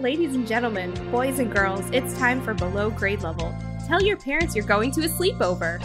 Ladies and gentlemen, boys and girls, it's time for below grade level. Tell your parents you're going to a sleepover.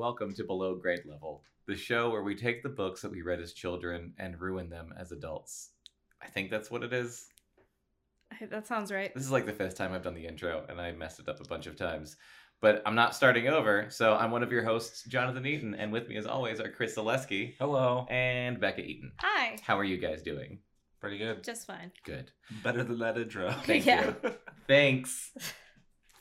Welcome to Below Grade Level, the show where we take the books that we read as children and ruin them as adults. I think that's what it is. That sounds right. This is like the fifth time I've done the intro, and I messed it up a bunch of times. But I'm not starting over, so I'm one of your hosts, Jonathan Eaton, and with me, as always, are Chris Zaleski Hello. and Becca Eaton. Hi. How are you guys doing? Pretty good. Just fine. Good. Better than that intro. Thank Yeah. you. Thanks.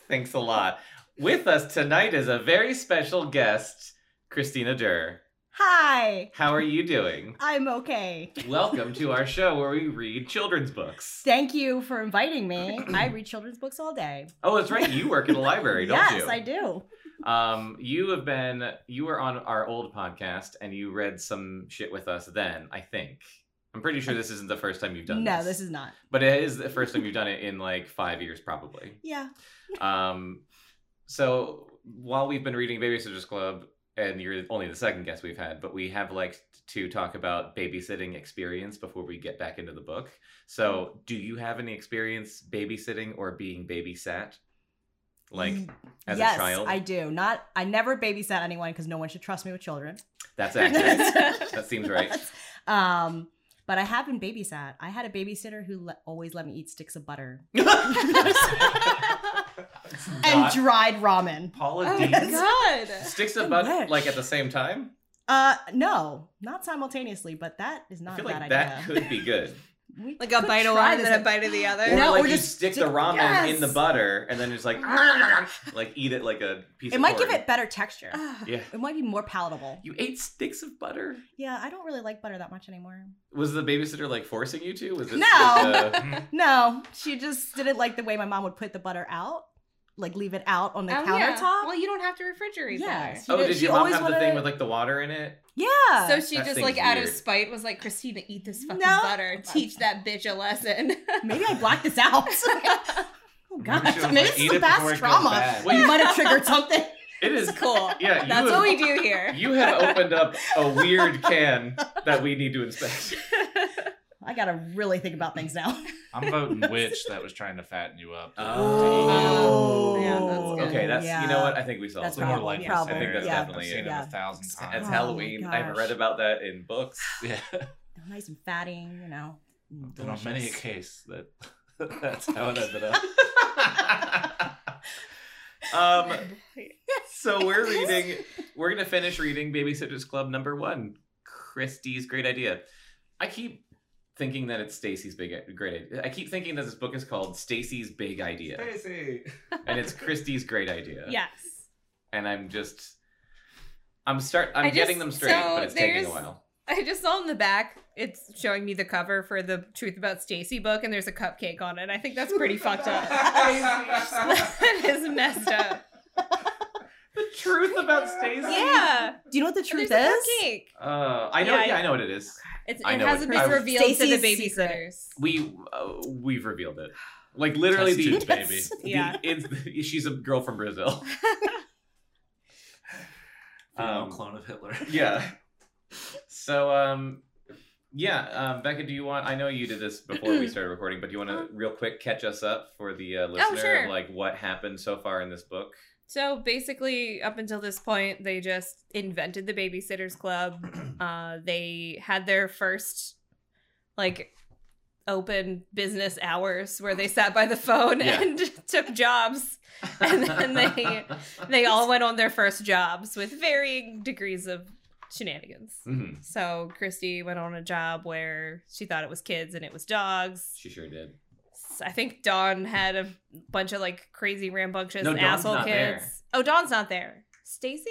Thanks a lot. With us tonight is a very special guest, Christina Durr. Hi, How are you doing? I'm okay. Welcome to our show where we read children's books. Thank you for inviting me. I read children's books all day. Oh, that's right. You work at a library, don't yes, you? Yes, I do. Um, you have been you were on our old podcast and you read some shit with us then, I think. I'm pretty sure this isn't the first time you've done no, this. No, this is not. But it is the first time you've done it in like 5 years probably. Yeah. Um so while we've been reading Babysitter's Club and you're only the second guest we've had, but we have liked to talk about babysitting experience before we get back into the book. So, do you have any experience babysitting or being babysat? Like as yes, a child? I do. Not. I never babysat anyone because no one should trust me with children. That's accurate. that seems right. Um, but I have been babysat. I had a babysitter who le- always let me eat sticks of butter and Not dried ramen. Paula Oh Dean. God. Sticks of I butter wish. like at the same time? Uh, no, not simultaneously, but that is not I not feel a bad like that could be good. We Like a bite of one, this then a bite of the other. Or No, like or you just stick the stick- ramen in the butter and then just like like eat it like a piece of It of might give it better texture. Ah. Yeah. It might be more palatable. You ate sticks of butter? Yeah, I don't really like butter that much anymore. Was the babysitter like forcing you to? Was it No. like, uh, No, she just didn't like the way my mom would put the butter out, like leave it out on the Oh, countertop. yeah. Well, you don't have to refrigerate Yeah. that. She oh, did- did she your mom always have the thing with like the water in it? yeah. So she That just seems like out of spite was like, Christina, eat this fucking No. butter. Teach that bitch a lesson. maybe I blacked this out. oh Maybe gosh, she was maybe like, this "Eat is a past trauma. bad." Well, You you- might have triggered something. It is cool. Yeah, That's have, what we do here. You have opened up a weird can that we need to inspect. I gotta really think about things now. I'm voting witch that was trying to fatten you up. Oh. Yeah, that's good. Okay, that's you know what I think we solved That's it. more probably- like yeah. I think that's yeah. definitely I've seen it. it Yeah. a thousand times. That's Oh, Halloween. I've gosh. read about that in books. Yeah, nice and fatty, you know. and on many a case that that's how it ended up. um, so we're reading. We're gonna finish reading Babysitters Club number one. Kristy's great idea. I keep thinking that it's Stacey's big great idea. I keep thinking that this book is called Stacey's Big Idea, Stacey. and it's Kristy's great idea. yes. and I'm just. I'm start. I'm I getting them straight, so but it's taking a while. I just saw in the back, it's showing me the cover for the Truth About Stacey book, and there's a cupcake on it. I think that's pretty fucked up. that is messed up. The truth about Stacey. Yeah. Do you know what the truth There's a is? cupcake. Uh, I know. Yeah, Yeah, I- I know what it is. It's, it hasn't been I- revealed to the Stacey's secret. babysitters. We uh, we've revealed it. Like literally Test the, tube baby. the Yeah. it's, she's a girl from Brazil. Female Um, clone of Hitler. yeah. So um yeah, um, Becca, do you want? I know you did this before we started recording, but do you want to real quick catch us up for the uh, listener sure. of like what happened so far in this book? So basically, up until this point, they just invented the Babysitters Club. Uh, they had their first, like, open business hours where they sat by the phone Yeah. and took jobs, and then they they all went on their first jobs with varying degrees of shenanigans. Mhm. So Kristy went on a job where she thought it was kids and it was dogs. She sure did. I think Dawn had a bunch of like crazy rambunctious No, asshole not kids. there. Oh, Dawn's not there. Stacey?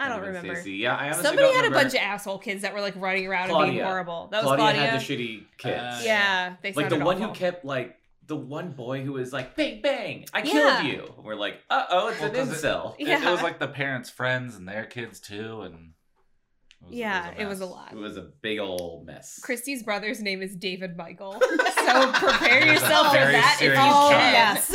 I don't remember. Stacey. Yeah, I honestly Somebody don't had a bunch of asshole kids that were like running around and being horrible. That was Claudia, Claudia. had the shitty kids. Uh, yeah, they like the sounded one who kept like the one boy who was like bang bang, I Yeah. killed you. We're like, uh oh, it's Well, an 'cause it- incel. It, Yeah. it was like the parents' friends and their kids too, and it was, Yeah, it was a lot. It was a big old mess. Kristy's brother's name is David Michael. So prepare yourself for that if you serious can. Oh yes,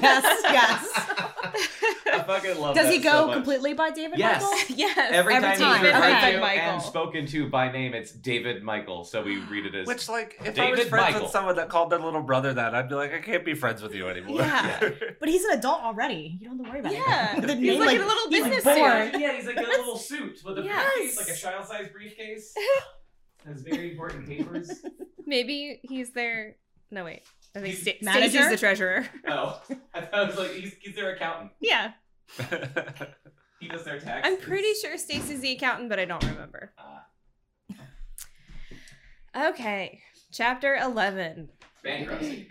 yes, yes. I fucking love Does that he go so completely by David Yes. Michael? yes. Every, Every time, time, he's referred okay. to Michael. and spoken to by name, it's David Michael. So we read it as Which, like, if I was friends Michael. with someone that called their little brother that, I'd be like, I can't be friends with you anymore. Yeah. But he's an adult already. You don't have to worry about that. Yeah. it. The He's name, like in a little business born. suit. yeah, he's like a little suit with a Yes. briefcase, like a child-sized briefcase. Has very important papers. Maybe he's there. No wait. I think He's- Sta- Manager? Stacey's the treasurer. Oh, I thought it was like he's, he's their accountant. Yeah, He does their taxes. I'm pretty sure Stacey's the accountant, but I don't remember. Ah, Okay, chapter eleven. bankruptcy.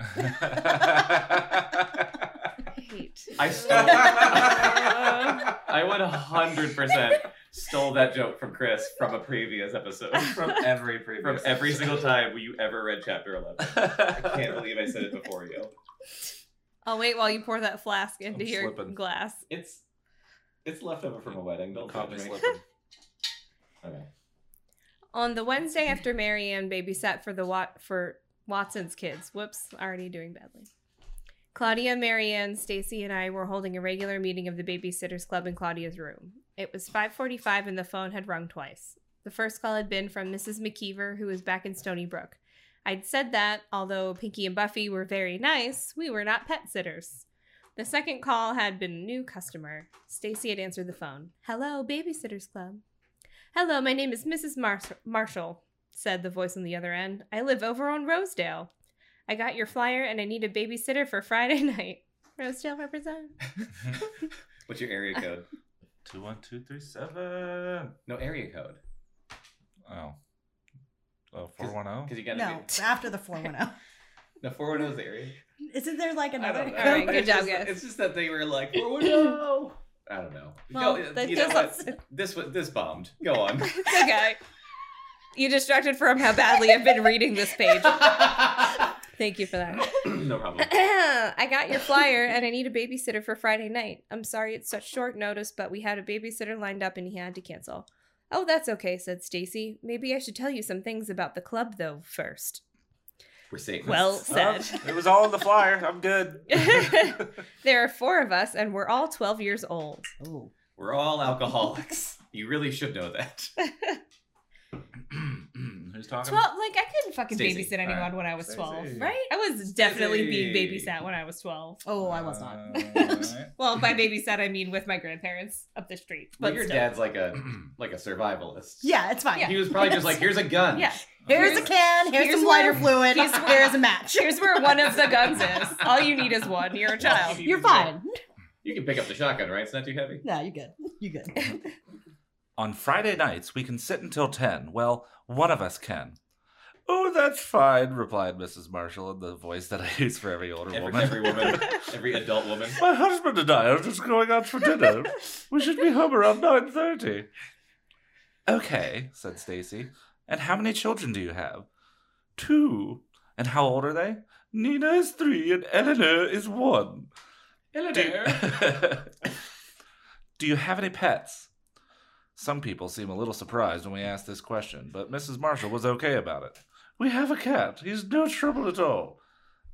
I hate. I stole. I would hundred percent stole that joke from Chris from a previous episode. From every previous From every single time you ever read chapter eleven. I can't believe I said it before you. I'll wait while you pour that flask into I'm your slipping. glass. It's it's leftover from a wedding. Don't Caught judge me me. slipping. Okay. On the Wednesday after Mary Anne babysat for the Wat- for Watson's kids. Whoops, already doing badly. Claudia, Marianne, Stacey, and I were holding a regular meeting of the Babysitters Club in Claudia's room. It was 5:45 and the phone had rung twice. The first call had been from Mrs. McKeever, who was back in Stony Brook. I'd said that, although Pinky and Buffy were very nice, we were not pet sitters. The second call had been a new customer. Stacey had answered the phone. Hello, Babysitters Club. Hello, my name is Mrs. Mars- Marshall, said the voice on the other end. I live over on Rosedale. I got your flyer and I need a babysitter for Friday night. Rosedale represent. What's your area code? Two one two three seven. No area code. Oh. Oh, 410? Because you gotta No, be. after the 410. the 410 is the area. Isn't there like I another don't know. All right, good It's job, just- guys. It's just that they were like, 410. I don't know. Well, Go- that you know goes what? This was this bombed. Go on. It's okay. You distracted from how badly I've been reading this page. Thank you for that. no problem. I got your flyer and I need a babysitter for Friday night. I'm sorry it's such short notice, but we had a babysitter lined up and he had to cancel. Oh, that's okay, said Stacey. Maybe I should tell you some things about the club though first. We're safe. Well said. Oh, it was all in the flyer. I'm good. there are four of us and we're all 12 years old. Ooh. We're all alcoholics. You really should know that. Who's talking? 12 like I couldn't fucking Stacey. babysit anyone Alright. when I was 12, right? I was definitely being babysat when I was 12. Oh, I was not. Uh, alright. Well, by babysat I mean with my grandparents up the street. But But your still. dad's like a like a survivalist. Yeah, it's fine. Yeah. He was probably just like, here's a gun. Yeah. Uh, here's a can. Here's, here's some lighter fluid. here's Here's a match. Here's where one of the guns is. All you need is one. You're a child. You're fine. You can pick up the shotgun, right? It's not too heavy. No, you're good. You're good. On Friday nights, we can sit until 10. Well, one of us can. Oh, that's fine, replied Mrs. Marshall in the voice that I use for every older Every, woman. every woman, every adult woman. My husband and I are just going out for dinner. we should be home around 9.30. Okay, said Stacey. And how many children do you have? Two. And how old are they? Nina is three and Eleanor is one. Do, do you have any pets? Some people seem a little surprised when we ask this question, but Mrs. Marshall was okay about it. We have a cat. He's no trouble at all.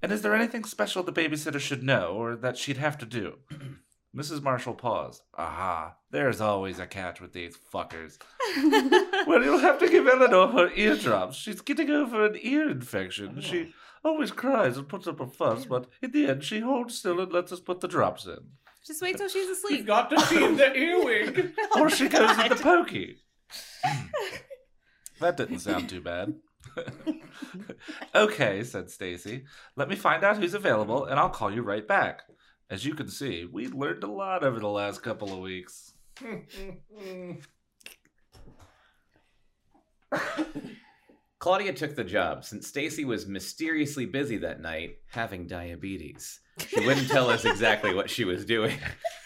And is there anything special the babysitter should know or that she'd have to do? Mrs. Marshall paused. Aha, there's always a catch with these fuckers. Well, you'll have to give Eleanor her eardrops. She's getting over an ear infection. She always cries and puts up a fuss, but in the end, she holds still and lets us put the drops in. Just wait till she's asleep. got to see the earwig. Or she goes with the pokey. that didn't sound too bad. okay, said Stacey. Let me find out who's available and I'll call you right back. As you can see, we learned a lot over the last couple of weeks. Claudia took the job since Stacey was mysteriously busy that night having diabetes. She wouldn't tell us exactly what she was doing.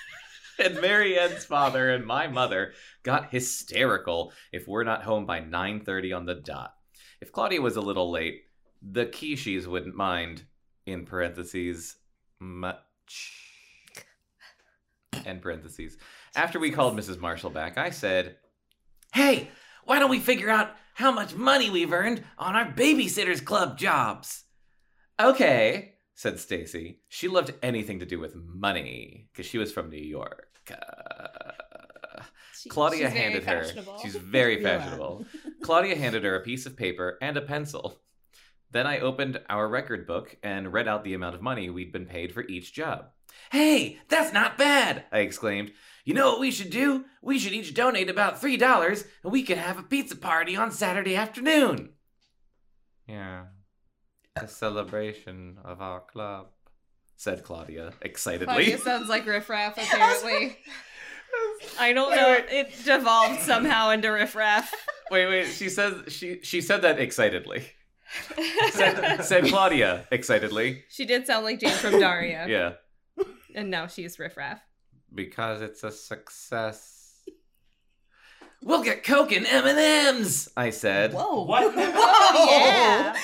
and Mary Anne's father and my mother got hysterical if we're not home by 9:30 on the dot. If Claudia was a little late, the Kishis wouldn't mind. In parentheses, much. End parentheses. After we called Mrs. Marshall back, I said, "Hey, why don't we figure out how much money we've earned on our babysitters club jobs?" Okay, said Stacey. She loved anything to do with money because she was from New York. Uh, She- Claudia handed her. She's very fashionable. Claudia handed her a piece of paper and a pencil. Then I opened our record book and read out the amount of money we'd been paid for each job. Hey, that's not bad! I exclaimed. You know what we should do? We should each donate about $3 and we could have a pizza party on Saturday afternoon. Yeah. A celebration of our club, said Claudia excitedly. Claudia sounds like riffraff, apparently. I don't know. It devolved somehow into riffraff. Wait, wait. She says she she said that excitedly. Said, said Claudia excitedly. she did sound like Jane from Daria. Yeah, And now she's riffraff. because it's a success. We'll get Coke and M and M's. I said. Whoa. What? Whoa. Yeah.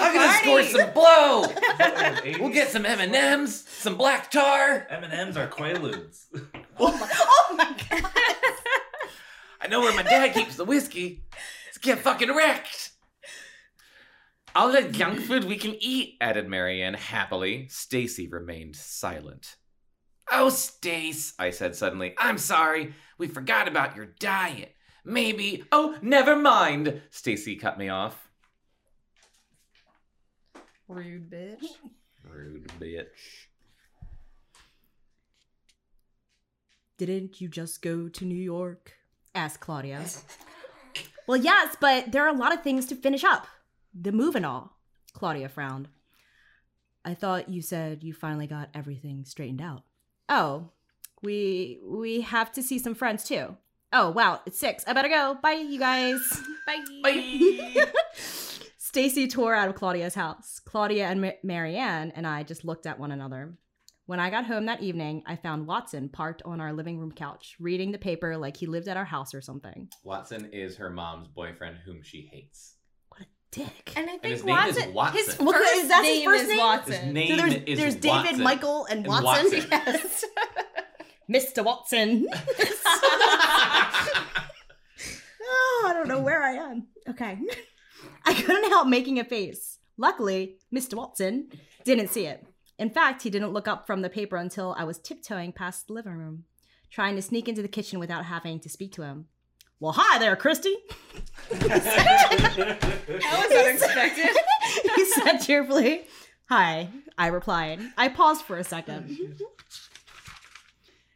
I'm gonna score some blow. We'll get some M and M's, some black tar. M and M's are Quaaludes. Oh my, oh my god. I know where my dad keeps the whiskey. Let's get fucking wrecked. All the junk food we can eat, added Mary Anne happily. Stacey remained silent. Oh, Stace, I said suddenly. I'm sorry. We forgot about your diet. Maybe. Oh, never mind. Stacy cut me off. Rude bitch. Rude bitch. Didn't you just go to New York? asked Claudia. well, yes, but there are a lot of things to finish up. The move and all. Claudia frowned. I thought you said you finally got everything straightened out. Oh, we we have to see some friends too. Oh wow, it's six. I better go. Bye, you guys. Bye. Bye. Stacy tore out of Claudia's house. Claudia and Ma- Mary Anne and I just looked at one another. When I got home that evening, I found Watson parked on our living room couch, reading the paper like he lived at our house or something. Watson is her mom's boyfriend, whom she hates. What a dick. And I think his name is Watson, Watson. His Well, first is that his name first is name? Watson. His name so there's, is there's David, Watson. Michael, and And Watson. Watson. Yes. Mr. Watson. oh, I don't know where I am. Okay. I couldn't help making a face. Luckily, Mr. Watson didn't see it. In fact, he didn't look up from the paper until I was tiptoeing past the living room, trying to sneak into the kitchen without having to speak to him. Well, hi there, Kristy. That was unexpected. he said cheerfully. Hi, I replied. I paused for a second,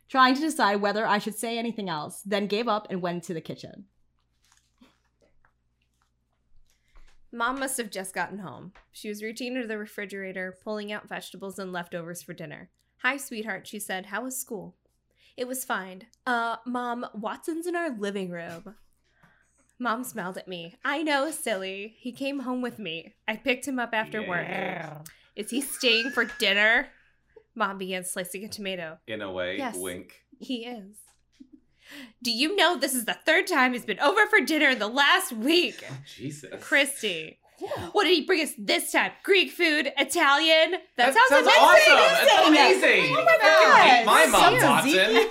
trying to decide whether I should say anything else, then gave up and went to the kitchen. Mom must have just gotten home. She was reaching into the refrigerator, pulling out vegetables and leftovers for dinner. Hi, sweetheart, she said. How was school? It was fine. Uh, Mom, Watson's in our living room. Mom smiled at me. I know, silly. He came home with me. I picked him up after work. Is he staying for dinner? Mom began slicing a tomato. In a way, Yes. wink. He is. Do you know this is the third time he's been over for dinner in the last week? Oh, Jesus. Kristy. What did he bring us this time? Greek food, Italian? That, That sounds, sounds amazing. awesome. That's amazing. Oh my Fucking God. beat my mom, So Watson.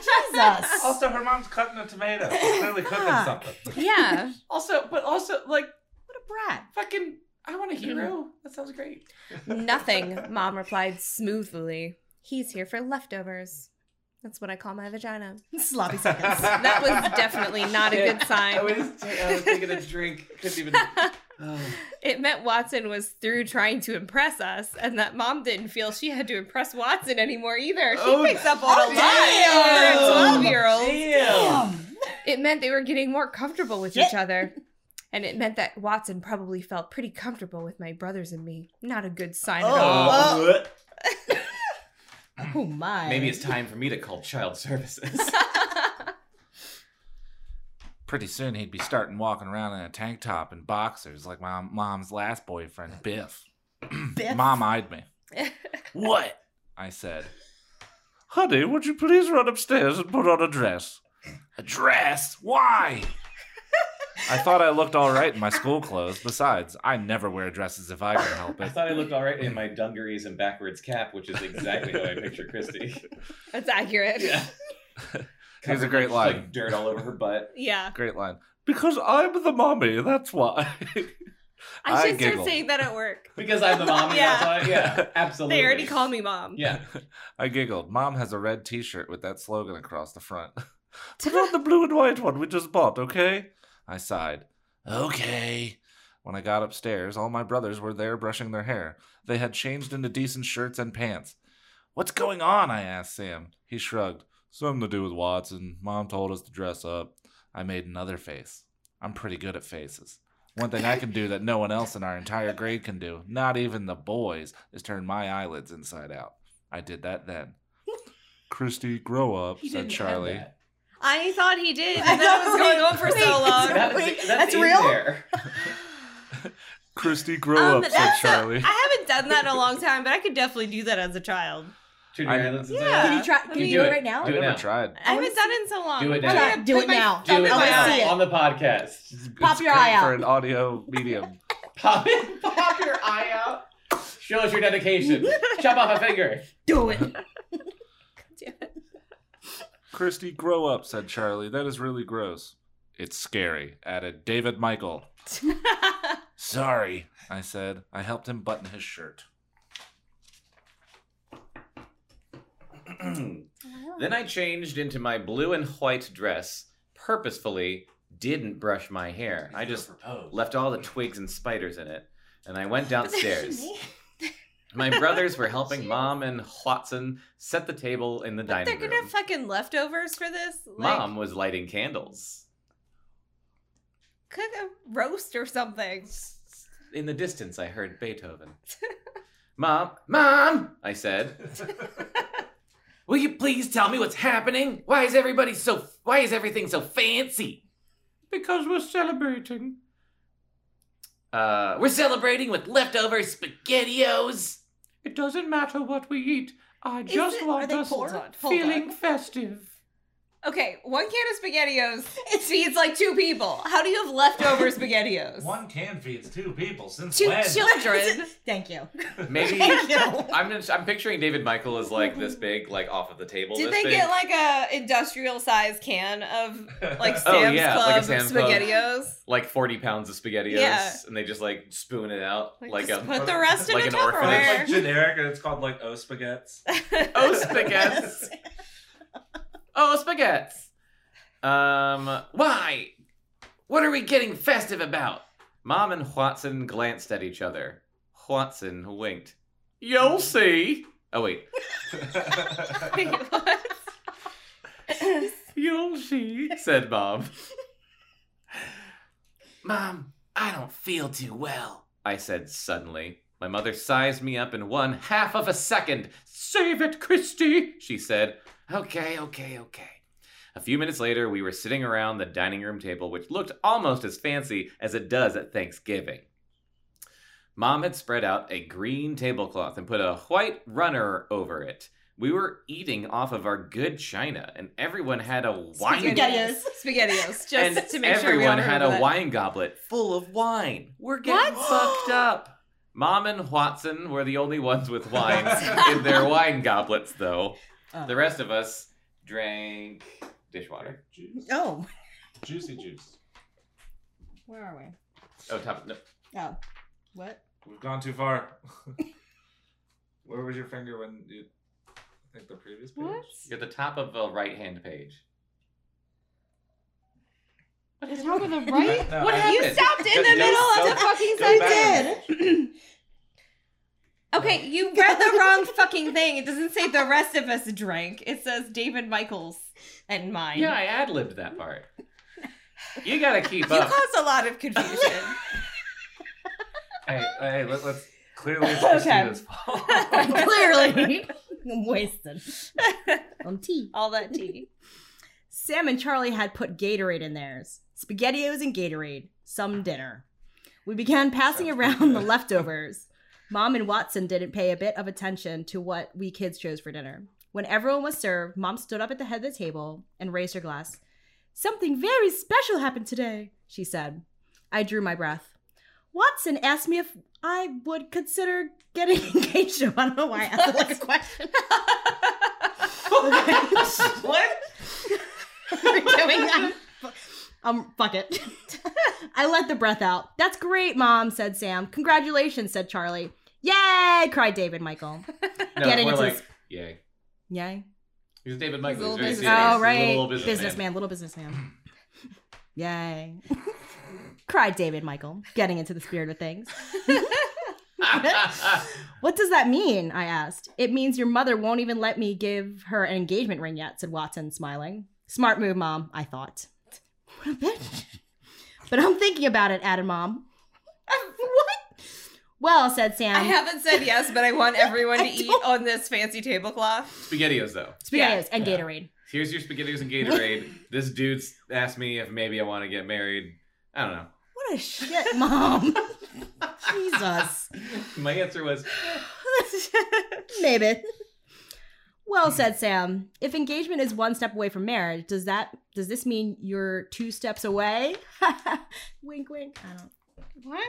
Jesus. Also, her mom's cutting a tomato. She's clearly cooking something. Yeah. Also, but also, like, What a brat. fucking, I want a mm-hmm. hero. That sounds great. Nothing, Mom replied smoothly. He's here for leftovers. That's what I call my vagina. Sloppy seconds. That was definitely not a good sign. I was, I was taking a drink. Couldn't even. Oh. It meant Watson was through trying to impress us, and that mom didn't feel she had to impress Watson anymore either. She Oh, picks up on a lot damn. for a 12 year old. It meant they were getting more comfortable with each other. And it meant that Watson probably felt pretty comfortable with my brothers and me. Not a good sign at all. Oh. Oh. My. maybe it's time for me to call child services. Pretty soon he'd be starting walking around in a tank top and boxers like my mom's last boyfriend, Biff. Biff. Mom eyed me. what? I said. Honey, would you please run upstairs and put on a dress? A dress? Why? I thought I looked all right in my school clothes. Besides, I never wear dresses if I can help it. I thought I looked all right in my dungarees and backwards cap, which is exactly how I picture Kristy. That's accurate. Yeah. Here's a great with, line. Like dirt all over her butt. Yeah. Great line. Because I'm the mommy, that's why. I I should giggled. start saying that at work. Because I'm the mommy, Yeah. yeah. yeah, absolutely. They already call me mom. Yeah. I giggled. Mom has a red t shirt with that slogan across the front. Put on the blue and white one we just bought, okay? I sighed. Okay. When I got upstairs, all my brothers were there brushing their hair. They had changed into decent shirts and pants. What's going on? I asked Sam. He shrugged. Something to do with Watson. Mom told us to dress up. I made another face. I'm pretty good at faces. One thing I can do that no one else in our entire grade can do, not even the boys, is turn my eyelids inside out. I did that then. Kristy, grow up, He said Charlie. Have that. I thought he did, I and that was going on for wait. so long. That- Wait, that's that's in real? Kristy, grow Um, up, said Charlie. I haven't done that in a long time, but I could definitely do that as a child. Turn your I- eyelids inside Yeah. out. Can you try? I Can mean, you do do it it. right now? I Do it never now. tried. I haven't done it in so long. Do it I'm now. gonna Do it my now. Do it I my wanna now it. on the podcast. Pop It's your great eye for an audio medium. Pop it. Pop your eye out. Show us your dedication. Chop off a finger. Do it. Damn. Kristy, grow up, said Charlie. That is really gross. It's scary, added David Michael. Sorry, I said. I helped him button his shirt. then I changed into my blue and white dress, purposefully didn't brush my hair. I just left all the twigs and spiders in it, and I went downstairs. My brothers were helping Mom and Watson set the table in the dining room. They're dining gonna have fucking leftovers for this. Like, Mom was lighting candles. cook a roast or something. In the distance, I heard Beethoven. Mom, Mom, I said. Will you please tell me what's happening? Why is everybody so why is everything so fancy? Because we're celebrating. Uh, we're celebrating with leftover spaghettios. It doesn't matter what we eat. I Is just it- want they us poor? Hold on, hold feeling on. festive. Okay, one can of SpaghettiOs it feeds like two people. How do you have leftover SpaghettiOs? One can feeds two people since Two children. Thank you. Maybe Thank you. I'm just, I'm picturing David Michael as like this big, like off of the table. Did this they big. get like a industrial size can of like oh, Sam's Oh, yeah, Club like a Sam's Club. SpaghettiOs? like 40 pounds of spaghettios Yeah. and they just like spoon it out Like, like, just a put the rest in like a an orphanage. Tupperware. like generic, and it's called like O spaghettis. oh spaghettis oh spaghettis um why? What are we getting festive about? Mom and watson glanced at each other. Watson winked. You'll see. Oh wait. Wait, what? you'll see said mom mom i don't feel too well i said suddenly. My mother sized me up in one half of a second. Save it kristy she said okay okay okay a few minutes later we were sitting around the dining room table which looked almost as fancy as it does at thanksgiving mom had spread out a green tablecloth and put a white runner over it we were eating off of our good china and everyone had a wine Spaghettios. SpaghettiOs, just and to make sure everyone had a that. wine goblet full of wine. We're getting What? fucked up. Mom and Watson were the only ones with wine in their wine goblets, though. Oh. The rest of us drank dishwater. Juice. Oh, Juicy juice. where are we? Oh, top. No. Oh, what? We've gone too far. Where was your finger when you I think the previous page? What? You're at the top of the right hand page. What is top of the right? No, What I- You stopped in the go- middle of the fucking go sentence. Okay, you read the wrong fucking thing. It doesn't say the rest of us drank. It says David Michaels and mine. Yeah, I ad libbed that part. You gotta keep up. you up. caused a lot of confusion. Hey, hey, let, let's clearly it's Okay. Christina's fault. Clearly, I'm wasted on tea. All that tea. Sam and Charlie had put Gatorade in theirs. Spaghettios and Gatorade. Some dinner. We began passing around the leftovers. Mom and Watson didn't pay a bit of attention to what we kids chose for dinner. When everyone was served, Mom stood up at the head of the table and raised her glass. Something very special happened today, she said. I drew my breath. Watson asked me if I would consider getting engaged. to him. I don't know why I asked like a question. what? We're doing that. Um, fuck it. I let the breath out. That's great, Mom, said Sam. Congratulations, said Charlie. Yay! cried David Michael. No, Getting into like, this- yay. Yay. He's David Michael. little He's very businessman. Oh, right. little businessman. businessman. little businessman. Yay. cried David Michael, getting into the spirit of things. What does that mean? I asked. It means your mother won't even let me give her an engagement ring yet, said Watson, smiling. Smart move, Mom, I thought. What a bitch. But I'm thinking about it, added Mom. what? Well, said Sam. I haven't said yes, but I want everyone to I eat don't- on this fancy tablecloth. SpaghettiOs, though. SpaghettiOs and Yeah. Gatorade. Here's your SpaghettiOs and Gatorade. this dude's asked me if maybe I want to get married. I don't know. What a shit, Mom. Jesus. My answer was Maybe. Well, said Sam, if engagement is one step away from marriage, does that does this mean you're two steps away? wink, wink. I don't. What?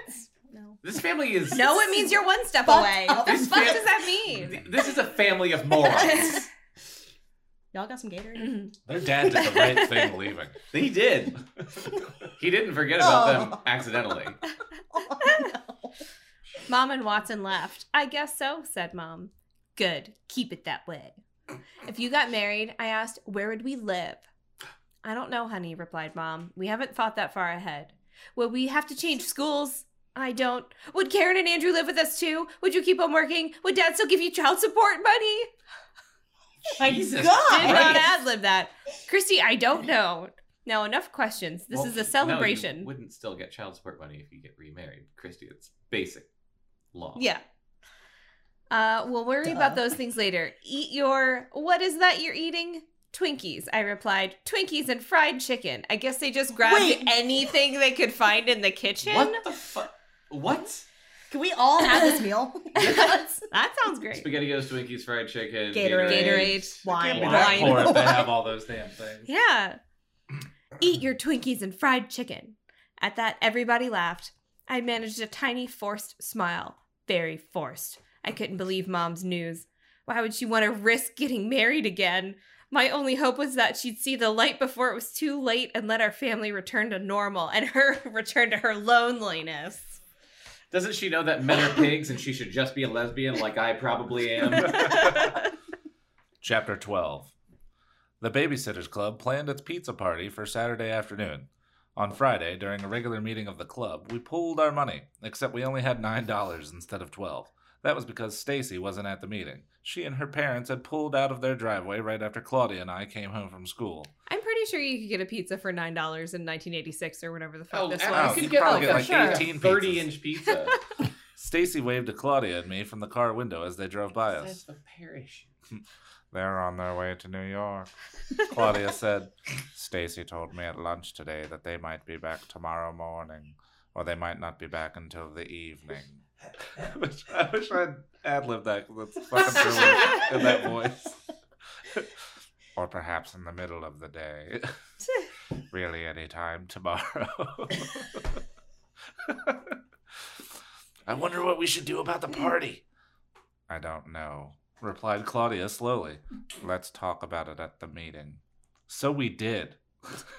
No. this family is No, it means you're one step Fuck away. What the This fuck fam- does that mean? This is a family of morons. Y'all got some Gatorade? Their dad did the right thing leaving. he did. He didn't forget about them Oh. accidentally. Oh, no. Mom and Watson left. I guess so, said Mom. Good. Keep it that way. If you got married, I asked, where would we live? I don't know, honey, replied Mom. We haven't thought that far ahead. Would we have to change schools? I don't. Would Karen and Andrew live with us too? Would you keep on working? Would Dad still give you child support money? Jesus God. Did not Christ. ad lib that. Kristy, I don't know. Now, enough questions. This Well, is no, a you celebration. wouldn't still get child support money if you get remarried, Kristy. It's basic law. Yeah. Uh, we'll worry Duh. about those things later. Eat your. What is that you're eating? Twinkies. I replied. Twinkies and fried chicken. I guess they just grabbed Wait. anything they could find in the kitchen. What the fuck? What? Can we all have this meal? that sounds great. SpaghettiOs, Twinkies, fried chicken, Gatorade. Gatorade. Wine. Can't Wine. that if they have all those damn things. Yeah. Eat your Twinkies and fried chicken. At that, everybody laughed. I managed a tiny forced smile. Very forced. I couldn't believe Mom's news. Why would she want to risk getting married again? My only hope was that she'd see the light before it was too late and let our family return to normal and her return to her loneliness. Doesn't she know that men are pigs and she should just be a lesbian like I probably am? Chapter 12 The Babysitters Club planned its pizza party for Saturday afternoon. On Friday, during a regular meeting of the club, we pooled our money, except we only had $9 instead of 12 That was because Stacey wasn't at the meeting. She and her parents had pulled out of their driveway right after Claudia and I came home from school. I'm pretty sure you could get a pizza for $9 in 1986 or whatever the fuck Oh, this was. you you could could get probably like, get, like, a 18 30 pizzas. inch pizza. Stacey waved to Claudia and me from the car window as they drove by us. That's a parachute. They're on their way to New York. Claudia said, Stacey told me at lunch today that they might be back tomorrow morning, or they might not be back until the evening. I wish, I wish I'd ad lib that 'cause that's fucking true in that voice. Or perhaps in the middle of the day. really, any time tomorrow. I wonder what we should do about the party. I don't know, replied Claudia slowly. Let's talk about it at the meeting. So we did.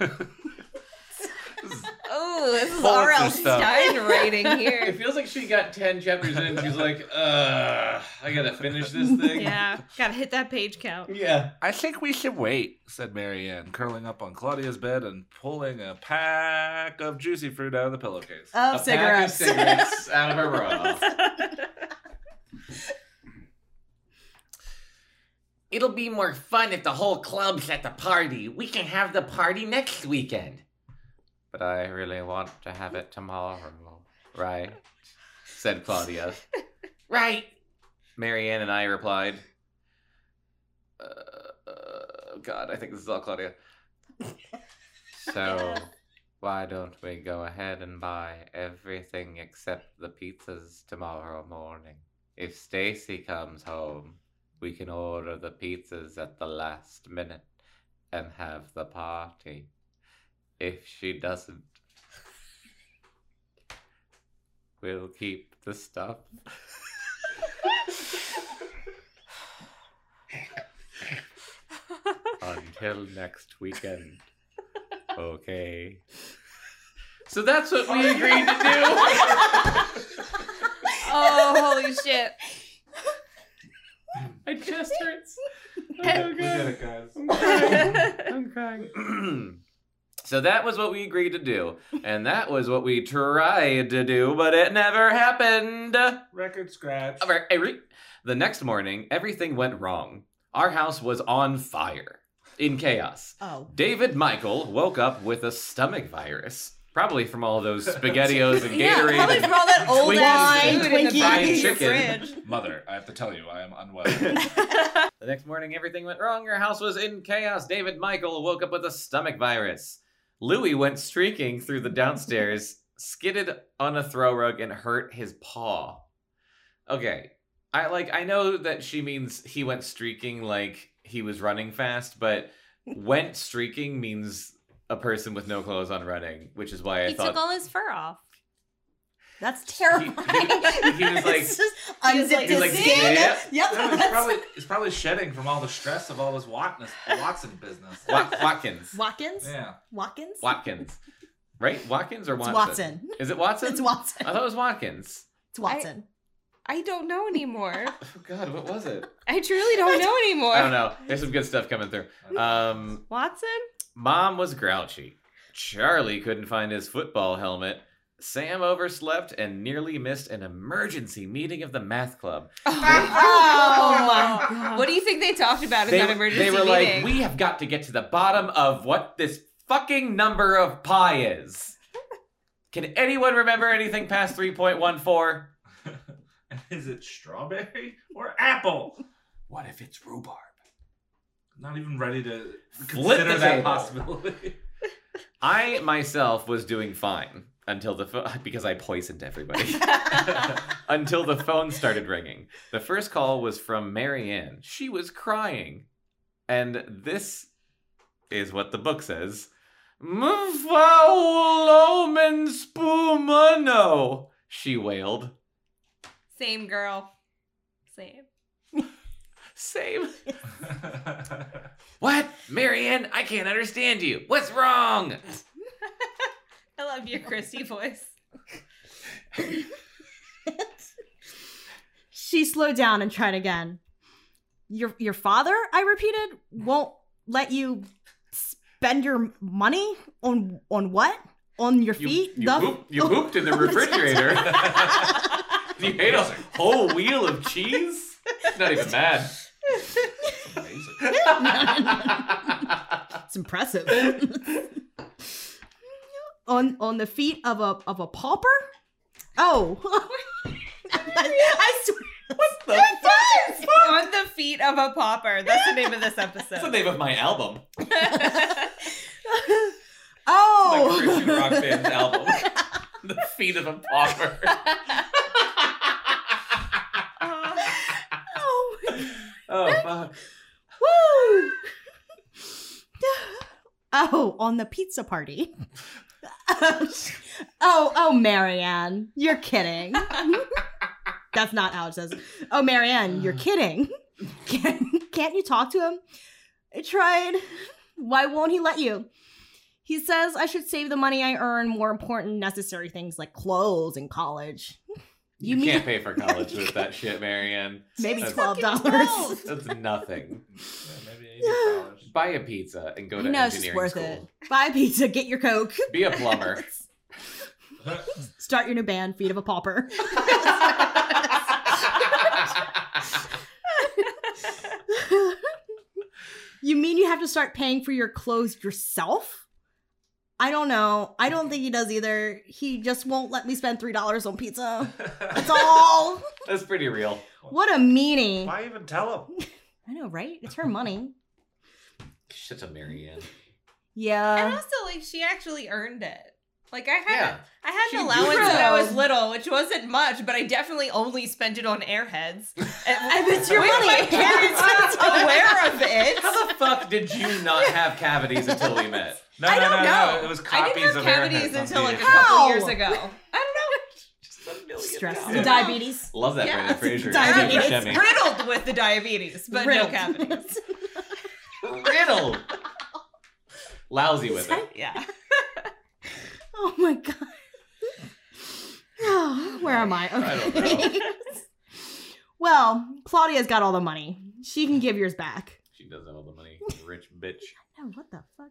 Oh, this is Pulitzer R.L. stuff. Stine writing here. It feels like she got 10 chapters in and she's like, uh, I gotta finish this thing. yeah, gotta hit that page count. Yeah. I think we should wait, said Mary Anne, curling up on Claudia's bed and pulling a pack of juicy fruit out of the pillowcase. Of a cigarettes. pack of cigarettes out of her bra. It'll be more fun if the whole club's at the party. We can have the party next weekend. But I really want to have it tomorrow, right? said Claudia. right. Mary Anne and I replied. Uh, uh, God, I think this is all Claudia. So, why don't we go ahead and buy everything except the pizzas tomorrow morning? If Stacey comes home, we can order the pizzas at the last minute and have the party. If she doesn't, we'll keep the stuff. Until next weekend. Okay. So that's what we agreed to do. oh, holy shit. My chest hurts. We did it, guys. I'm crying. I'm crying. so that was what we agreed to do, and that was what we tried to do, but it never happened. Record scratch. All right, every- The next morning, everything went wrong. Our house was on fire, in chaos. Oh. David Michael woke up with a stomach virus, probably from all those SpaghettiOs and Gatorade. Yeah, Gatorade. probably and- from all that old Twinkies ass and food in the back of Twinkies. Chicken. Mother, I have to tell you, I am unwell. The next morning, everything went wrong. Our house was in chaos. David Michael woke up with a stomach virus. Louis went streaking through the downstairs, skidded on a throw rug, and hurt his paw. Okay, I like. I know that she means he went streaking like he was running fast, but went streaking means a person with no clothes on running, which is why I He thought. took all his fur off. That's terrifying. he was like- It's just he was unzip like- his like, skin. yeah. Yep. No, he's probably he's probably shedding from all the stress of all this Watson, Watson business. Watkins. Watkins. Yeah. Watkins. Watkins. Right? Watkins or It's Watson? Watson. Is it Watson? It's Watson. I thought it was Watkins. It's Watson. I don't know anymore. Oh God, what was it? I truly don't know anymore. I don't know. There's some good stuff coming through. Um, Watson? Mom was grouchy. Charlie couldn't find his football helmet. Sam overslept and nearly missed an emergency meeting of the math club. Oh, oh my God. What do you think they talked about in that emergency meeting? they were meeting? like, "We have got to get to the bottom of what this fucking number of pi is." Can anyone remember anything past three point one four? Is it strawberry or apple? What if it's rhubarb? Not even ready to Flip consider that table. possibility. I myself was doing fine until the phone because I poisoned everybody. until the phone started ringing. The first call was from Mary Anne. She was crying. And this is what the book says. Mfaulomen spumano, she wailed. Same girl. Same. Same. What? Mary Anne, I can't understand you. What's wrong? I love your Kristy voice. She slowed down and tried again. Your your father, I repeated, won't let you spend your money on on what? On your feet? you, The- poop, you pooped in the refrigerator. you ate a whole wheel of cheese? It's Not even mad. Amazing. It's impressive. On on the feet of a of a pauper? Oh. I swear. What the On the feet of a pauper. That's the name of this episode. That's the name of my album. My Oh. Christian rock band album. the feet of a pauper. oh. Oh fuck. Woo! Oh, on the pizza party. oh, oh, Mary Anne, you're kidding. That's not how it says. Oh, Mary Anne, you're uh. kidding. Can't, can't you talk to him? I tried. Why won't he let you? He says I should save the money I earn more important, necessary things like clothes and college. You, You mean- can't pay for college with that shit, Mary Anne. Maybe That's- twelve dollars. That's nothing. Yeah, maybe eighty dollars. Buy a pizza and go I to know it's engineering worth school. it. Buy a pizza, get your coke. Be a plumber. Start your new band, Feet of a Pauper. you mean you have to start paying for your clothes yourself? I don't know. I don't think he does either. He just won't let me spend three dollars on pizza. That's all. That's pretty real. what a meanie. Why even tell him? I know, right? It's her money. Shit a Mary Anne. Yeah. And also, like, she actually earned it. Like I had, Yeah. I had She an allowance when I was little, which wasn't much, but I definitely only spent it on airheads. And it's your with money. My parents were aware of it. How the fuck did you not have cavities until we met? No, I no, don't no, know. no. It was I copies didn't have of cavities Airheads until like a couple How? years ago. I don't know. Stress. Yeah. Diabetes. Love that Yeah, Brendan Fraser. diabetes. Jim don't know. Buscemi. Riddled with the diabetes, but Riddled. no cavities. Riddled. Lousy with it. Yeah. Oh my god. Oh, where am I? I don't Okay. well, Claudia's got all the money. She can give yours back. She does have all the money. Rich bitch. Oh, what the fuck?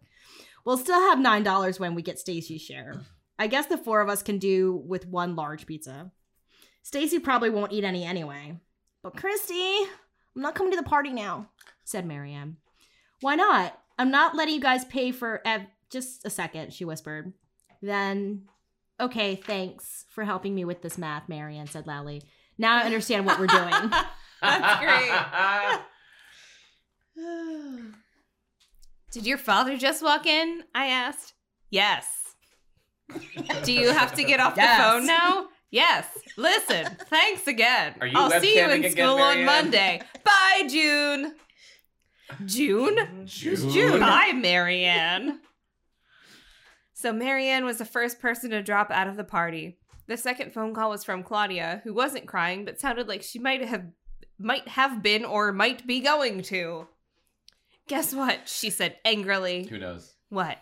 We'll still have nine dollars when we get Stacey's share. I guess the four of us can do with one large pizza. Stacey probably won't eat any anyway. But Kristy, I'm not coming to the party now, said Mary Anne. Why not? I'm not letting you guys pay for ev- just a second, she whispered. Then, okay, thanks for helping me with this math, Mary Anne said loudly. Now I understand what we're doing. That's great. Did your father just walk in? I asked. Yes. Do you have to get off Yes. the phone now? Yes. Listen, thanks again. Are you I'll see you webcamming in again, school on Monday. Bye, June. June? June. June? Bye, Mary Anne. So Mary Anne was the first person to drop out of the party. The second phone call was from Claudia, who wasn't crying but sounded like she might have might have been or might be going to. Guess what? She said angrily. Who knows? What?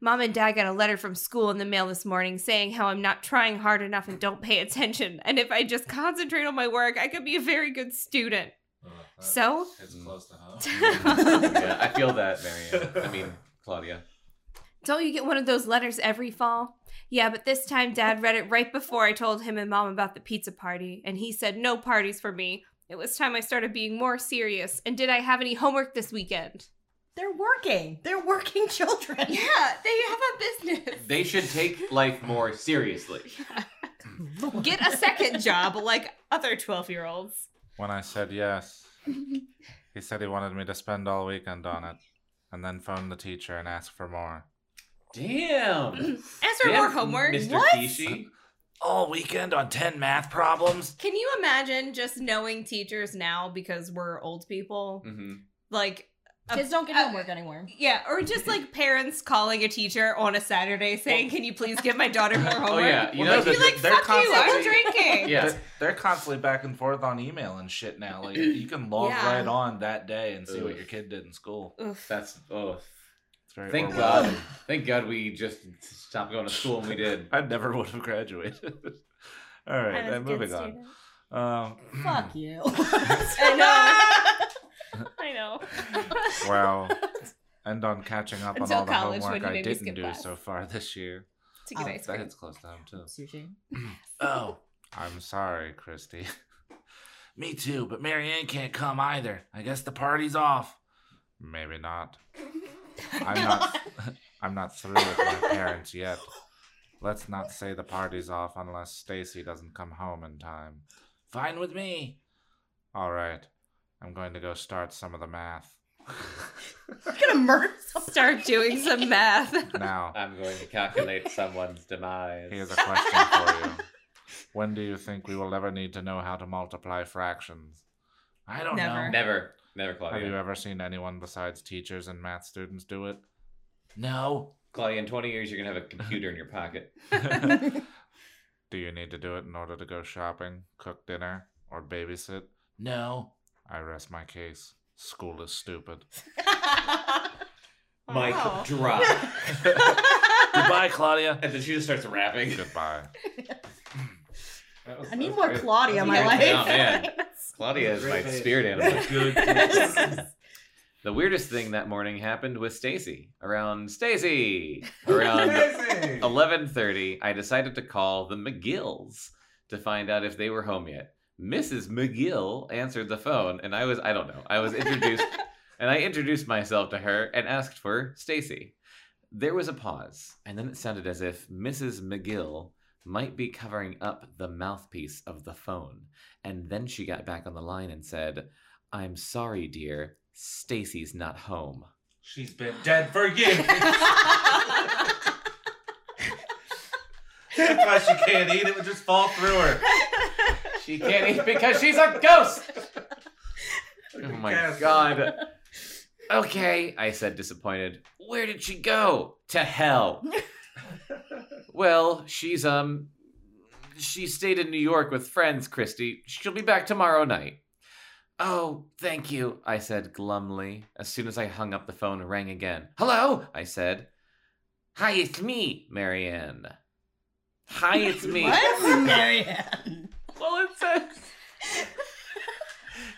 Mom and Dad got a letter from school in the mail this morning saying how I'm not trying hard enough and don't pay attention. And if I just concentrate on my work, I could be a very good student. Uh, so? It's close to home. yeah, I feel that, Mary Anne. I mean, Claudia. Don't you get one of those letters every fall? Yeah, but this time Dad read it right before I told him and Mom about the pizza party, and he said no parties for me. It was time I started being more serious. And did I have any homework this weekend? They're working. They're working children. Yeah, they have a business. They should take life more seriously. Get a second job like other 12 year olds. When I said yes, he said he wanted me to spend all weekend on it, and then phone the teacher and ask for more. Damn. Ask for more homework. Mr. What? Kishi. All weekend on 10 math problems? Can you imagine just knowing teachers now because we're old people? hmm Like, Kids don't get a- homework anymore. Yeah, or just like parents calling a teacher on a Saturday saying, "Can you please give my daughter more homework?" Oh yeah, you Well, know they're- the, like, they're "Fuck you, I'm constantly- drinking." Yeah. They're, they're constantly back and forth on email and shit now. Like, you can log Yeah. right on that day and see what your kid did in school. Oof. that's oh. It's very Thank Orwell. God. Thank God we just stopped going to school and we did. I never would have graduated. All right, I was a and good moving on. student. Um, Fuck you. I know. I know. Well, and on catching up on all the college homework I didn't do class. so far this year. To get Oh, ice That hits close to home too. Sushi. Oh, I'm sorry, Kristy. Me too, but Mary Anne can't come either. I guess the party's off. Maybe not. I'm not. I'm not through with my parents yet. Let's not say the party's off unless Stacey doesn't come home in time. Fine with me. All right. I'm going to go start some of the math. You're gonna murder someone. Start doing some math. now, I'm going to calculate someone's demise. here's a question for you. When do you think we will ever need to know how to multiply fractions? I don't Never. know. Never, never, Claudia. Have you ever seen anyone besides teachers and math students do it? No. Claudia, in 20 years, you're gonna have a computer in your pocket. do you need to do it in order to go shopping, cook dinner, or babysit? No. I rest my case. School is stupid. Mike Wow. Oh. drop. Goodbye, Claudia. and then she just starts rapping. Goodbye. I need more Claudia in my life. Oh, man. Claudia is my spirit animal. The weirdest thing that morning happened with Stacey. Around Stacey, around 11:30, I decided to call the McGills to find out if they were home yet. Mrs. McGill answered the phone, and I was I don't know. I was introduced, and I introduced myself to her and asked for Stacey. There was a pause, and then it sounded as if Mrs. McGill might be covering up the mouthpiece of the phone. And then she got back on the line and said, "I'm sorry, dear. Stacey's not home." She's been dead for years. That's why she can't eat. It would just fall through her. She can't eat because she's a ghost. Oh my Gasp. god. Okay, I said disappointed. Where did she go? To hell. well, she's um she stayed in New York with friends, Kristy. She'll be back tomorrow night. Oh, thank you, I said glumly. As soon as I hung up the phone, rang again. Hello, I said. Hi, it's me, Mary Anne. Hi, it's me. what? Mary Anne. Well, it says.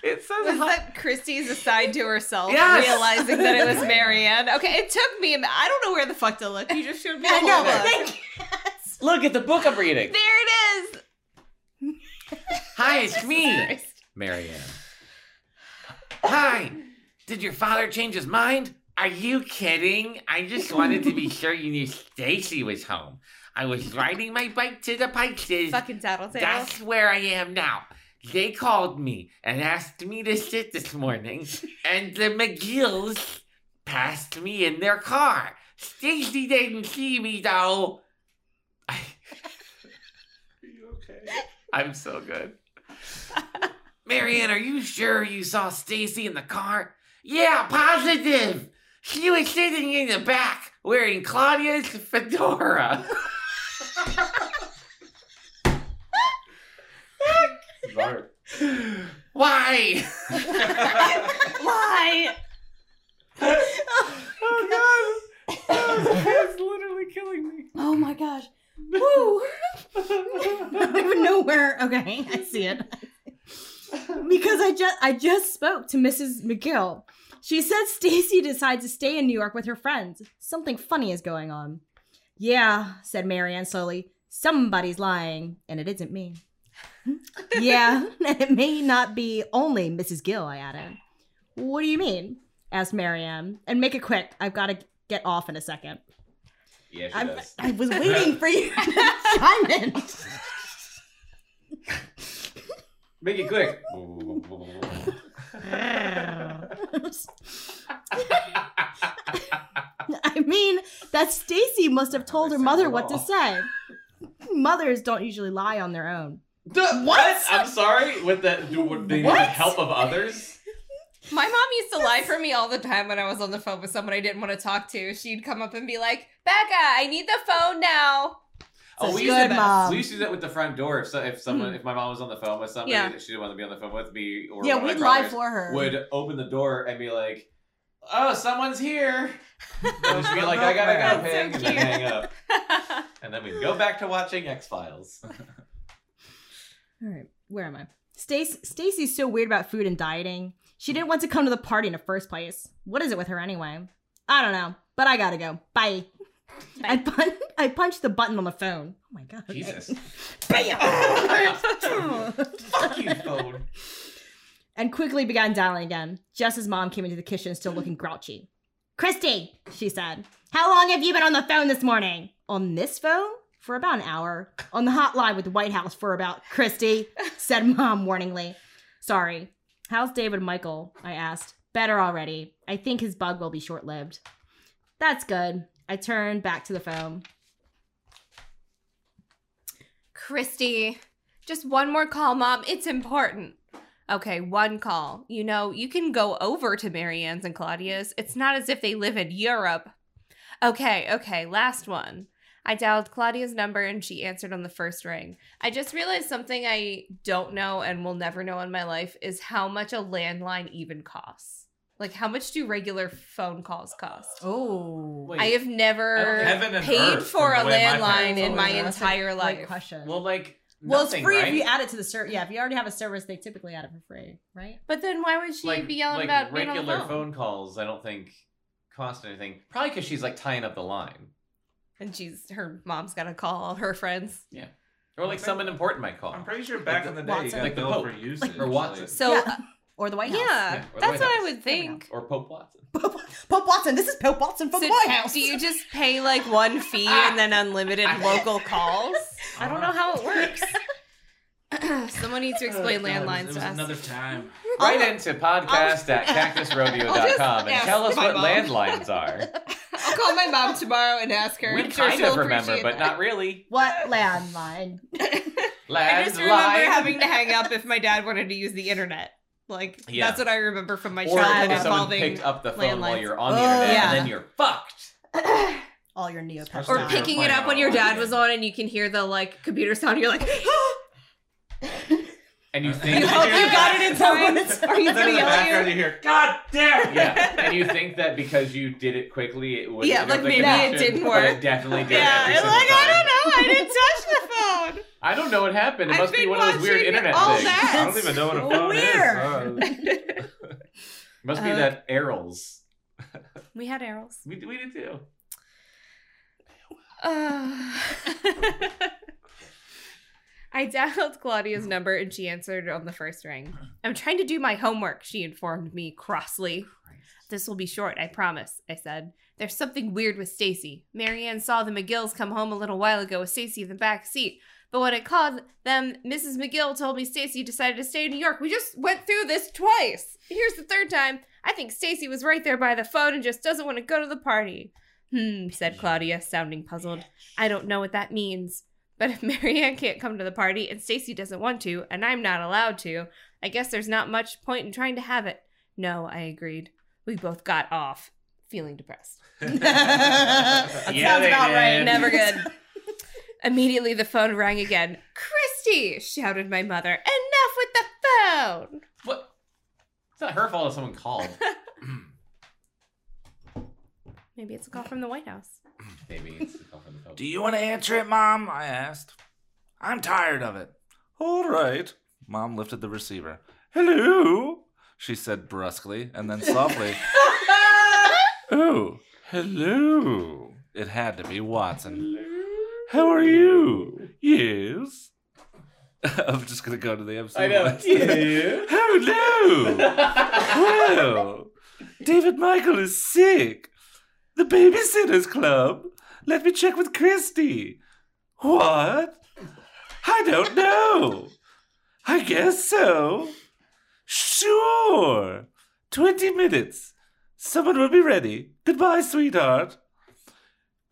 It says Was that Kristy's aside to herself, Yes! realizing that it was Mary Anne? Okay, it took me. I don't know where the fuck to look. You just showed me. I know. book. Thank. Look at the book I'm reading. There it is. Hi, it's me, Christ. Mary Anne. Hi. Did your father change his mind? Are you kidding? I just wanted to be sure you knew Stacey was home. I was riding my bike to the Pikes. Fucking tattletale. That's where I am now. They called me and asked me to sit this morning, and the McGills passed me in their car. Stacey didn't see me though. Are you okay? I'm so good. Mary Anne, are you sure you saw Stacey in the car? Yeah, positive. She was sitting in the back wearing Claudia's fedora. Bart. Why? Why? oh god. Oh, it's literally killing me. Oh my gosh. Woo. I don't even know where. Okay, I see it. because I just I just spoke to Mrs. McGill. She said Stacey decides to stay in New York with her friends. Something funny is going on. Yeah, said Mary Anne slowly. Somebody's lying, and it isn't me. Yeah, it may not be only Mrs. Gill, I added. What do you mean? asked Mary Anne. And make it quick. I've got to get off in a second. Yeah, she I, does. I was waiting for you Simon. Make it quick. I mean, that Stacey must have told her mother what to say. Mothers don't usually lie on their own. What? I'm sorry. With the do would they need the What? help of others? My mom used to lie for me all the time when I was on the phone with someone I didn't want to talk to. She'd come up and be like, "Becca, I need the phone now." Oh, we used, to, good mom. we used to do that with the front door. If, so, if someone, mm. if my mom was on the phone with somebody Yeah. that she didn't want to be on the phone with me, or yeah, we'd lie for her. would open the door and be like, "Oh, someone's here," and she'd be like, "I gotta go, so and then hang up, and then we'd go back to watching X Files. All right, where am I? Stace Stacey's so weird about food and dieting. She didn't want to come to the party in the first place. What is it with her anyway? I don't know, but I gotta go. Bye. I pun- I punched the button on the phone. Oh my god. Jesus, Bam! fuck you, phone. and quickly began dialing again. Jess's mom came into the kitchen still looking grouchy. Kristy, she said, how long have you been on the phone this morning? On this phone? For about an hour. On the hotline with the White House for about, Kristy, said mom um, warningly. Sorry. How's David Michael? I asked. Better already. I think his bug will be short lived. That's good. I turned back to the phone. Kristy, just one more call, mom. It's important. Okay, one call. You know, you can go over to Mary Anne's and Claudia's. It's not as if they live in Europe. Okay, okay, last one. I dialed Claudia's number and she answered on the first ring. I just realized something I don't know and will never know in my life is how much a landline even costs. Like, how much do regular phone calls cost? Oh. Wait, I have never paid for a from my landline in my asked. entire life. question. well, like, Well, nothing, it's free right? if you add it to the service. Yeah, if you already have a service, they typically add it for free, right? But then why would she like, be yelling like about being on regular the phone? phone calls. I don't think cost anything. Probably because she's like tying up the line, And she's her mom's got to call all her friends. Yeah. Or like Okay. someone important might call. I'm pretty sure back Like in the- the day you Watson. got Like the billed Pope. for usage. Or Watson. like- So Yeah. Uh, yeah, Or the White House. yeah, Yeah, that's White what I would think. or Pope Watson. Pope, Pope Watson. This is Pope Watson from So the White House. do you just pay like one fee and then unlimited local calls? I don't know how it works. Someone needs to oh, explain Oh, landlines It to us. another time. Write into podcast at cactusrodeo.com and tell us what mom. landlines are. I'll I'll call my mom tomorrow and ask her. We I'm sure kind she'll of remember, but that. not really. What landline? landline. I just remember Landline. having to hang up if my dad wanted to use the internet. Like Yeah. that's what I remember from my Or childhood if someone involving picked up the phone while you're on the Oh, internet, yeah. and then you're fucked. All your Neopets. or Or picking it up when your dad was on and you can hear the like computer sound. You're like, And you think you hope you got it in time. Are you Then gonna yell at you you? hear, God damn! yeah, and you think that because you did it quickly, it would Yeah, like maybe it didn't But work. it definitely did. Yeah, every like time. I don't know. I didn't touch the phone. I don't know what happened. It I've must be one of those weird internet all things. that. I don't even know what a phone weird. is. Uh, Must be Uh, that Errol's. We had arrows. We, we did too. Uh, I dialed Claudia's number and she answered on the first ring. I'm trying to do my homework, she informed me crossly. This will be short, I promise, I said. There's something weird with Stacey. Marianne saw the McGills come home a little while ago with Stacey in the back seat. But when I called them, Mrs. McGill told me Stacey decided to stay in New York. We just went through this twice. Here's the third time. I think Stacey was right there by the phone and just doesn't want to go to the party. Hmm, said Claudia, sounding puzzled. I don't know what that means. But if Mary Anne can't come to the party and Stacey doesn't want to, and I'm not allowed to, I guess there's not much point in trying to have it. No, I agreed. We both got off, feeling depressed. That Yeah, sounds about did. right. Never good. Immediately the phone rang again. Kristy, shouted my mother. Enough with the phone. What? It's not her fault if someone called. Maybe it's a call from the White House. Maybe it's the call from the phone. Do you want to answer it, Mom? I asked. I'm tired of it. All right. Mom lifted the receiver. Hello, she said brusquely, and then softly, Oh, hello. It had to be Watson. How are you? Yes. I'm just going to go to the MC. I know. voice. Yeah. Hello. well, David Michael is sick. The Babysitters Club. Let me check with Kristy. What? I don't know. I guess so. Sure. Twenty minutes. Someone will be ready. Goodbye, sweetheart.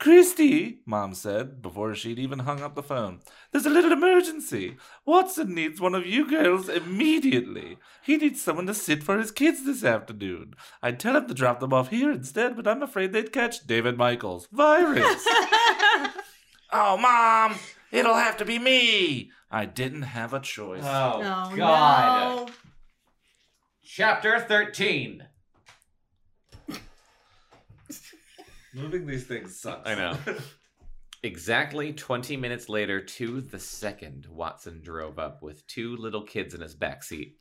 Kristy, Mom said before she'd even hung up the phone. There's a little emergency. Watson needs one of you girls immediately. He needs someone to sit for his kids this afternoon. I'd tell him to drop them off here instead, but I'm afraid they'd catch David Michaels' virus. oh, Mom, it'll have to be me. I didn't have a choice. Oh, Oh, God. no. Chapter 13. Moving these things sucks. I know. Exactly 20 minutes later, to the second, Watson drove up with two little kids in his backseat.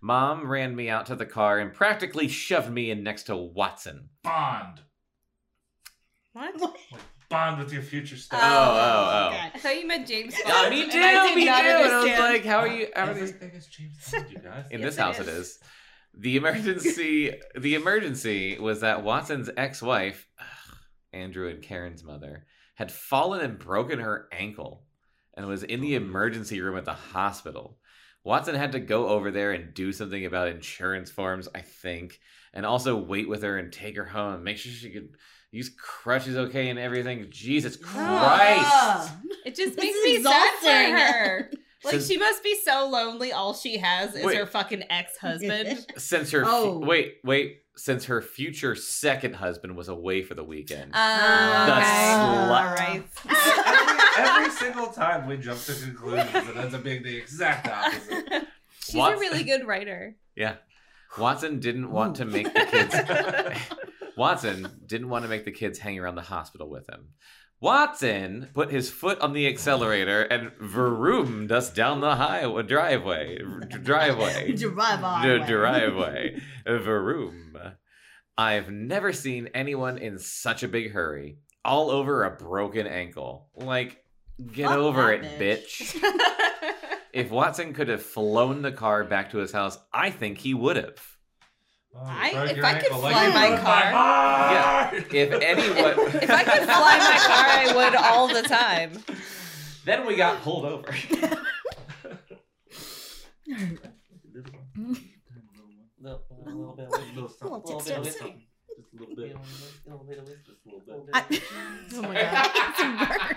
Mom ran me out to the car and practically shoved me in next to Watson. Bond. What? Bond with your future stuff. Oh, oh, oh. oh God. I thought you meant James Bond. Oh, me and too, I did me too. not And I was understand. like, how are you? How are these? Everything is James Bond, you guys. In Yes, this it house, it is. is. The emergency. the emergency was that Watson's ex-wife, Andrew and Karen's mother, had fallen and broken her ankle, and was in the oh. emergency room at the hospital. Watson had to go over there and do something about insurance forms, I think, and also wait with her and take her home and make sure she could use crutches okay and everything. Jesus Christ! It just makes me sad for her. Like Since- she must be so lonely. All she has is Wait. her fucking ex-husband. Since her fu- Oh. wait, wait, since her future second husband was away for the weekend. Oh, The okay. slut. All right. every, every single time we jump to conclusions, it ends up being the exact opposite. She's What's- a really good writer. Yeah. Watson didn't want to make the kids. Watson didn't want to make the kids hang around the hospital with him. Watson put his foot on the accelerator and vroomed us down the highway driveway. Driveway. Drive on. D- driveway. Vroom. I've never seen anyone in such a big hurry. All over a broken ankle. Like, get Fuck over it, bitch. bitch. If Watson could have flown the car back to his house, I think he would have. I, if I could fly my car, yeah. If anyone, if I could fly my car, I would all the time. Then we got pulled over. Oh my god!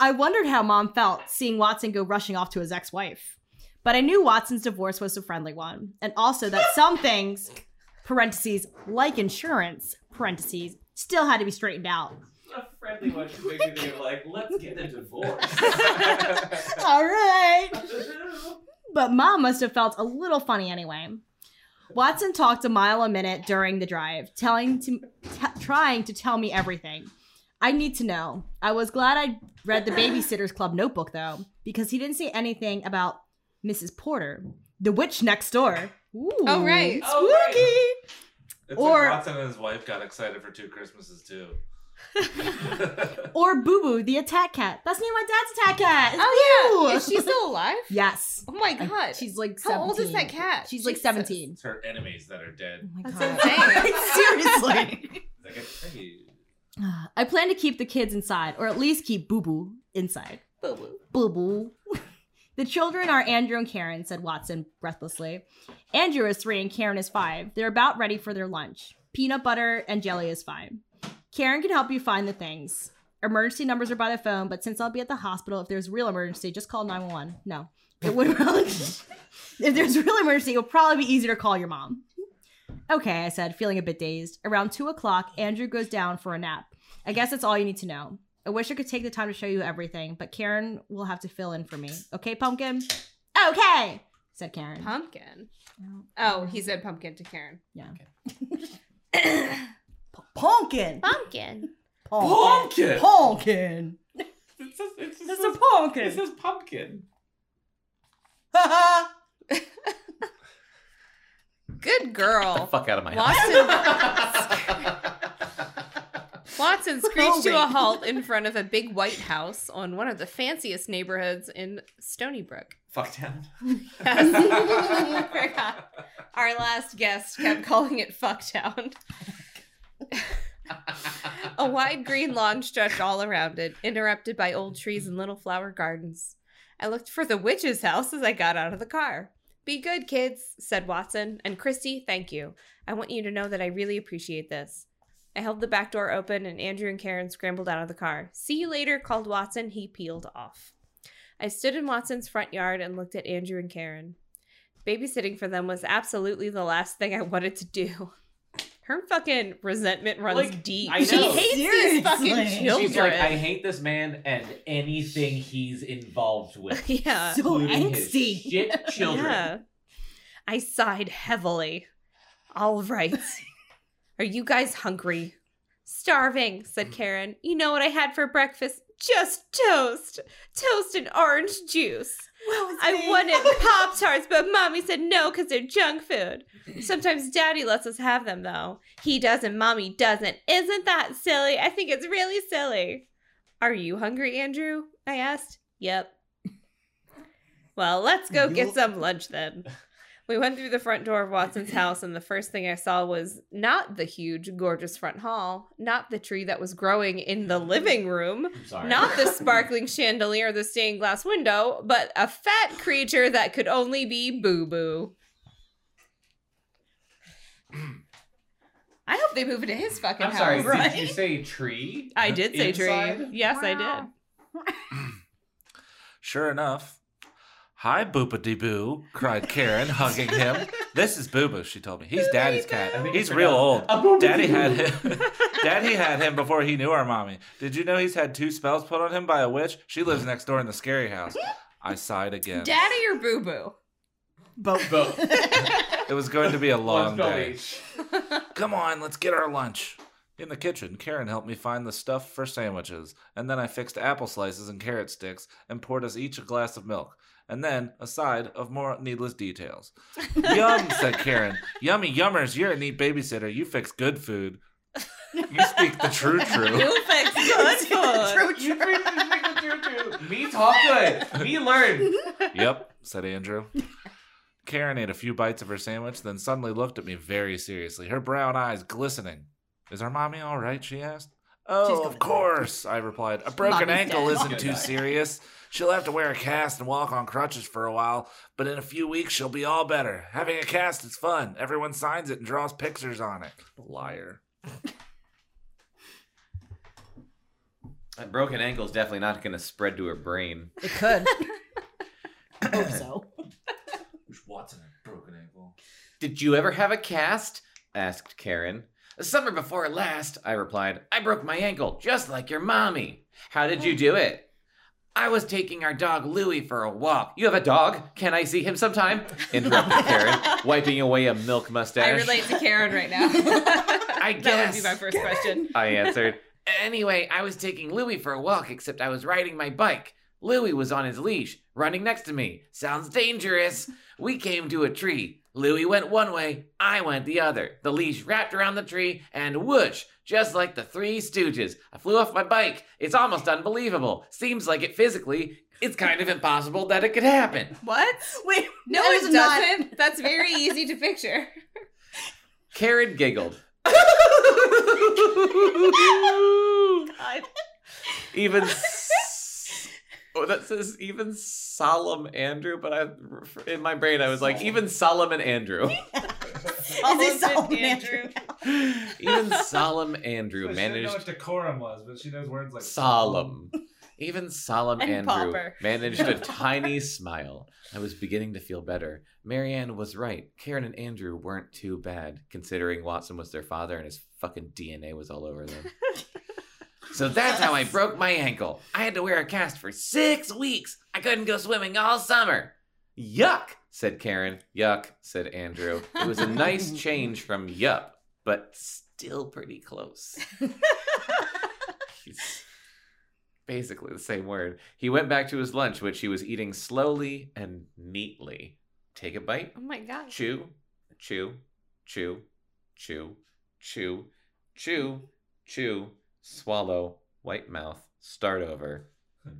I wondered how mom felt seeing Watson go rushing off to his ex-wife. But I knew Watson's divorce was a friendly one, and also that some things, parentheses, like insurance, parentheses, still had to be straightened out. A friendly one should make me think of like, let's get a divorce. All right. But mom must have felt a little funny anyway. Watson talked a mile a minute during the drive, telling to t- trying to tell me everything. I need to know. I was glad I read the Babysitters Club notebook though, because he didn't say anything about Mrs. Porter, the witch next door. Ooh, Oh, right. Oh, right. spooky. It's Or- like Watson and his wife got excited for two Christmases too. Or Boo Boo, the attack cat. That's the name of my dad's attack cat. It's Oh Boo. yeah, is she still alive? yes. Oh my I- god, she's like How old is that cat? She's like 17. it's her enemies that are dead. Oh my That's God. insane. Seriously. Like, I plan to keep the kids inside, or at least keep Boo Boo inside. Boo boo. Boo Boo. The children are Andrew and Karen, said Watson breathlessly. Andrew is three and Karen is five. They're about ready for their lunch. Peanut butter and jelly is fine. Karen can help you find the things. Emergency numbers are by the phone, but since I'll be at the hospital, if there's real emergency, just call 911. No. It would really, if there's real emergency, it'll probably be easier to call your mom. Okay, I said, feeling a bit dazed. Around two o'clock, Andrew goes down for a nap. I guess that's all you need to know. I wish I could take the time to show you everything, but Karen will have to fill in for me. Okay, pumpkin? Okay, said Karen. Pumpkin. Oh, he said pumpkin to Karen. Yeah. Pumpkin. Pumpkin. Pumpkin. Pumpkin. It says, it says, It's a pumpkin. It says pumpkin. Good girl. Fuck out of my Watson- house. Watson screeched to a halt in front of a big white house on one of the fanciest neighborhoods in Stoneybrook. Fuck town. Forgot. Our last guest kept calling it Fucktown. A wide green lawn stretched all around it, interrupted by old trees and little flower gardens. I looked for the witch's house as I got out of the car. Be good, kids, said Watson. And Kristy, thank you. I want you to know that I really appreciate this. I held the back door open, and Andrew and Karen scrambled out of the car. See you later, called Watson. He peeled off. I stood in Watson's front yard and looked at Andrew and Karen. Babysitting for them was absolutely the last thing I wanted to do. Her fucking resentment runs Like, deep. I She know. hates these Seriously. fucking She's children. She's like, I hate this man and anything he's involved with. yeah. So including his angsty. Shit children. Yeah. I sighed heavily. All right. Are you guys hungry? Starving, said mm-hmm. Karen. You know what I had for breakfast? Just toast. Toast and orange juice. I wanted Pop Tarts, but Mommy said no because they're junk food. Sometimes Daddy lets us have them, though. He doesn't, Mommy doesn't. Isn't that silly? I think it's really silly. Are you hungry, Andrew? I asked. Yep. Well, let's go get some lunch then. We went through the front door of Watson's house, and the first thing I saw was not the huge, gorgeous front hall, not the tree that was growing in the living room, not the sparkling chandelier or the stained glass window, but a fat creature that could only be Boo Boo. I hope they move into his fucking I'm house. sorry. right? Did you say tree? I did say tree. Inside? Yes, I did. Sure enough. Hi, Boopity Boo, cried Karen, hugging him. This is Boo Boo, she told me. He's Daddy's cat. He's real old. forgot. A Boopity Daddy had him. Daddy had him before he knew our mommy. Did you know he's had two spells put on him by a witch? She lives next door in the scary house. I sighed again. Daddy or Boo Boo? Both. Both. It was going to be a long day. Come on, let's get our lunch. In the kitchen, Karen helped me find the stuff for sandwiches, and then I fixed apple slices and carrot sticks and poured us each a glass of milk, and then a side of more needless details. Yum, said Karen. Yummy yummers, you're a neat babysitter. You fix good food. You speak the true true. You fix good food. True, You true. the chicken choo choo. Me talk good. Me learn. Yep, said Andrew. Karen ate a few bites of her sandwich, then suddenly looked at me very seriously, her brown eyes glistening. Is our mommy all right? she asked. Oh, of course, I replied. A broken Mommy's ankle dead. isn't too serious. She'll have to wear a cast and walk on crutches for a while, but in a few weeks she'll be all better. Having a cast is fun. Everyone signs it and draws pictures on it. Liar. That broken ankle is definitely not going to spread to her brain. It could. Hope so. Wish Watson had broken ankle. Did you ever have a cast? asked Karen. The summer before last, I replied. I broke my ankle, just like your mommy. How did you do it? I was taking our dog Louie for a walk. You have a dog? Can I see him sometime? Interrupted Karen, wiping away a milk mustache. I relate to Karen right now. I That would be my first question. I answered. Anyway, I was taking Louie for a walk, except I was riding my bike. Louie was on his leash, running next to me. Sounds dangerous. We came to a tree. Louie went one way, I went the other. The leash wrapped around the tree, and whoosh, just like the Three Stooges. I flew off my bike. It's almost unbelievable. Seems like it physically. It's kind of impossible that it could happen. What? Wait, No, that it is not- doesn't. That's very easy to picture. Karen giggled. even s- oh, that says even solemn Andrew, but I in my brain I was like even Solomon Andrew, Is Solomon it Solomon Andrew. Andrew? even solemn Andrew managed. She didn't know managed what decorum was, but she knows words like solemn. Even solemn And Andrew pauper. managed a tiny smile. I was beginning to feel better. Mary Anne was right. Karen and Andrew weren't too bad, considering Watson was their father and his fucking DNA was all over them. So that's how I broke my ankle. I had to wear a cast for six weeks. I couldn't go swimming all summer. Yuck, said Karen. Yuck, said Andrew. It was a nice change from yup, but still pretty close. Basically the same word. He went back to his lunch, which he was eating slowly and neatly. Take a bite, Oh my god. chew, chew, chew, chew, chew, chew, chew, swallow, white mouth, start over.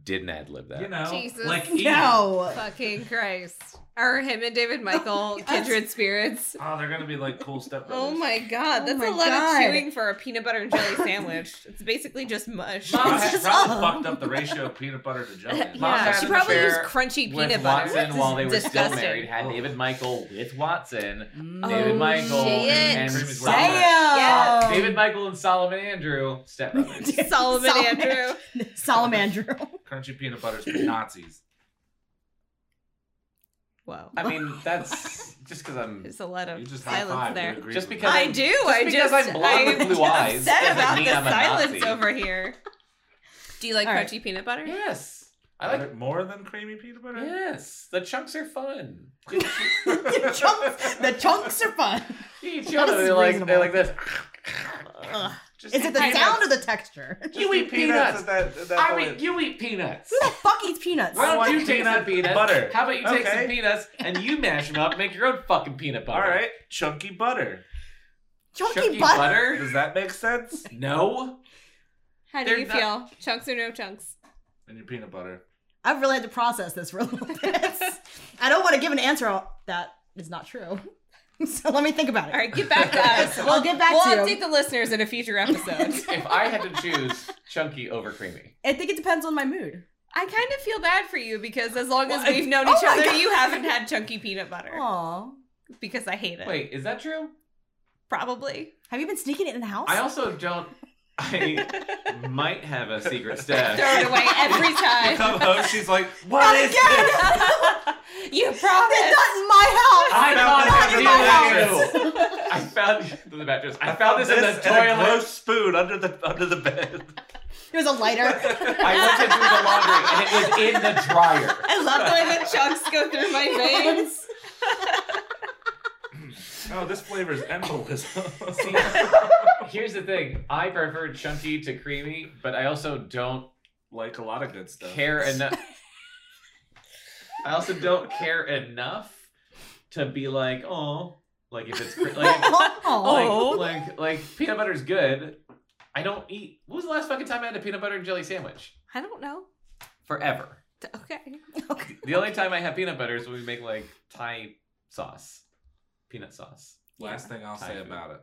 Didn't ad lib that. You know, Jesus. like eating. No. Fucking Christ. Are him and David Michael Yes. kindred spirits? Oh, they're gonna be like cool stepbrothers. Oh my god, Oh that's my a lot God. of chewing for a peanut butter and jelly sandwich. It's basically just mush. Mom It's just probably all- fucked up the ratio of peanut butter to jelly. Mom yeah, had she probably used affair crunchy with peanut butter. Watson while they were Disgusting. still married. Had David Michael with Watson. Mm. David Oh, Michael shit. and Cream is Solomon. Yeah. David Michael and Solomon Andrew, stepbrothers. Solomon Solomon. Andrew. Solomon Andrew. Crunchy peanut butter's for Nazis. Whoa. I mean, that's just because I'm There's a lot of just silence high-fived. there. Just because I do. just I because just I'm blonde I'm blue eyes upset doesn't about the I'm a silence over here. Do you like All right. crunchy peanut butter? Yes, I I like. it more than creamy peanut butter. Yes, the chunks are fun. the, chunks, the chunks are fun. You eat That chunks, is they're like reasonable. they're like this. Ugh. Just Is it the peanuts. sound or the texture? You eat peanuts. Is that, is that I mean, way- you eat peanuts. Who the fuck eats peanuts? Why don't you take some peanut peanuts? butter. How about you take Okay. some peanuts and you mash them up, make your own fucking peanut butter. All right, chunky butter. Chunky, Chunky butter. butter? Does that make sense? No. How do They're you not- feel? Chunks or no chunks? And your peanut butter. I've really had to process this for a little bit. I don't want to give an answer that is not true. So let me think about it. All right, get back to us. I'll get back we'll to you. update the listeners in a future episode. If I had to choose chunky over creamy, I think it depends on my mood. I kind of feel bad for you because as long as Well, we've known oh each my other, you haven't had chunky peanut butter Aw. because I hate it. wait, is that true? Probably. Have you been sneaking it in the house? I also don't. I might have a secret stash. Throw it away every You time. come home, she's like, Not "What is again! this?" you It's promised. not in my house! I found found this this in in my the mattress. I found the mattress. I found this in the and a toilet. gross spoon under the under the bed. It was a lighter. I went into the laundry and it was in the dryer. I love the way the chunks go through my veins. Oh, this flavor is embolism. Here's the thing: I prefer chunky to creamy, but I also don't like a lot of good stuff. care enough. I also don't care enough to be like, oh, like if it's cre- like, Oh. like, like, like peanut butter's good. I don't eat. When was the last fucking time I had a peanut butter and jelly sandwich? I don't know. Forever. Okay. The only time I have peanut butter is when we make like Thai sauce, peanut sauce. Last thing I'll Thai say food. about it: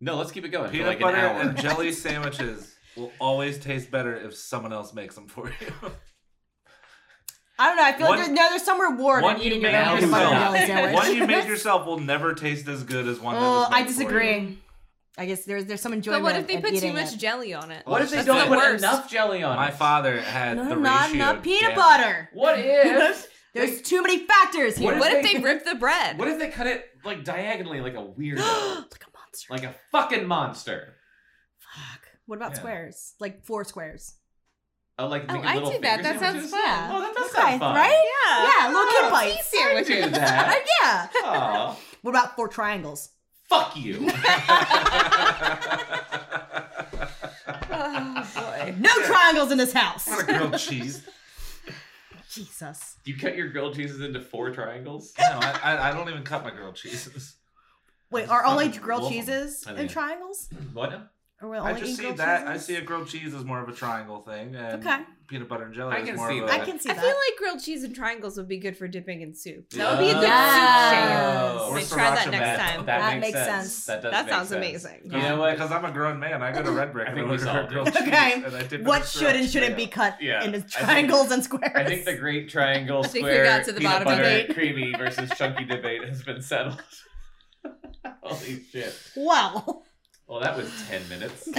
No, let's keep it going. peanut for like butter an hour. and jelly sandwiches will always taste better if someone else makes them for you. I don't know. I feel One- like there's, no, there's some reward one in you eating your made own peanut butter yourself. jelly sandwich. One you made yourself will never taste as good as one that Oh, was made I for you. disagree. I guess there's there's some enjoyment. But what if they in put too eating much it. jelly on it? What if they That's don't the put worst. enough jelly on My it? father had No, the not ratio. enough peanut down. butter. What if? There's too many factors here. What What if they- they rip the bread? what if they cut it like diagonally, like a weirdo, like a monster. like a fucking monster? Fuck. What about Yeah. squares? Like four squares. Oh, like Oh, I little do that. finger That sounds sandwiches? fun. Oh, that does Okay, sound fun. right? Yeah. Yeah, little kid bites. cheese sandwiches. I do that. yeah. Aw, What about four triangles? fuck you. Oh boy. No triangles in this house. What a grilled cheese. Jesus. you cut your grilled cheeses into four triangles? No, I, I, I don't even cut my grilled cheeses. Wait, are only grilled cheeses I in triangles? What? now? Or we I only just see grilled that. I see a grilled cheese as more of a triangle thing, and Okay. Peanut butter and jelly I can more see of that. I can see I that. feel like grilled cheese and triangles would be good for dipping in soup. That would be a good Yes. soup Or shade. Maybe try that next mayo. time. That, That makes, makes sense. sense. That does That make sounds sense. amazing. You know what? Because I'm a grown man, I go to Red Brick I think we order grilled cheese, Okay. and I dip it in What should and shouldn't be cut Yeah. into I think- triangles and squares? I think the great triangle I think we square got to the peanut bottom butter creamy versus chunky debate has been settled. Holy shit! Wow. Well, that was ten minutes. it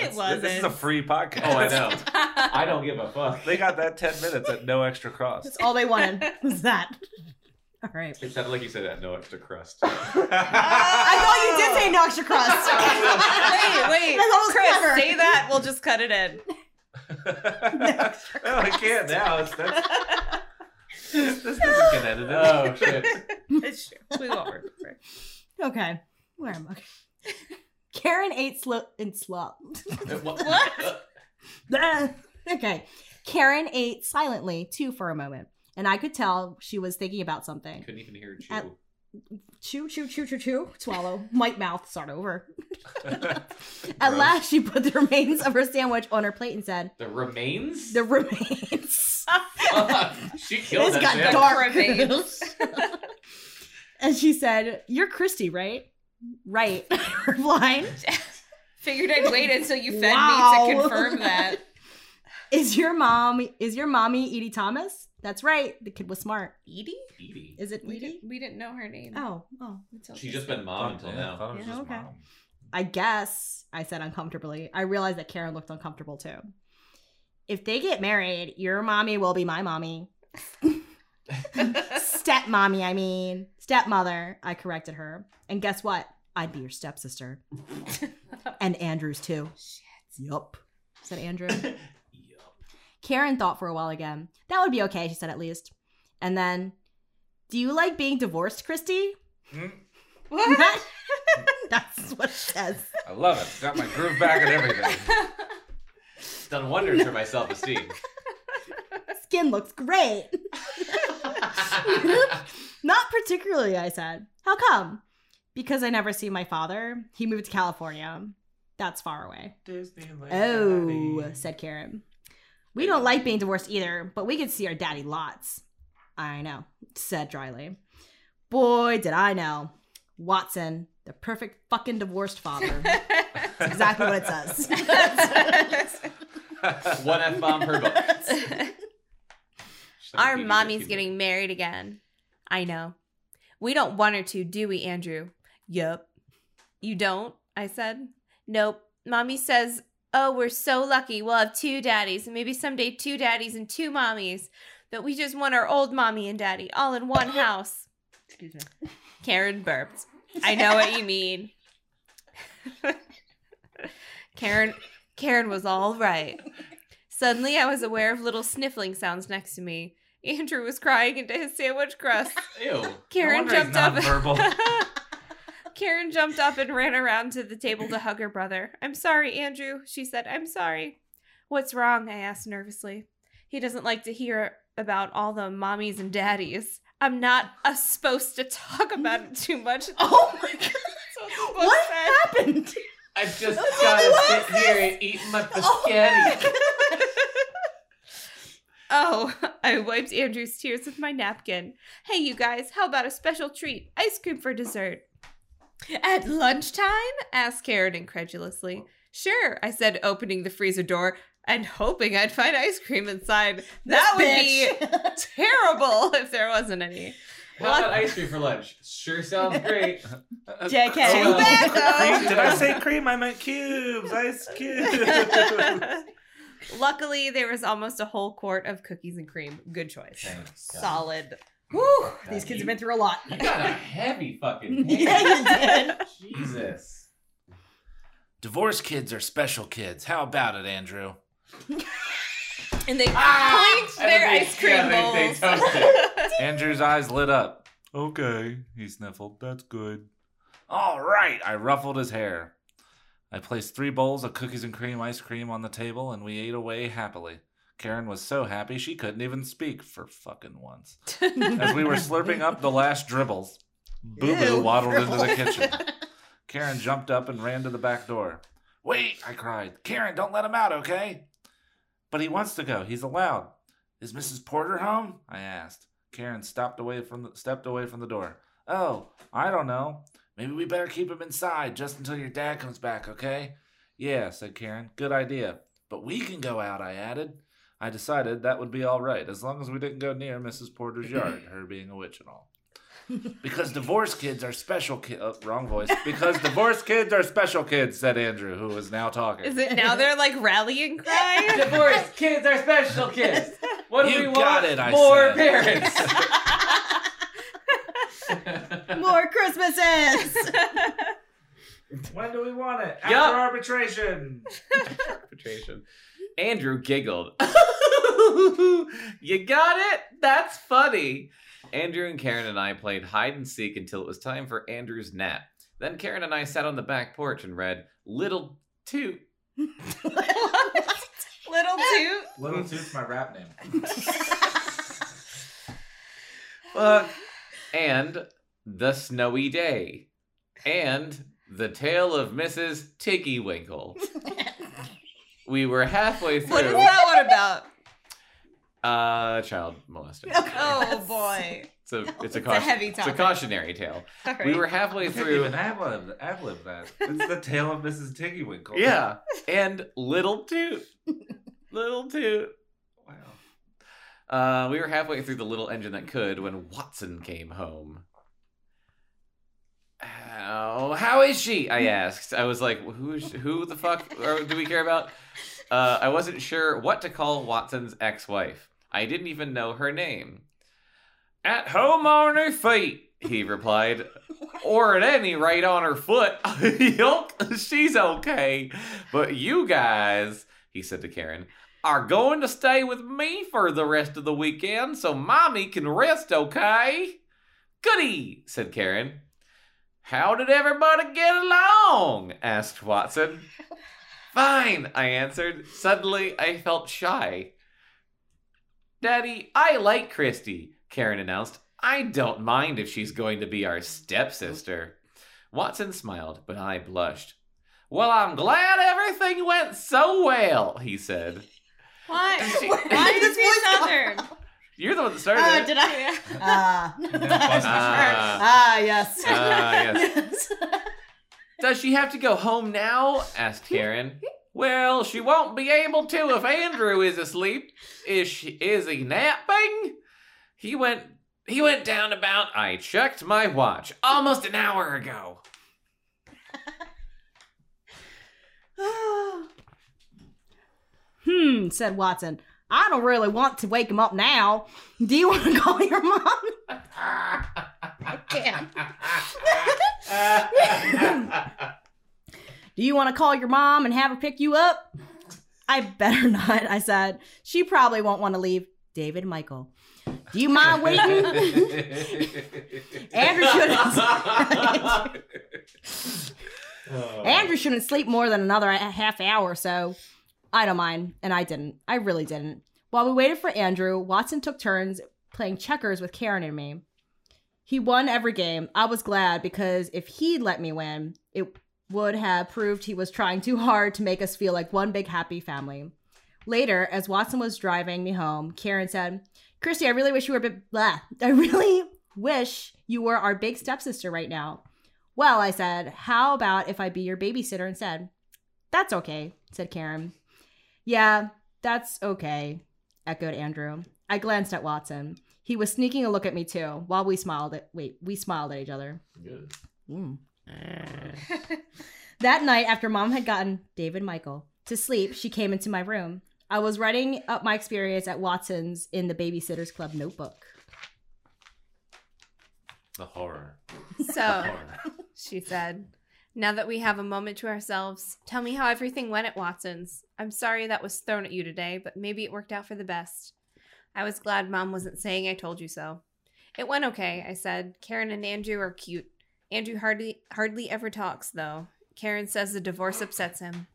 This- wasn't. This is a free podcast. Oh, I know. I don't give a fuck. They got that 10 minutes at no extra cost. That's all they wanted was that. All right. It sounded like you said that no extra crust. I thought you did say no extra crust. wait, wait. I thought it was Chris, clever. say that. We'll just cut it in. well, I can't now. It's, that's, this doesn't get edited. oh shit! It's true. We won't remember. Okay. Where am I? Karen ate slow and slop. what? What? okay. Karen ate silently too for a moment, and I could tell she was thinking about something. Couldn't even hear you At- chew. Chew, chew, chew, chew, chew. Swallow. Might mouth. Start over. At last, she put the remains of her sandwich on her plate and said, The remains? "The remains." she killed This that got shit. dark. Remains. and she said, "You're Kristy, right?" Right. blind. Figured I'd wait until you fed Wow. me to confirm that. is your mom? Is your mommy Edie Thomas?" That's right. The kid was smart. Edie? Edie. Is it We, Edie? didn't, we didn't know her name. Oh, oh. Until She's just just been mom until Yeah, I now. thought it was Yeah, just okay. mom. I guess I said uncomfortably. I realized that Karen looked uncomfortable too. If they get married, your mommy will be my mommy. Stepmommy, I mean. Stepmother, I corrected her. And guess what? I'd be your stepsister. and Andrew's too. Shit. Yup. Said Andrew. Yup. Karen thought for a while again. That would be okay, she said at least. And then, do you like being divorced, Kristy? Hmm? What? That's what it says. I love it. Got my groove back and everything. It's done wonders for my self esteem. Skin looks great. Not particularly, I said. How come? Because I never see my father. He moved to California. That's far away. Disneyland. Oh, Daddy. said Karen. We don't like being divorced either, but we could see our daddy lots. I know, said dryly. Boy, did I know. Watson, the perfect fucking divorced father. That's exactly what it says. One F bomb per book. Our mommy's getting married again. I know. We don't want her to, do we, Andrew? Yup. You don't? I said. Nope. Mommy says, Oh, we're so lucky. We'll have two daddies, and maybe someday two daddies and two mommies. But we just want our old mommy and daddy all in one house. Excuse me. Karen burped. I know what you mean. Karen Karen was all right. Suddenly I was aware of little sniffling sounds next to me. Andrew was crying into his sandwich crust. Ew. Karen wonder he's jumped up. nonverbal. Karen jumped up and ran around to the table to hug her brother. I'm sorry, Andrew, she said. I'm sorry. What's wrong? I asked nervously. He doesn't like to hear about all the mommies and daddies. I'm not uh, supposed to talk about it too much. Oh my god. So What happened? I just That's gotta sit it here and eat my Oh biscotti. Oh, I wiped Andrew's tears with my napkin. Hey, you guys, how about a special treat? Ice cream for dessert. At lunchtime? asked Karen incredulously. Sure, I said, opening the freezer door and hoping I'd find ice cream inside. That would be terrible if there wasn't any. How about ice cream for lunch? Sure sounds great. JK. Oh, Too bad, though. Cream- Did I say cream? I meant cubes. Ice cubes. Luckily, there was almost a whole quart of cookies and cream. Good choice. Thank Solid. Whew, these kids have been through a lot. You got a heavy fucking hand. Yeah, you did. Jesus. Divorce kids are special kids. How about it, Andrew? And they Ah! blinked And their they- ice cream yeah, they- they bowls. toasted. Andrew's eyes lit up. Okay, he sniffled. That's good. All right, I ruffled his hair. I placed three bowls of cookies and cream ice cream on the table, and we ate away happily. Karen was so happy she couldn't even speak for fucking once. As we were slurping up the last dribbles, Boo Boo waddled into the kitchen. Karen jumped up and ran to the back door. Wait, I cried. Karen, don't let him out, okay? But he wants to go. He's allowed. Is Mrs. Porter home? I asked. Karen stopped away from the, stepped away from the door. Oh, I don't know. Maybe we better keep him inside just until your dad comes back, okay? Yeah, said Karen. Good idea. But we can go out, I added. I decided that would be all right, as long as we didn't go near Mrs. Porter's yard, her being a witch and all. Because divorce kids are special kids. Oh, wrong voice. Because divorce kids are special kids, said Andrew, who was now talking. Is it now they're like rallying cry? Divorce kids are special kids. What do You we want? got it, I More said. parents. More Christmases. When do we want it? After Yup. arbitration. Arbitration. Andrew giggled. you got it? That's funny. Andrew and Karen and I played hide and seek until it was time for Andrew's nap. Then Karen and I sat on the back porch and read Little Toot. Little toot. Little Toot's my rap name. Fuck. And The Snowy Day. And The Tale of Mrs. Tiggy Winkle. We were halfway through. What is that one about? Uh, child molesting. Oh boy. It's a it's a, a caution- heavy It's a cautionary tale. All We were halfway I couldn't through. even ad-lib, ad-lib that. It's the tale of Mrs. Tiggywinkle. Yeah, and Little Toot, Little Toot. Wow. Uh, we were halfway through the little engine that could when Watson came home. How is she? I asked. I was like, who is who the fuck or do we care about? Uh, I wasn't sure what to call Watson's ex-wife. I didn't even know her name. At home on her feet, he replied. or at any rate on her foot. She's okay. But you guys, he said to Karen, are going to stay with me for the rest of the weekend so mommy can rest, okay? Goody, said Karen. How did everybody get along? asked Watson. Fine, I answered. Suddenly, I felt shy. Daddy, I like Kristy, Karen announced. I don't mind if she's going to be our stepsister. Watson smiled, but I blushed. Well, I'm glad everything went so well, he said. Why? She- Why is he southern? You're the one that started it. did I? Ah. Ah. ah, yes. Ah, yes. Does she have to go home now? asked Karen. Well, she won't be able to if Andrew is asleep. Is she is he napping? He went he went down about I checked my watch almost an hour ago. hmm, said Watson. I don't really want to wake him up now. Do you want to call your mom? I can't. Do you want to call your mom and have her pick you up? I better not, I said. She probably won't want to leave. David Michael. Do you mind waiting? Andrew shouldn't. Andrew shouldn't sleep more than another half hour or so. I don't mind, and I didn't. I really didn't. While we waited for Andrew, Watson took turns playing checkers with Karen and me. He won every game. I was glad because if he'd let me win, it would have proved he was trying too hard to make us feel like one big happy family. Later, as Watson was driving me home, Karen said, Kristy, I really wish you were a bit blah. I really wish you were our big stepsister right now. Well, I said, how about if I be your babysitter instead? That's okay, said Karen. Yeah, that's okay, echoed Andrew. I glanced at Watson. He was sneaking a look at me too, while we smiled at wait, we smiled at each other. Good. Mm. That night, after mom had gotten David Michael to sleep, she came into my room. I was writing up my experience at Watson's in the Babysitters Club notebook. The horror. So, horror. she said, now that we have a moment to ourselves, tell me how everything went at Watson's. I'm sorry that was thrown at you today, but maybe it worked out for the best. I was glad mom wasn't saying I told you so. It went okay, I said. Karen and Andrew are cute. Andrew hardly hardly ever talks though. Karen says the divorce upsets him.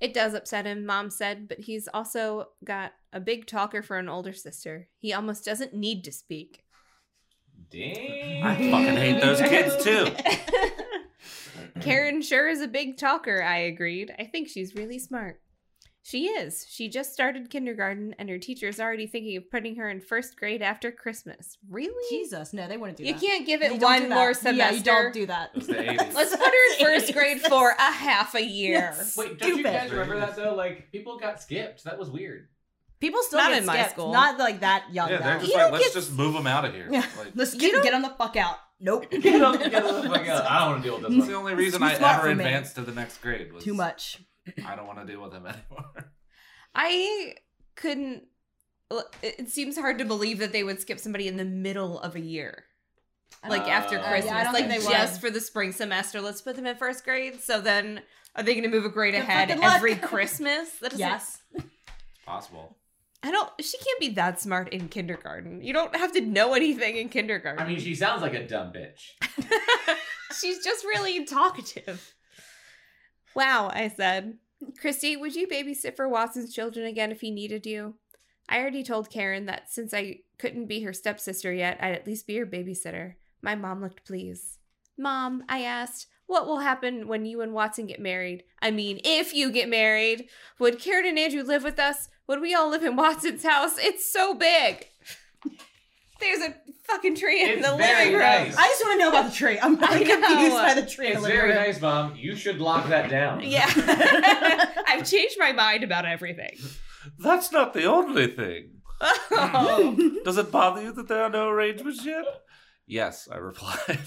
It does upset him, mom said, but he's also got a big talker for an older sister. He almost doesn't need to speak. Dang. I fucking hate those kids too. Karen sure is a big talker, I agreed. I think she's really smart. She is. She just started kindergarten, and her teacher is already thinking of putting her in first grade after Christmas. Really? Jesus, no, they wouldn't do You that. You can't give it one more semester. Yeah, you don't do that. It's the 80s. Let's put her in first grade for a half a year. Yes. Wait, don't you guys remember that though? Like people got skipped. That was weird. People still Not get in my skipped, school. Not like that young. yeah, they're just You like, don't let's get- just move them out of here. Yeah. Like, Let's You get, don't- get on the fuck out. Nope. Get up, get the fuck out. I don't want to deal with this that's the only reason I ever advanced to the next grade was Too much. I don't want to deal with him anymore. I couldn't. It seems hard to believe that they would skip somebody in the middle of a year. Like after Uh, Christmas, yeah, I don't like think they just would. for the spring semester, let's put them in first grade. So then, are they going to move a grade Good ahead every Christmas? That Yes. It's possible. I don't. She can't be that smart in kindergarten. You don't have to know anything in kindergarten. I mean, she sounds like a dumb bitch. she's just really talkative. Wow, I said. Kristy, would you babysit for Watson's children again if he needed you? I already told Karen that since I couldn't be her stepsister yet, I'd at least be her babysitter. My mom looked pleased. Mom, I asked, what will happen when you and Watson get married? I mean, if you get married, would Karen and Andrew live with us? Would we all live in Watson's house? It's so big. There's a fucking tree in It's the very living room. nice. I just want to know about the tree. I'm I really know. confused by the tree. in It's the living very room. nice, mom. You should lock that down. Yeah. I've changed my mind about everything. That's not the only thing. Oh. Does it bother you that there are no arrangements yet? Yes, I replied.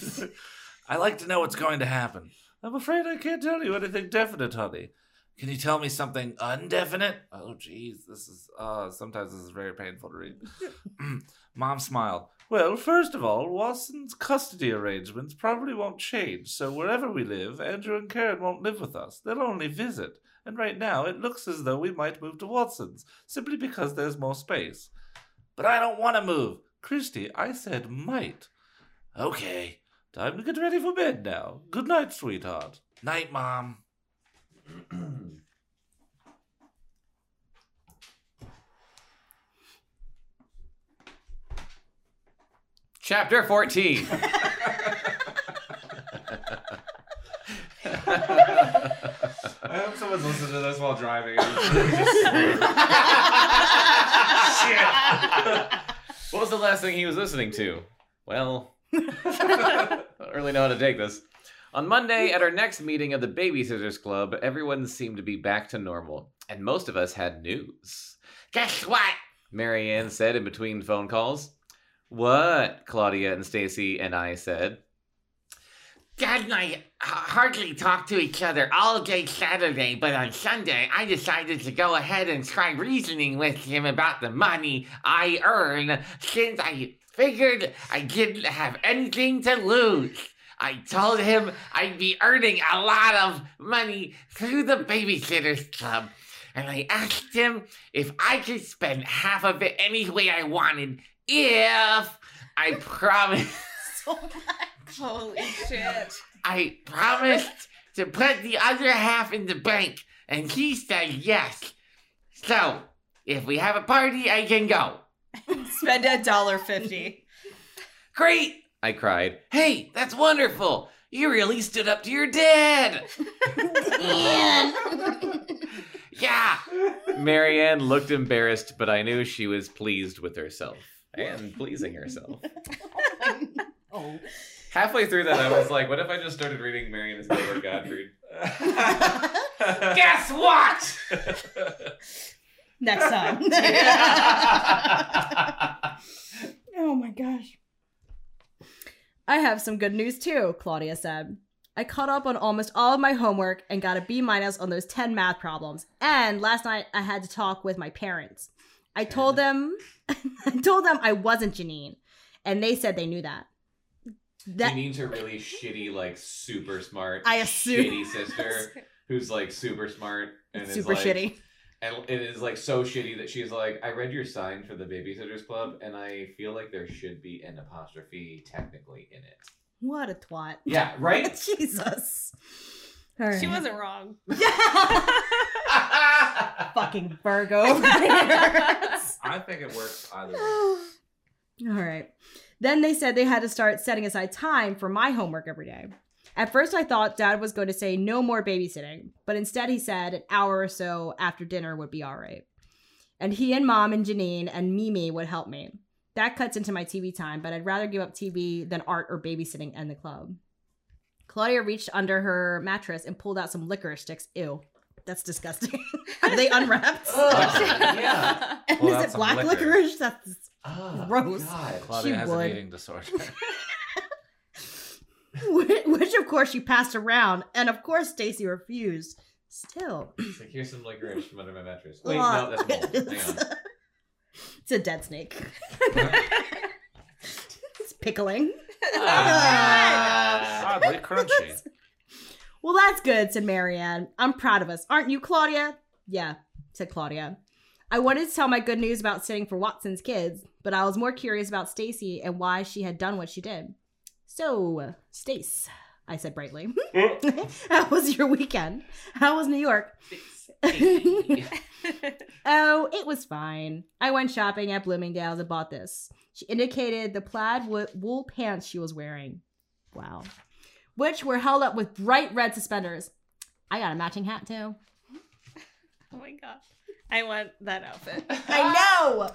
I like to know what's going to happen. I'm afraid I can't tell you anything definite, honey. Can you tell me something undefinite? Oh, jeez, this is, uh, sometimes this is very painful to read. Mom smiled. Well, first of all, Watson's custody arrangements probably won't change, so wherever we live, Andrew and Karen won't live with us. They'll only visit. And right now, it looks as though we might move to Watson's, simply because there's more space. But I don't want to move. Kristy, I said might. Okay, time to get ready for bed now. Good night, sweetheart. Night, Mom. Chapter 14. I hope someone's listening to this while driving. Shit. what was the last thing he was listening to? Well, I don't really know how to take this. On Monday, at our next meeting of the Babysitters Club, everyone seemed to be back to normal, and most of us had news. Guess what? Mary Anne said in between phone calls. What? Claudia and Stacey and I said. Dad and I hardly talked to each other all day Saturday, but on Sunday I decided to go ahead and try reasoning with him about the money I earn since I figured I didn't have anything to lose. I told him I'd be earning a lot of money through the Babysitters Club, and I asked him if I could spend half of it any way I wanted if I promised. so much. Holy shit. I promised to put the other half in the bank, and he said yes. So, if we have a party, I can go. Spend a dollar fifty. Great! I cried. Hey, that's wonderful! You really stood up to your dad! yeah! Mary Anne looked embarrassed, but I knew she was pleased with herself and pleasing herself. Oh. Halfway through that, I was like, what if I just started reading Mary Anne is Gilbert Gottfried? Guess what? Next time. Oh my gosh. I have some good news too, Claudia said. I caught up on almost all of my homework and got a B minus on those 10 math problems. And last night I had to talk with my parents. I told them I told them I wasn't Janine, and they said they knew that. That Janine's her really shitty, like super smart, I assume- shitty sister who's like super smart and super is like, shitty. And it is like so shitty that she's like, I read your sign for the Babysitters Club, and I feel like there should be an apostrophe technically in it. What a twat. Yeah, right. Jesus. All right. She wasn't wrong. fucking Virgo. I think it works either way. All right. Then they said they had to start setting aside time for my homework every day. At first, I thought dad was going to say no more babysitting, but instead, he said an hour or so after dinner would be all right. And he and mom and Janine and Mimi would help me. That cuts into my TV time, but I'd rather give up TV than art or babysitting and the club. Claudia reached under her mattress and pulled out some licorice sticks. Ew. That's disgusting. Are they unwrapped? Ugh, yeah. And Pull is it black licorice. licorice? That's Oh, Gross. God. Claudia She has would. an eating disorder. Which of course she passed around, and of course Stacey refused. Still, It's like, here's some licorice from under my mattress. Wait, Ugh. no, that's mold. Hang on. it's a dead snake. it's pickling. Ah. Oddly crunchy. Well, that's good, said Mary Anne. I'm proud of us. Aren't you, Claudia? Yeah, said Claudia. I wanted to tell my good news about sitting for Watson's kids, but I was more curious about Stacey and why she had done what she did. So, Stace, I said brightly. Mm. How was your weekend? How was New York? oh, it was fine. I went shopping at Bloomingdale's and bought this. She indicated the plaid wo- wool pants she was wearing. Wow. Which were held up with bright red suspenders. I got a matching hat too. Oh my god. I want that outfit. I know.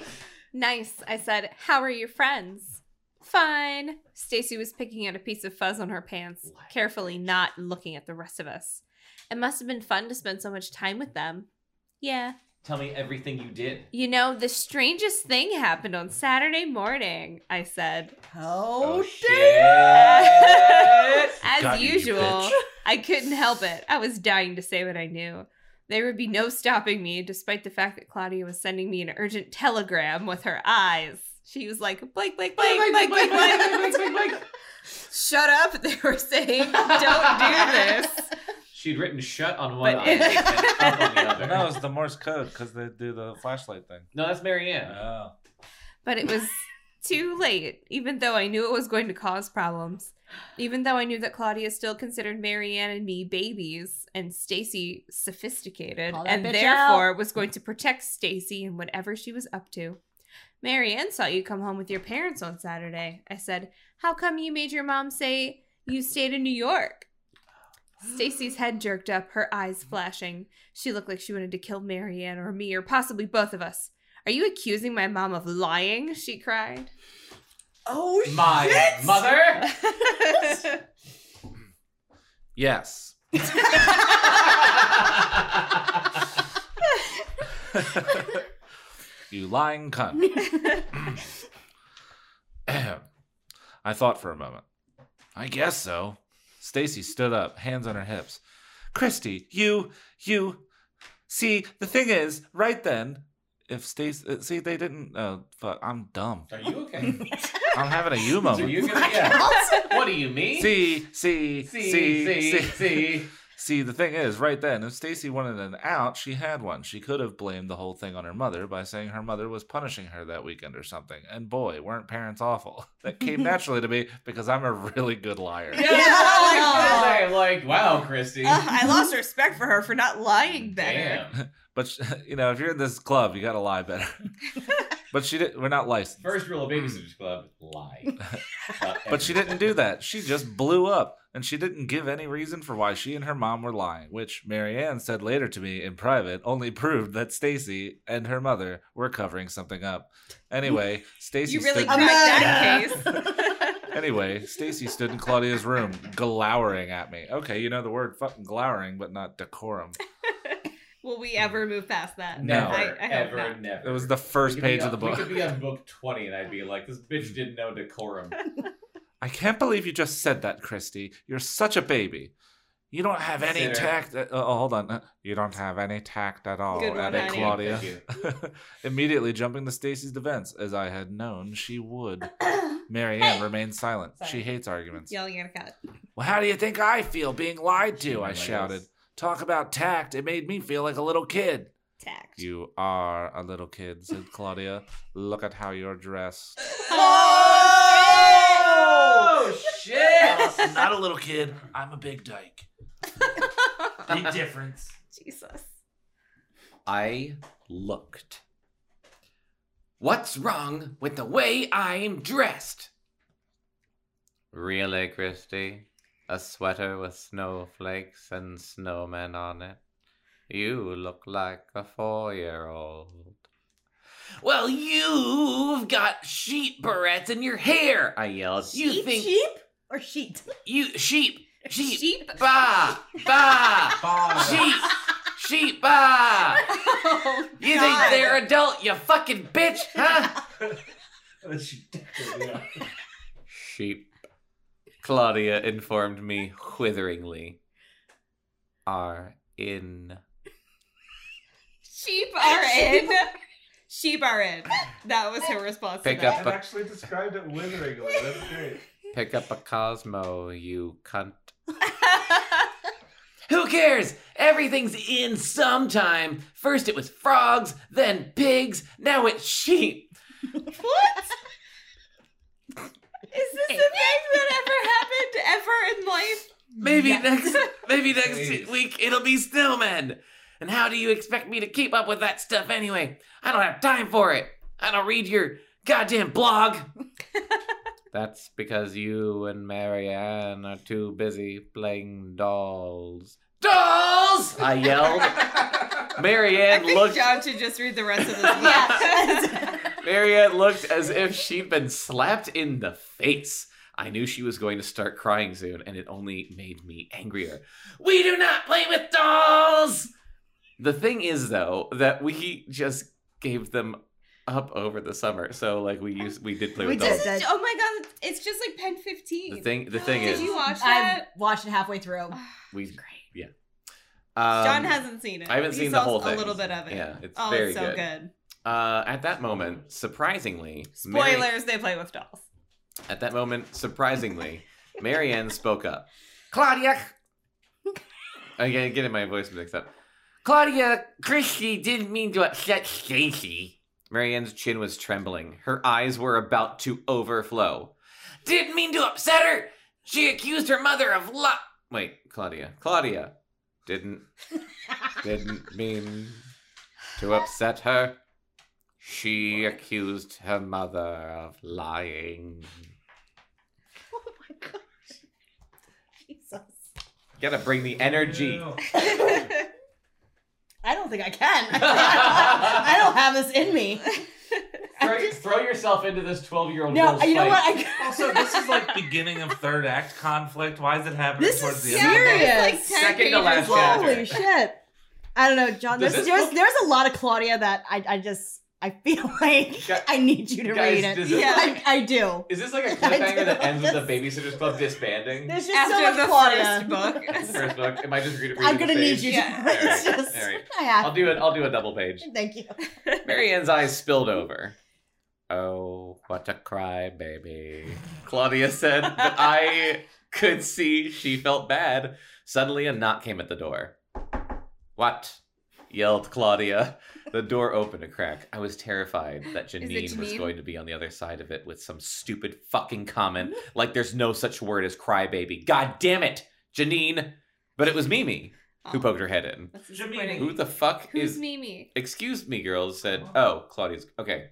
Nice. I said, How are your friends? Fine. Stacey was picking at a piece of fuzz on her pants, carefully not looking at the rest of us. It must have been fun to spend so much time with them. Yeah. Tell me everything you did. You know, the strangest thing happened on Saturday morning, I said. Oh, oh shit! As Got you, usual, bitch. I couldn't help it. I was dying to say what I knew. There would be no stopping me, despite the fact that Claudia was sending me an urgent telegram with her eyes. She was like, Blake, Blake, Blake, Blake, Blake, Blake. Blake, Blake, Shut up, they were saying. Don't do this. She'd written "shut" on one But- eye and up on the other. no, it's the Morse code because they do the flashlight thing. No, that's Mary Anne. Oh. But it was too late, even though I knew it was going to cause problems. Even though I knew that Claudia still considered Mary Anne and me babies and Stacey sophisticated Call that and bitch therefore was going to protect Stacey and whatever she was up to. Mary Anne saw you come home with your parents on Saturday. I said, "How come you made your mom say you stayed in New York?" Stacey's head jerked up, her eyes flashing. She looked like she wanted to kill Mary Anne or me or possibly both of us. Are you accusing my mom of lying? She cried. Oh, My mother. Yes. You lying cunt. I thought for a moment. I guess so. Stacey stood up, hands on her hips. Kristy, you, you. See, the thing is, right then, if Stacey, uh, see, they didn't. Uh, fuck, I'm dumb. Are you okay? I'm having a you moment. Are you gonna? Yeah. What do you mean? See, see, see, see, see, see, see. See, the thing is, right then, if Stacey wanted an out, she had one. She could have blamed the whole thing on her mother by saying her mother was punishing her that weekend or something. And boy, weren't parents awful. That came naturally to me because I'm a really good liar. Yeah, I was say, like, wow, Kristy. I lost respect for her for not lying better. Damn. But you know, if you're in this club, you got to lie better. but she did. We're not licensed. First rule of Babysitters mm. Club: lie. But she didn't do that. She just blew up. And she didn't give any reason for why she and her mom were lying, which Mary Anne said later to me in private only proved that Stacey and her mother were covering something up. Anyway, Stacey You really stood cracked that case. Anyway, Stacey stood in Claudia's room, glowering at me. Okay, you know the word fucking glowering, but not decorum. Will we ever move past that? No, I, I ever, not. never. It was the first We could be page of the book. We could be on book 20 and I'd be like, this bitch didn't know decorum. I can't believe you just said that, Kristy. You're such a baby. You don't have any Sitter. tact. Uh, oh, hold on. Uh, You don't have any tact at all, Good one, added honey. Claudia. Immediately jumping to Stacey's defense, as I had known she would. Mary Anne remained silent. She hates arguments. Yelling at a cat. Well, how do you think I feel being lied to? I Legos. shouted. Talk about tact. It made me feel like a little kid. Tact. You are a little kid, said Claudia. Look at how you're dressed. Oh, shit! I'm not a little kid. I'm a big dyke. Big difference. Jesus. I looked. What's wrong with the way I'm dressed? Really, Kristy? A sweater with snowflakes and snowmen on it? You look like a four year old. Well, you've got sheep barrettes in your hair. I yelled. You sheep, think sheep or sheet? you sheep sheep Sheep. ba ba sheep sheep ba. Oh, You God. think they're adult? You fucking bitch, huh? Sheep. Claudia informed me witheringly. Are in. Sheep are in. Sheep are in. That was her response. Pick to that. up a actually described it witheringly. That's great. pick up a Cosmo, you cunt. Who cares? Everything's in sometime. First it was frogs, then pigs, now it's sheep. what? Is this a thing that ever happened ever in life? Maybe Yeah. next maybe next Please. week it'll be snowmen. And how do you expect me to keep up with that stuff anyway? I don't have time for it. I don't read your goddamn blog. That's because you and Mary Anne are too busy playing dolls. Dolls! I yelled. I Mary Anne think looked. John should just read the rest of this. Yeah. Mary Anne looked as if she'd been slapped in the face. I knew she was going to start crying soon, and it only made me angrier. We do not play with dolls! The thing is, though, that we just gave them up over the summer. So, like, we used, we did play We with did. dolls. That- oh my god, it's just like Pen 15. The thing, the thing Did is, you watch I that? watched it halfway through. we Great. yeah. Um, John hasn't seen it. I haven't He seen the saw whole A thing. little bit of it. Yeah, it's oh, very it's so good. good. Uh, at that moment, surprisingly, Mari- Spoilers: They play with dolls. at that moment, surprisingly, Mary Anne spoke up. Claudia, I get getting my voice mixed up. Claudia, Kristy didn't mean to upset Stacey. Marianne's chin was trembling. Her eyes were about to overflow. Didn't mean to upset her. She accused her mother of lo- Wait, Claudia. Claudia didn't didn't mean to upset her. She accused her mother of lying. Oh my gosh. Jesus. Gotta bring the energy. I don't think I can. I don't have this in me. Throw, throw yourself into this 12 year old No, you know what? I, Also, this is like beginning of third act conflict. Why is it happening This towards is the end? of the serious. There's like 10 Second to pages last long. chapter. Holy shit. I don't know, John. Does There's, this there's, book- there's a lot of Claudia that I, I just, I feel like Gu- I need you to guys, read it. does this Yeah. I, I do. Is this like a cliffhanger that ends with the Babysitters Club disbanding? There's just After so much the Claudia. first book. First book. Am I just reading? I'm gonna need you to. Yeah. It's Alright, just, alright. I have. I'll do it. I'll do a double page. Thank you. Mary Anne's eyes spilled over. Oh, what a cry, baby. Claudia said, but I could see she felt bad. Suddenly, a knock came at the door. What? Yelled Claudia. The door opened a crack. I was terrified that it Janine, was going to be on the other side of it with some stupid fucking comment like there's no such word as crybaby. God damn it, Janine! But it was Mimi who Oh, poked her head in. that's. Who the fuck Who's is. Mimi? Excuse me, girls, said. Oh, oh Claudia's. Okay.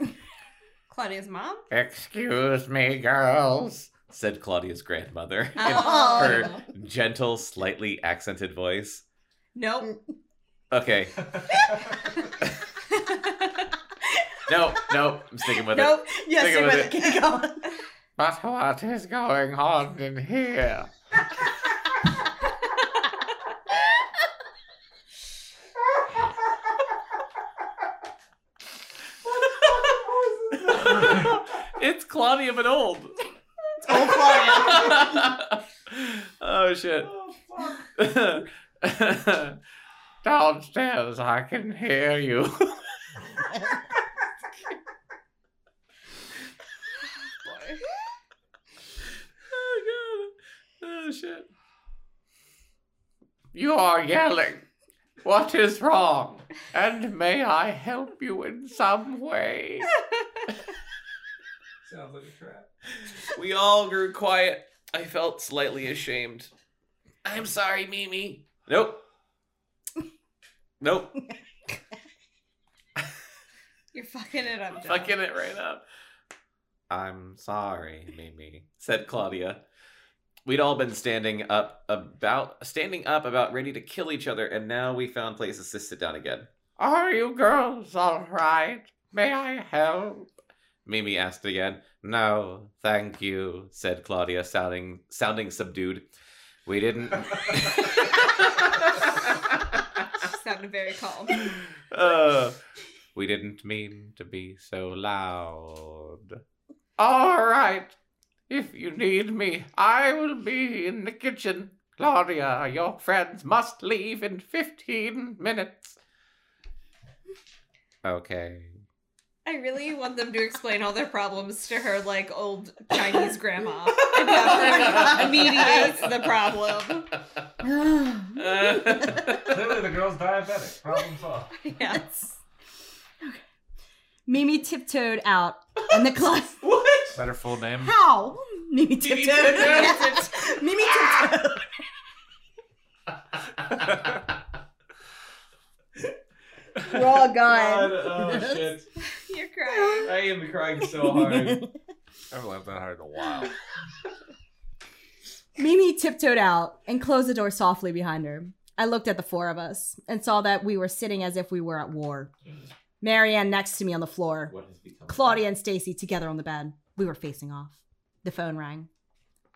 Claudia's mom? Excuse me, girls, said Claudia's grandmother in Oh. her gentle, slightly accented voice. Nope. Mm. Okay. no, no, I'm sticking with nope. it. Nope, yes, sticking with it. Keep going. But what is going on in here? it's Claudia but old. It's old Claudia. oh shit. Oh, Downstairs, I can hear you. oh god. Oh shit. You are yelling. What is wrong? And may I help you in some way? Sounds like a trap. We all grew quiet. I felt slightly ashamed. I'm sorry, Mimi. Nope. Nope. You're fucking it up, John. Fucking it right up. I'm sorry, Mimi, said Claudia. We'd all been standing up about standing up about ready to kill each other, and now we found places to sit down again. Are you girls all right? May I help? Mimi asked again. No, thank you, said Claudia, sounding sounding subdued. We didn't She sounded very calm. uh, we didn't mean to be so loud. All right. If you need me, I will be in the kitchen. Claudia, your friends must leave in 15 minutes. Okay. I really want them to explain all their problems to her like old Chinese grandma and have her mediate the problem. Clearly, the girl's diabetic. Problem solved. Yes. Okay. Mimi tiptoed out, and the class. Is that her full name? How? Mimi tiptoed. tiptoed. Mimi tiptoed. We're all gone. oh shit. You're crying. I am crying so hard. I haven't laughed that hard in a while. Mimi tiptoed out and closed the door softly behind her. I looked at the four of us and saw that we were sitting as if we were at war. Mary Anne next to me on the floor. What has become Claudia and Stacey together on the bed. We were facing off. The phone rang.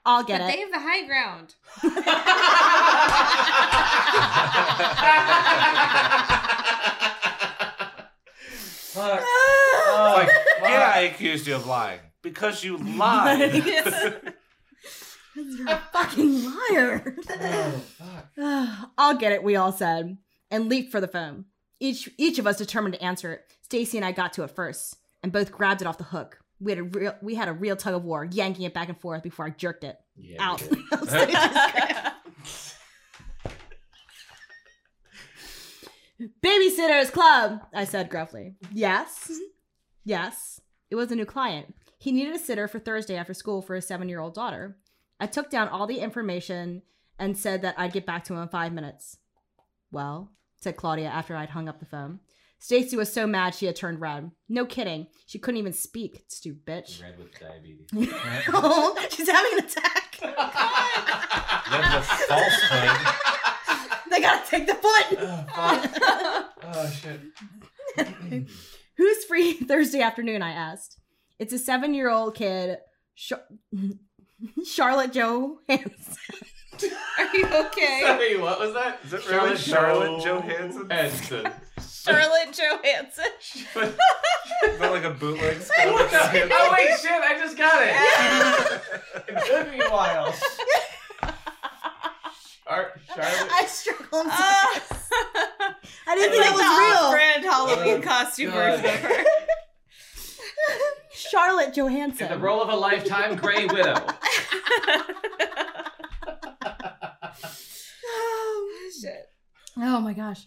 I'll get But it. they have the high ground. Fuck. It's like, fuck. yeah, I accused you of lying because you lied. You're a fucking liar. Oh, fuck. I'll get it, we all said, and leaped for the phone. Each each of us determined to answer it. Stacey and I got to it first, and both grabbed it off the hook. We had a real we had a real tug of war, yanking it back and forth before I jerked it Yeah, out. we did. Babysitters Club, I said gruffly. Yes. Yes. It was a new client. He needed a sitter for Thursday after school for his seven year old daughter. I took down all the information and said that I'd get back to him in five minutes. Well, said Claudia after I'd hung up the phone. Stacey was so mad she had turned red. No kidding. She couldn't even speak, stupid bitch. Red with diabetes. oh, she's having an attack. Then the falsehood. They gotta take the foot. oh shit. Who's free Thursday afternoon? I asked. It's a seven year old kid, Char- Charlotte Johanssen. Are you okay? Sorry, what was that? Is it really Charlotte Johanssen? Johanssen. Charlotte Johanssen. Is that like a bootleg? what? Oh wait, shit! I just got it. it took me a while. Char- Charlotte. I struggled. Ah. I didn't think like the that was off-brand Halloween Oh, costume God. version real. Charlotte Johanssen. In the role of a lifetime gray widow. oh, shit. Oh my gosh.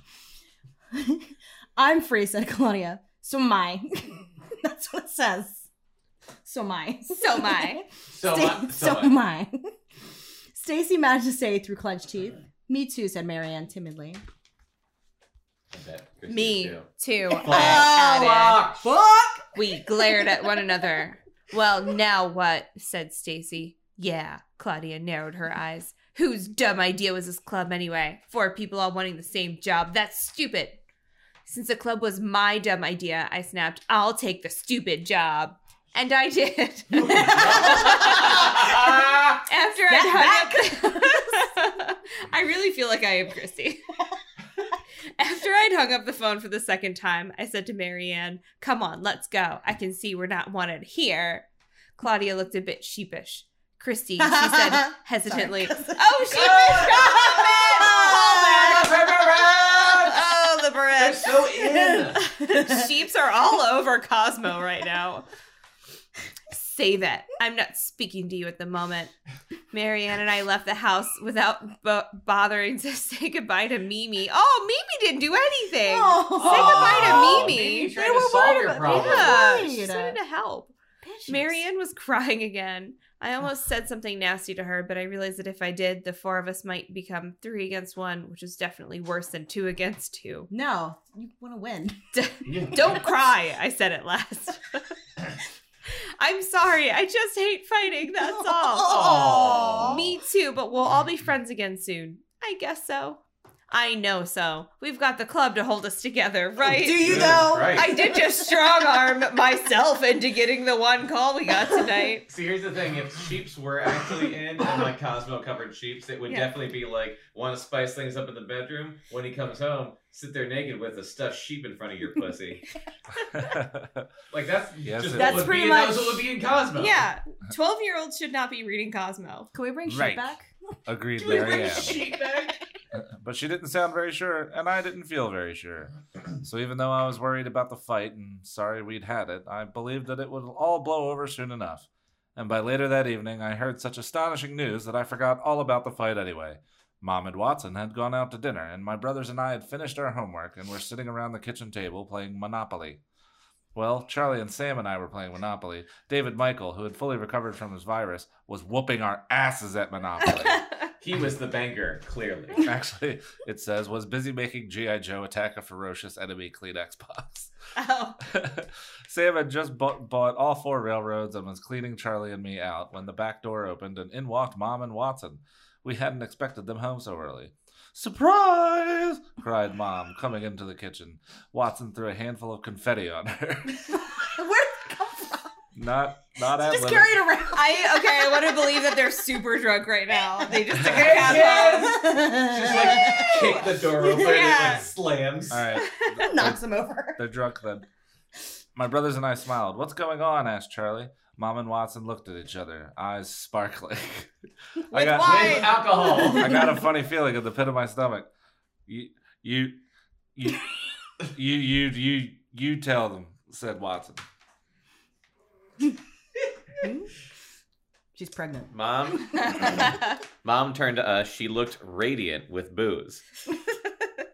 I'm free, said Claudia. So am I. That's what it says. So am I. So am I. So, Sta- mu- so so am I. Stacey managed to say through clenched teeth. Me too, said Mary Anne timidly. I Me is too. Fuck. I added. Fuck! We glared at one another. Well, now what? said Stacey. Yeah, Claudia narrowed her eyes. Whose dumb idea was this club anyway? Four people all wanting the same job. That's stupid. Since the club was my dumb idea, I snapped, I'll take the stupid job. And I did. After I hung up, I really feel like I am Kristy. After I'd hung up the phone for the second time, I said to Mary Anne, Come on, let's go. I can see we're not wanted here. Claudia looked a bit sheepish. Kristy, she said hesitantly. Sorry. oh, sheepish! oh, the They're so in. Sheeps are all over Cosmo right now. Save it. I'm not speaking to you at the moment. Mary Anne and I left the house without b- bothering to say goodbye to Mimi. Oh, Mimi didn't do anything. Oh. Say goodbye to oh, Mimi. Mimi They trying were worried about- problem. Yeah, Right. she just wanted to help. Bitches. Mary Anne was crying again. I almost said something nasty to her, but I realized that if I did, the four of us might become three against one, which is definitely worse than two against two. No, you want to win. Don't cry, I said at last. I'm sorry, I just hate fighting, that's all. Aw. Me too, but we'll all be friends again soon. I guess so. I know so. We've got the club to hold us together, right? Do you Good, though? right. I did just strong arm myself into getting the one call we got tonight. See, here's the thing: if sheeps were actually in and like Cosmo covered sheeps, it would Yeah. definitely be like want to spice things up in the bedroom. When he comes home, sit there naked with a stuffed sheep in front of your pussy. Like that's Yes, just it what That's would pretty be, that much- was what would be in Cosmo. Yeah, 12 year olds should not be reading Cosmo. Can we bring sheep Right. back? Agreed, Can we bring Mary Anne. sheep back? But she didn't sound very sure, and I didn't feel very sure. So even though I was worried about the fight and sorry we'd had it, I believed that it would all blow over soon enough. And by later that evening, I heard such astonishing news that I forgot all about the fight anyway. Mom and Watson had gone out to dinner, and my brothers and I had finished our homework and were sitting around the kitchen table playing Monopoly. Well, Charlie and Sam and I were playing Monopoly. David Michael, who had fully recovered from his virus, was whooping our asses at Monopoly. He was the banger, clearly. Actually, it says was busy making GI Joe attack a ferocious enemy Kleenex box. oh. Sam had just bought, bought all four railroads and was cleaning Charlie and me out when the back door opened and in walked Mom and Watson. We hadn't expected them home so early. Surprise! cried Mom, coming into the kitchen. Watson threw a handful of confetti on her. Where did it come from? Not, not at Just Little- carry it around. I okay. I want to believe that they're super drunk right now. They just took a cab home. Just like kick the door open and it like slams. All right, knocks them over. They're drunk then. My brothers and I smiled. What's going on? asked Charlie. Mom and Watson looked at each other, eyes sparkling. I got wine. With alcohol. I got a funny feeling in the pit of my stomach. You you you you you you, you tell them, said Watson. Hmm? She's pregnant. Mom, Mom turned to us. She looked radiant with booze.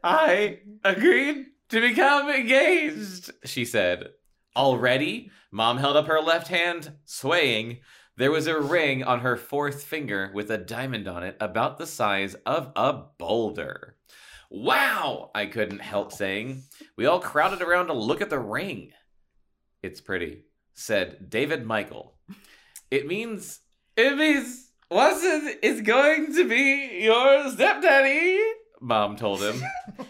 I agreed to become engaged, she said. Already? Mom held up her left hand, swaying. There was a ring on her fourth finger with a diamond on it about the size of a boulder. Wow! I couldn't help saying. We all crowded around to look at the ring. It's pretty, said David Michael. It means it means Watson is going to be your stepdaddy, Mom told him.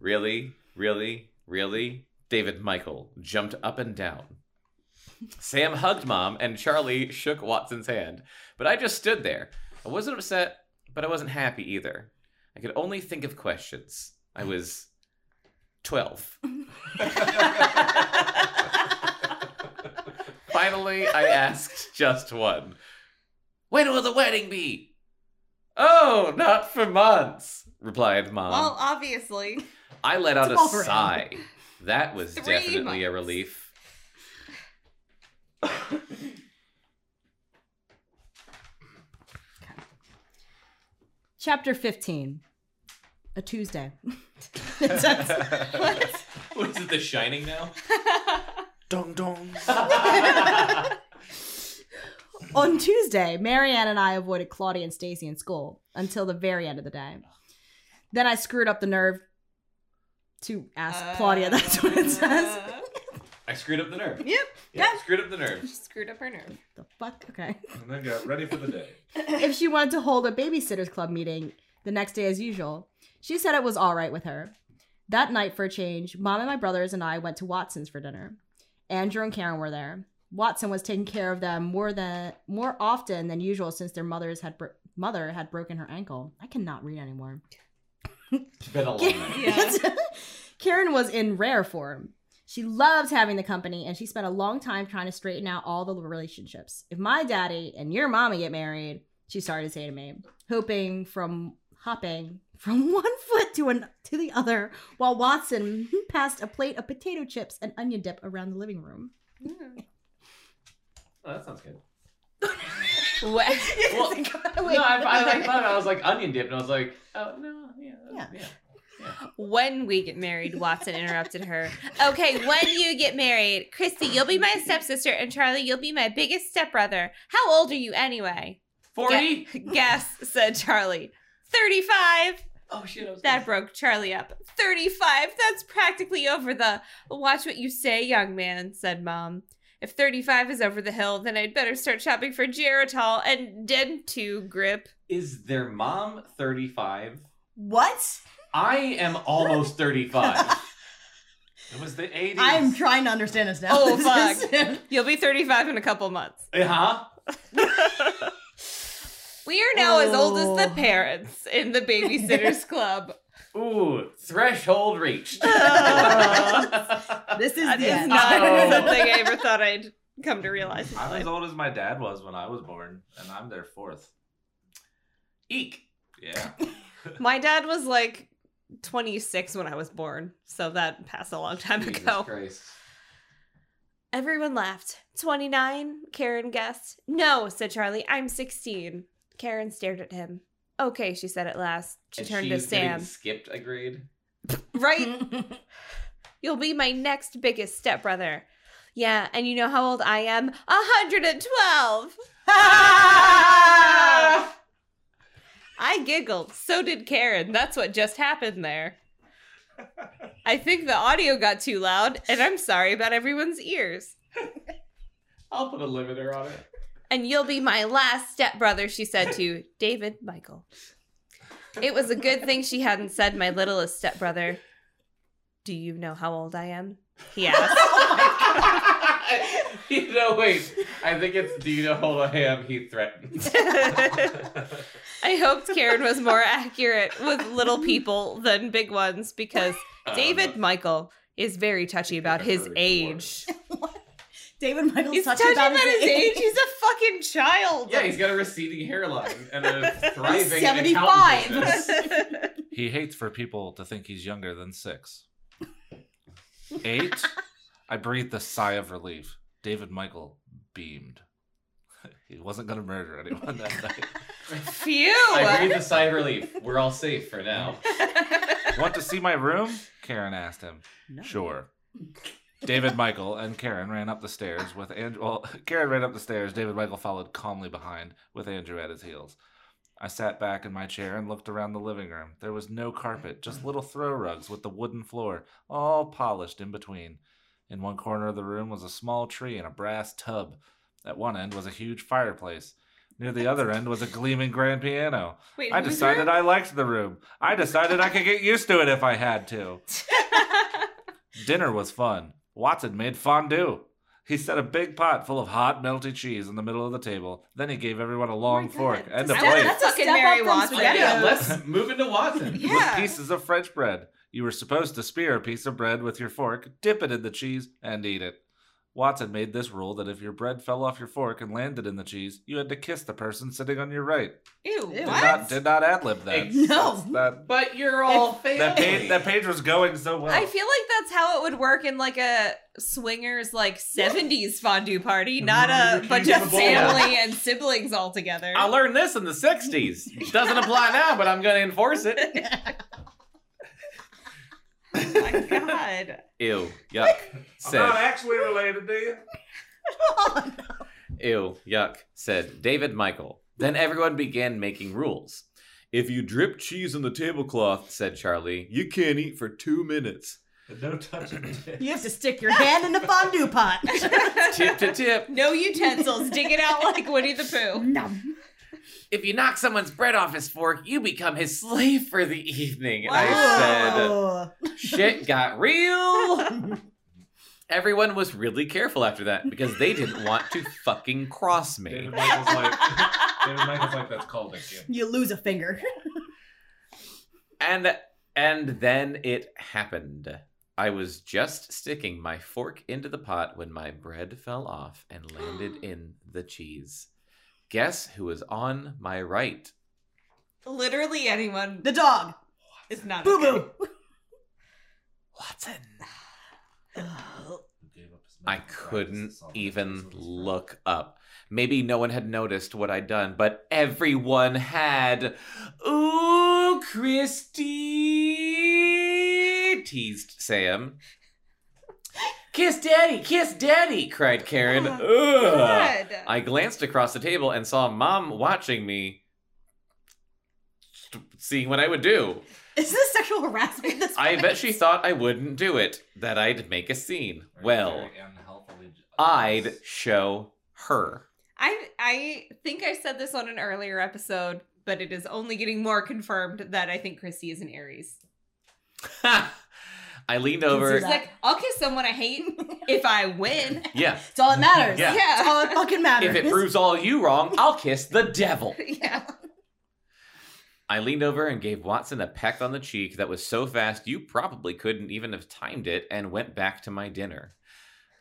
really? Really? Really? David Michael jumped up and down. Sam hugged Mom, and Charlie shook Watson's hand. But I just stood there. I wasn't upset, but I wasn't happy either. I could only think of questions. I was 12. Finally, I asked just one. When will the wedding be? Oh, not for months, replied Mom. well, obviously. I let out a Tomorrow. sigh. That was Three definitely a months. relief. Chapter 15. A Tuesday. what? what is it The Shining now? Dong dong. On Tuesday, Mary Anne and I avoided Claudia and Stacey in school until the very end of the day. Then I screwed up the nerve to ask Claudia. Uh, that's what it says. I screwed up the nerve. Yep. Yeah, screwed up the nerve. She screwed up her nerve. The fuck? Okay. And then got ready for the day. if she wanted to hold a babysitters club meeting the next day as usual, she said it was all right with her. That night, for a change, mom and my brothers and I went to Watson's for dinner. Andrew and Karen were there. Watson was taking care of them more than more often than usual since their mothers had bro- mother had broken her ankle. I cannot read anymore. It's been a long night. Yeah. Karen was in rare form. She loves having the company, and she spent a long time trying to straighten out all the relationships. If my daddy and your mama get married, she started to say to me, hoping from hopping from one foot to an to the other, while Watson passed a plate of potato chips and onion dip around the living room. Oh, that sounds good. When, Well, no, I, I like thought I was like onion dip, and I was like, oh no, yeah, Yeah. yeah. when we get married, Watson interrupted her. Okay, when you get married, Kristy, you'll be my stepsister, and Charlie, you'll be my biggest stepbrother. How old are you anyway? Forty. Guess, said Charlie. 35. Oh shit! I was That broke Charlie up. 35. That's practically over the. Watch what you say, young man, said Mom. If 35 is over the hill, then I'd better start shopping for Geritol and Dentu grip. Is their mom thirty-five? What? I am almost thirty-five. It was the 80s. I'm trying to understand this now. Oh, fuck. You'll be 35 in a couple months. Uh huh? We are now as old as Oh. the parents in the Babysitters Club. Ooh, threshold reached. this is That the is not Oh. something I ever thought I'd come to realize. I'm life. as old as my dad was when I was born, and I'm their fourth. Eek. Yeah. My dad was like 26 when I was born, so that passed a long time Jesus ago. Christ. Everyone laughed. 29? Karen guessed. No, said Charlie. I'm 16. Karen stared at him. Okay, she said at last. She And turned to she's getting Sam. Skipped a grade. Right? You'll be my next biggest stepbrother. Yeah, and you know how old I am? 112! I giggled. So did Karen. That's what just happened there. I think the audio got too loud, and I'm sorry about everyone's ears. I'll put a limiter on it. And you'll be my last stepbrother, she said to David Michael. It was a good thing she hadn't said my littlest stepbrother. Do you know how old I am? He asked. Oh you know, wait. I think it's do you know how old I am? He threatened. I hoped Karen was more accurate with little people than big ones because David Michael is very touchy about his age. David Michael's He's touching touchy about, about his age. He's a fucking child. Yeah, he's got a receding hairline and a thriving 75. He hates for people to think he's younger than six. Eight? I breathed a sigh of relief. David Michael beamed. He wasn't going to murder anyone that night. Phew. I breathe a sigh of relief. We're all safe for now. Want to see my room? Karen asked him. Sure. David Michael and Karen ran up the stairs with Andrew. Well, Karen ran up the stairs. David Michael followed calmly behind, with Andrew at his heels. I sat back in my chair and looked around the living room. There was no carpet, just little throw rugs with the wooden floor, all polished in between. In one corner of the room was a small tree and a brass tub. At one end was a huge fireplace. Near the other end was a gleaming grand piano. Wait, I decided? I liked the room. I decided I could get used to it if I had to. Dinner was fun. Watson made fondue. He set a big pot full of hot, melty cheese in the middle of the table. Then he gave everyone a long God. fork and a That's- plate that's a Fucking step Mary up from Watson. spaghetti. Yeah, let's move into Watson. Yeah. with pieces of French bread. You were supposed to spear a piece of bread with your fork, dip it in the cheese, and eat it. Watson made this rule that if your bread fell off your fork and landed in the cheese, you had to kiss the person sitting on your right. Ew, Ew. Did what? not did not ad lib that. No. That's- That But you're all family. that page that page was going so well. I feel like that's how it would work in like a swingers like 70s fondue party, not a bunch of family and siblings all together. I learned this in the 60s. Doesn't apply now, but I'm going to enforce it. oh my god. Ew. Yuck. I'm not actually related to you. Oh, Ew. Yuck. Said David Michael. Then everyone began making rules. If you drip cheese on the tablecloth, said Charlie, you can't eat for two minutes. No touching. You have to stick your hand in the fondue pot. Tip to tip. No utensils. Dig it out like Winnie the Pooh. Nom. If you knock someone's bread off his fork, you become his slave for the evening. And I said, shit got real. Everyone was really careful after that because they didn't want to fucking cross me. David Michael's like David Michael's like that's called a You lose a finger. And and then it happened. I was just sticking my fork into the pot when my bread fell off and landed in the cheese. Guess who is on my right? Literally anyone The dog. is not Boo okay. boo. Watson. I couldn't even look up. Maybe no one had noticed what I'd done, but everyone had. Ooh, Kristy! teased Sam. Kiss Daddy! Kiss Daddy! cried Karen. Oh, Ugh. I glanced across the table and saw Mom watching me, seeing what I would do. Is this sexual harassment? This I point? bet she thought I wouldn't do it, that I'd make a scene. Well, I'd show her. I I think I said this on an earlier episode, but it is only getting more confirmed that I think Kristy is an Aries. I leaned over. She's like, I'll kiss someone I hate if I win. Yeah. It's all that matters. Yeah. It's all that fucking matters. If it proves all you wrong, I'll kiss the devil. yeah. I leaned over and gave Watson a peck on the cheek that was so fast you probably couldn't even have timed it and went back to my dinner.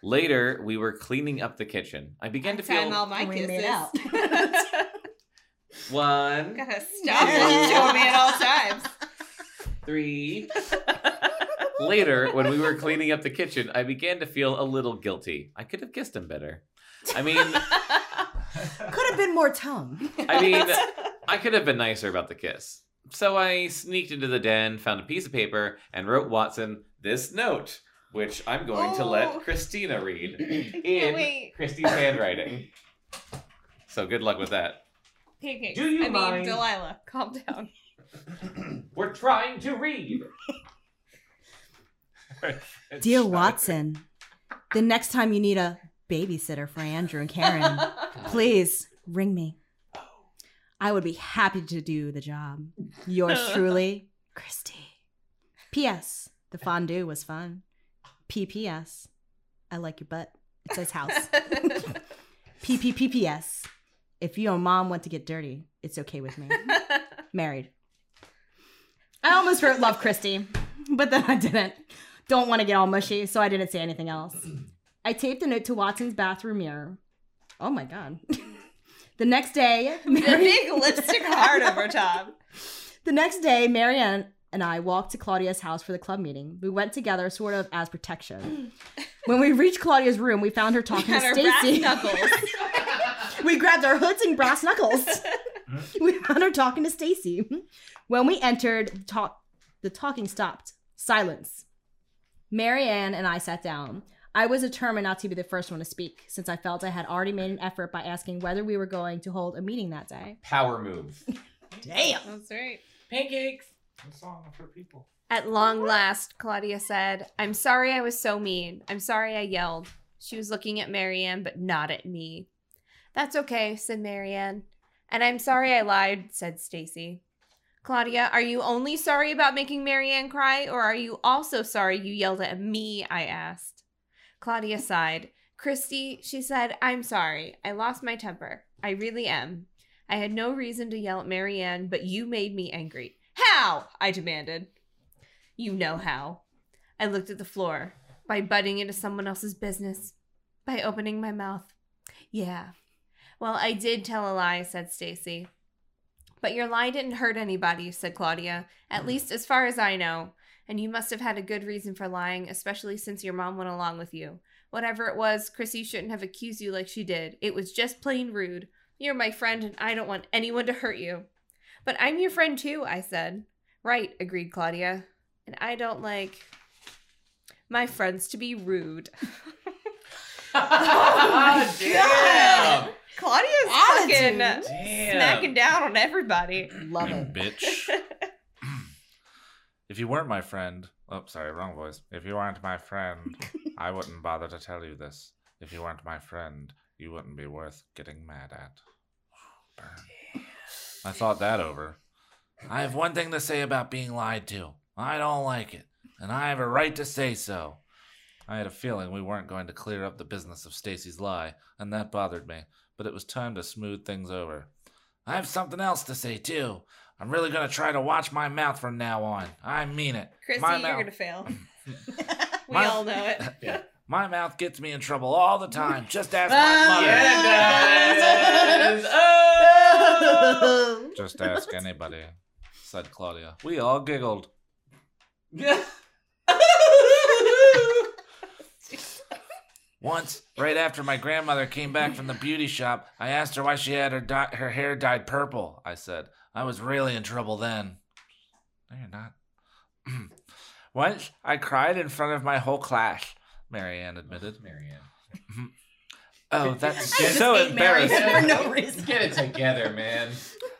Later, we were cleaning up the kitchen. I began to feel all my And we kisses. made out. one, Gotta stop this to me at all times. three. Later, when we were cleaning up the kitchen, I began to feel a little guilty. I could have kissed him better. I mean, Could have been more tongue. I mean, I could have been nicer about the kiss. So I sneaked into the den, found a piece of paper, and wrote Watson this note, which I'm going to Oh. let Christina read in wait. Kristy's handwriting. So good luck with that. Pancakes. Do you I mean, mind? Delilah, calm down. We're trying to read. Dear Watson, the next time you need a babysitter for Andrew and Karen, please ring me. I would be happy to do the job. Yours truly, Kristy. P.S. The fondue was fun. P.P.S. I like your butt. It says house. P.P.P.P.S. If you and mom want to get dirty, it's okay with me. Married. I almost wrote love Kristy, but then I didn't. Don't want to get all mushy, so I didn't say anything else. I taped a note to Watson's bathroom mirror. Oh my god. the next day, Mary- big lipstick heart over top. the next day, Mary Anne and I walked to Claudia's house for the club meeting. We went together sort of as protection. when we reached Claudia's room, we found her talking to Stacey. we grabbed our hoods and brass knuckles. we found her talking to Stacey. When we entered, talk the talking stopped. Silence. Mary Anne and I sat down. I was determined not to be the first one to speak, since I felt I had already made an effort by asking whether we were going to hold a meeting that day. Power move. Damn. That's right. Pancakes. A song for people. At long last, Claudia said, I'm sorry I was so mean. I'm sorry I yelled. She was looking at Mary Anne, but not at me. That's okay, said Mary Anne. And I'm sorry I lied, said Stacey. Claudia, are you only sorry about making Mary Anne cry, or are you also sorry you yelled at me? I asked. Claudia sighed. Kristy, she said, I'm sorry. I lost my temper. I really am. I had no reason to yell at Mary Anne, but you made me angry. How? I demanded. You know how. I looked at the floor. By butting into someone else's business. By opening my mouth. Yeah. Well, I did tell a lie, said Stacey. But your lie didn't hurt anybody, said Claudia. At hmm. least as far as I know. And you must have had a good reason for lying, especially since your mom went along with you. Whatever it was, Chrissy shouldn't have accused you like she did. It was just plain rude. You're my friend, and I don't want anyone to hurt you. But I'm your friend too, I said. Right, agreed Claudia. And I don't like my friends to be rude. oh God. Claudia's fucking Attitude. smacking down on everybody. Love it. Bitch. if you weren't my friend, oh, sorry, wrong voice. If you weren't my friend, I wouldn't bother to tell you this. If you weren't my friend, you wouldn't be worth getting mad at. Burn. I thought that over. I have one thing to say about being lied to. I don't like it, and I have a right to say so. I had a feeling we weren't going to clear up the business of Stacey's lie, and that bothered me, but it was time to smooth things over. I have something else to say, too. I'm really going to try to watch my mouth from now on. I mean it. Chrissy, my you're mouth- gonna fail. We My- all know it. My mouth gets me in trouble all the time. Just ask Ah, my mother. Yeah, it does. Oh! Just ask anybody, said Claudia. We all giggled. Once, right after my grandmother came back from the beauty shop, I asked her why she had her, dye- her hair dyed purple. I said, I was really in trouble then. No, you're not. Once, I cried in front of my whole class, Mary Anne admitted. Mary Anne. Oh, that's so embarrassing. for no reason. Get it together, man.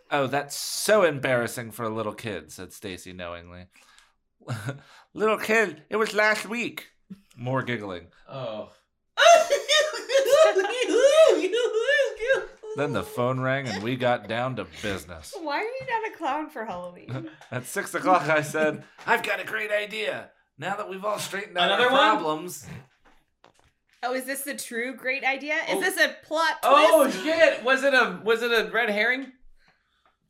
Oh, that's so embarrassing for a little kid, said Stacey knowingly. little kid, it was last week. More giggling. Oh. Then the phone rang and we got down to business. Why are you not a clown for Halloween? At six o'clock, I said, I've got a great idea. Now that we've all straightened out Another our one? problems. Oh, is this the true great idea? Is Oh. this a plot oh, twist? Oh shit! Was it a was it a red herring?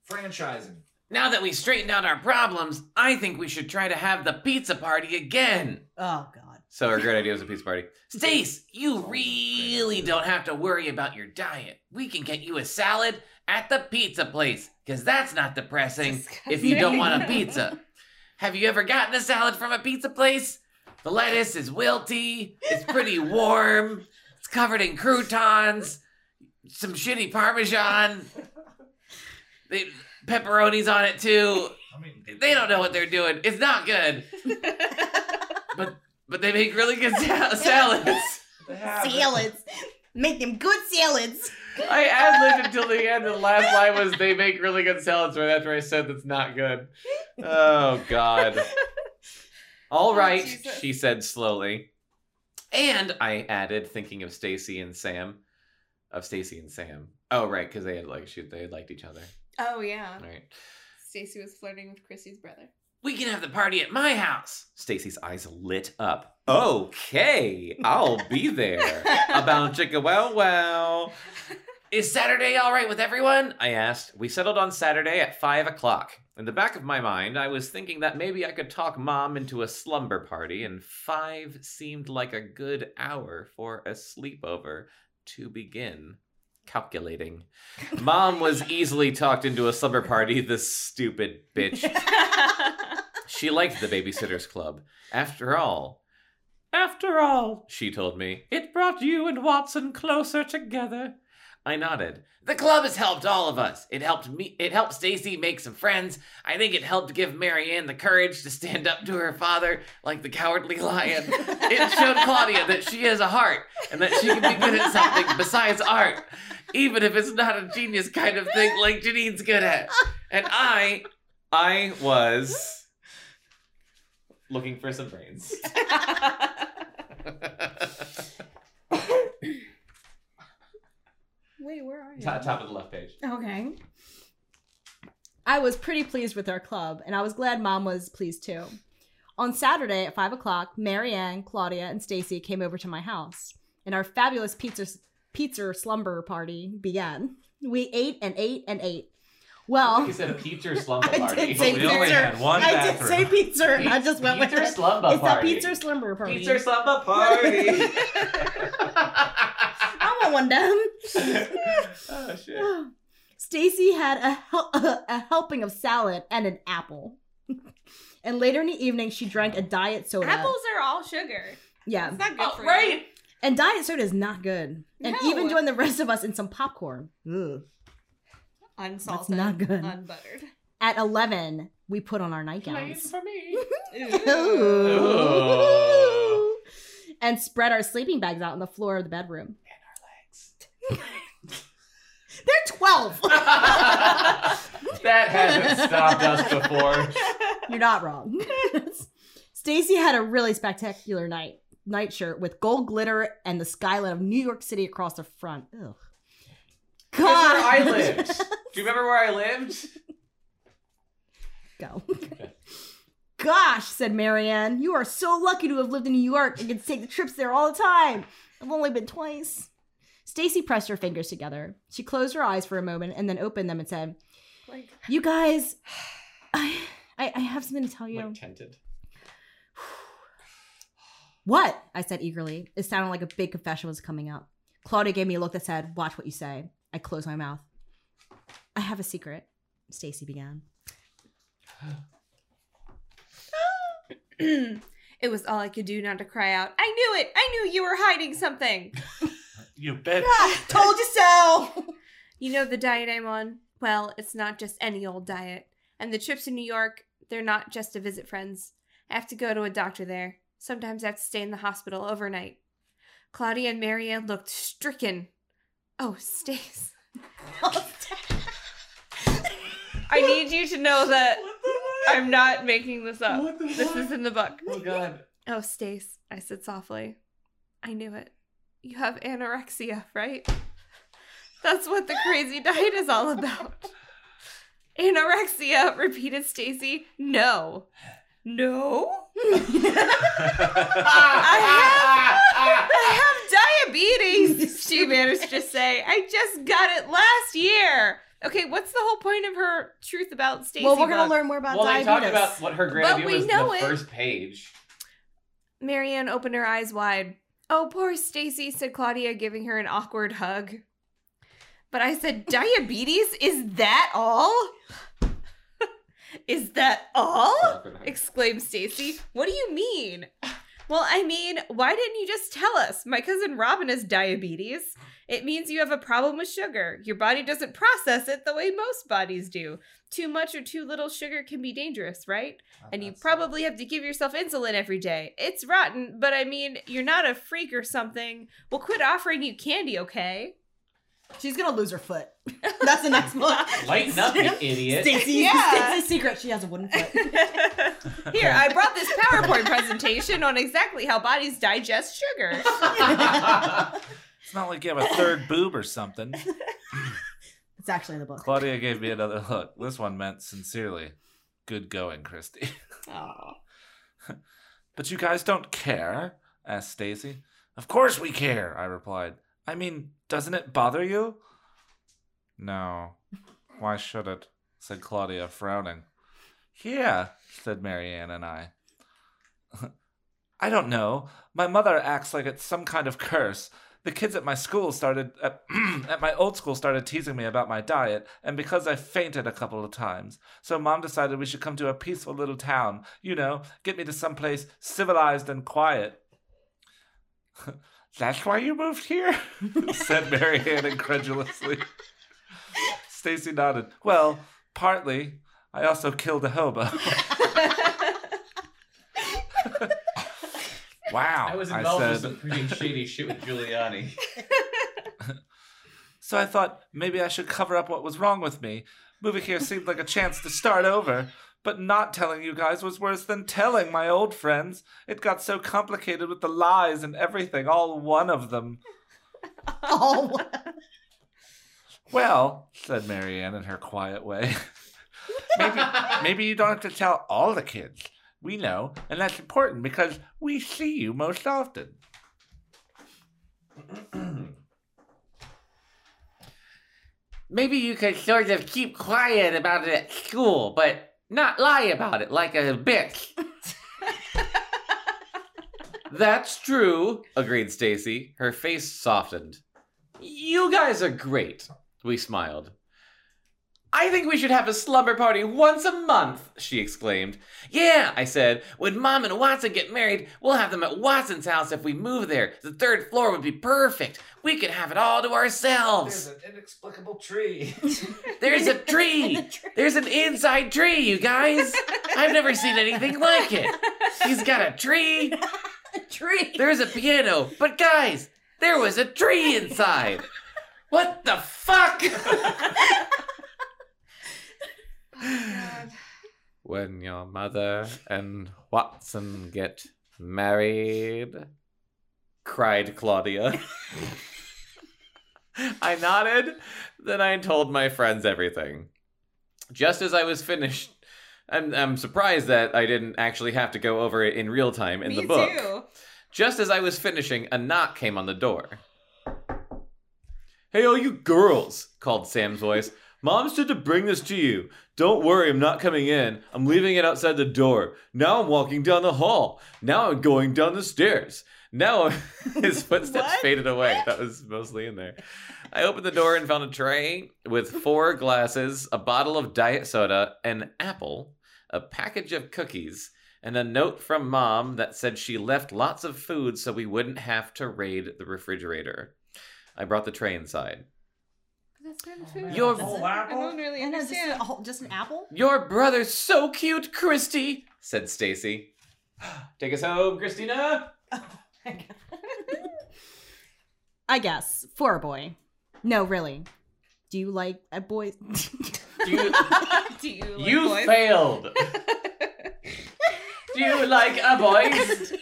Franchising. Now that we straightened out our problems, I think we should try to have the pizza party again. Oh God. So our great idea was a pizza party. Stace, you really don't have to worry about your diet. We can get you a salad at the pizza place, because that's not depressing if you don't want a pizza. Have you ever gotten a salad from a pizza place? The lettuce is wilty, it's pretty warm, it's covered in croutons, some shitty parmesan, they, pepperoni's on it too. I mean, They don't know what they're doing. It's not good, but but they make really good sal- salads. Salads. Make them good salads. I ad libbed until the end. The last line was they make really good salads right after I said that's not good. Oh God. All Oh, right, Jesus. she said slowly. And I added, thinking of Stacey and Sam, of Stacey and Sam. Oh right, because they had like shoot, they had liked each other. oh yeah. Right. Stacey was flirting with Chrissy's brother. We can have the party at my house. Stacey's eyes lit up. Okay, I'll be there. About chicka wow wow. Is Saturday all right with everyone? I asked. We settled on Saturday at 5 o'clock. In the back of my mind, I was thinking that maybe I could talk Mom into a slumber party, and 5 seemed like a good hour for a sleepover to begin. Calculating. Mom was easily talked into a slumber party, this stupid bitch. She liked the Babysitters Club. After all, after all, she told me, it brought you and Watson closer together. I nodded. The club has helped all of us. It helped me. It helped Stacey make some friends. I think it helped give Mary Anne the courage to stand up to her father like the cowardly lion. It showed Claudia that she has a heart and that she can be good at something besides art, even if it's not a genius kind of thing like Janine's good at. And I, I was looking for some brains. Wait, where are you? top, top of the left page. Okay. I was pretty pleased with our club, and I was glad Mom was pleased too. On Saturday at five o'clock, Mary Anne, Claudia, and Stacey came over to my house, and our fabulous pizza pizza slumber party began. We ate and ate and ate. Well, You said a pizza slumber I party. did say we only pizza. had one I did say pizza. and I just went with Pizza it. slumber it's a pizza slumber party. Pizza slumber party. I want one down. oh shit. Stacey had a, hel- a helping of salad and an apple. and later in the evening, she drank a diet soda. Apples are all sugar. Yeah. It's not good Oh, for right. And diet soda is not good. And No. even joined the rest of us in some popcorn. Ugh. you. Unsalted, not good. unbuttered. At 11, we put on our nightgowns. for me. Ooh. and spread our sleeping bags out on the floor of the bedroom. They're 12. that hasn't stopped us before. You're not wrong. Stacey had a really spectacular night nightshirt with gold glitter and the skyline of New York City across the front. Ugh. That's where I lived. Do you remember where I lived? Go. Gosh, said Mary Anne, you are so lucky to have lived in New York and get to take the trips there all the time. I've only been twice. Stacey pressed her fingers together. She closed her eyes for a moment and then opened them and said, Like, You guys, I, I, I have something to tell you. Like tented. What? I said eagerly. It sounded like a big confession was coming out. Claudia gave me a look that said, Watch what you say. I closed my mouth. I have a secret, Stacey began. it was all I could do not to cry out. I knew it! I knew you were hiding something! You bitch. Told you so. You know the diet I'm on? Well, it's not just any old diet. And the trips to New York, they're not just to visit friends. I have to go to a doctor there. Sometimes I have to stay in the hospital overnight. Claudia and Mary Anne looked stricken. Oh, Stace. I need you to know that I'm not making this up. This is in the book. Oh god. Oh, Stace, I said softly. I knew it. You have anorexia, right? That's what the crazy diet is all about. Anorexia, repeated Stacey. No. No? I have I have diabetes, she managed to say. I just got it last year. Okay, what's the whole point of her truth about Stacey? well, we're gonna learn more about diabetes. well, they diabetes. talk about what her great But idea we was in know the it. first page. Mary Anne opened her eyes wide. Oh, poor Stacey, said Claudia, giving her an awkward hug. But I said, Diabetes? Is that all? Is that all? exclaimed Stacey. What do you mean? Well, I mean, why didn't you just tell us? My cousin Robin has diabetes. It means you have a problem with sugar. Your body doesn't process it the way most bodies do. Too much or too little sugar can be dangerous, right? and you probably have to give yourself insulin every day. It's rotten, but I mean, you're not a freak or something. We'll quit offering you candy, okay? She's gonna lose her foot. That's the next book. Lighten up, you idiot. Stacey's, Yeah. Stacey's secret. She has a wooden foot. Here, I brought this PowerPoint presentation on exactly how bodies digest sugar. It's not like you have a third boob or something. It's actually in the book. Claudia gave me another look. This one meant sincerely. Good going, Kristy. Aw. But you guys don't care? asked Stacey. Of course we care, I replied. I mean, doesn't it bother you? No. Why should it? said Claudia, frowning. Yeah, said Mary Anne and I. I don't know. My mother acts like it's some kind of curse. The kids at my school started at, at my old school started teasing me about my diet, and because I fainted a couple of times, so mom decided we should come to a peaceful little town. You know, get me to some place civilized and quiet. That's why you moved here? said Mary Anne incredulously. Stacey nodded. Well, partly. I also killed a hobo. wow. I was I involved with said. some pretty shady shit with Giuliani. So I thought maybe I should cover up what was wrong with me. Moving here seemed like a chance to start over. But not telling you guys was worse than telling my old friends. It got so complicated with the lies and everything, all one of them. Oh, Well, said Mary Anne in her quiet way, maybe, maybe you don't have to tell all the kids. We know, and that's important because we see you most often. Maybe you could sort of keep quiet about it at school, but not lie about it like a bitch. That's true, agreed Stacey. Her face softened. You guys are great, we smiled. I think we should have a slumber party once a month, she exclaimed. Yeah, I said. When Mom and Watson get married, we'll have them at Watson's house if we move there. The third floor would be perfect. We could have it all to ourselves. There's an inexplicable tree. There's a tree. There's an inside tree, you guys. I've never seen anything like it. He's got a tree. A tree. There's a piano. But guys, there was a tree inside. What the fuck? When your mother and Watson get married, cried Claudia. I nodded, then I told my friends everything. Just as I was finished, I'm, I'm surprised that I didn't actually have to go over it in real time in Me the book. too. Just as I was finishing, a knock came on the door. Hey, all you girls, called Sam's voice. Mom said to bring this to you. Don't worry, I'm not coming in. I'm leaving it outside the door. Now I'm walking down the hall. Now I'm going down the stairs. Now his footsteps faded away. That was mostly in there. I opened the door and found a tray with four glasses, a bottle of diet soda, an apple, a package of cookies, and a note from mom that said she left lots of food so we wouldn't have to raid the refrigerator. I brought the tray inside. That's not oh, food. Your- That's it. Whole I don't really I know, just, understand. a whole- just an apple? Your brother's so cute, Kristy, said Stacey. Take us home, Christina. I guess. For a boy. No, really. Do you like a boy? You, Do you like you boys? failed. Do you like a boys?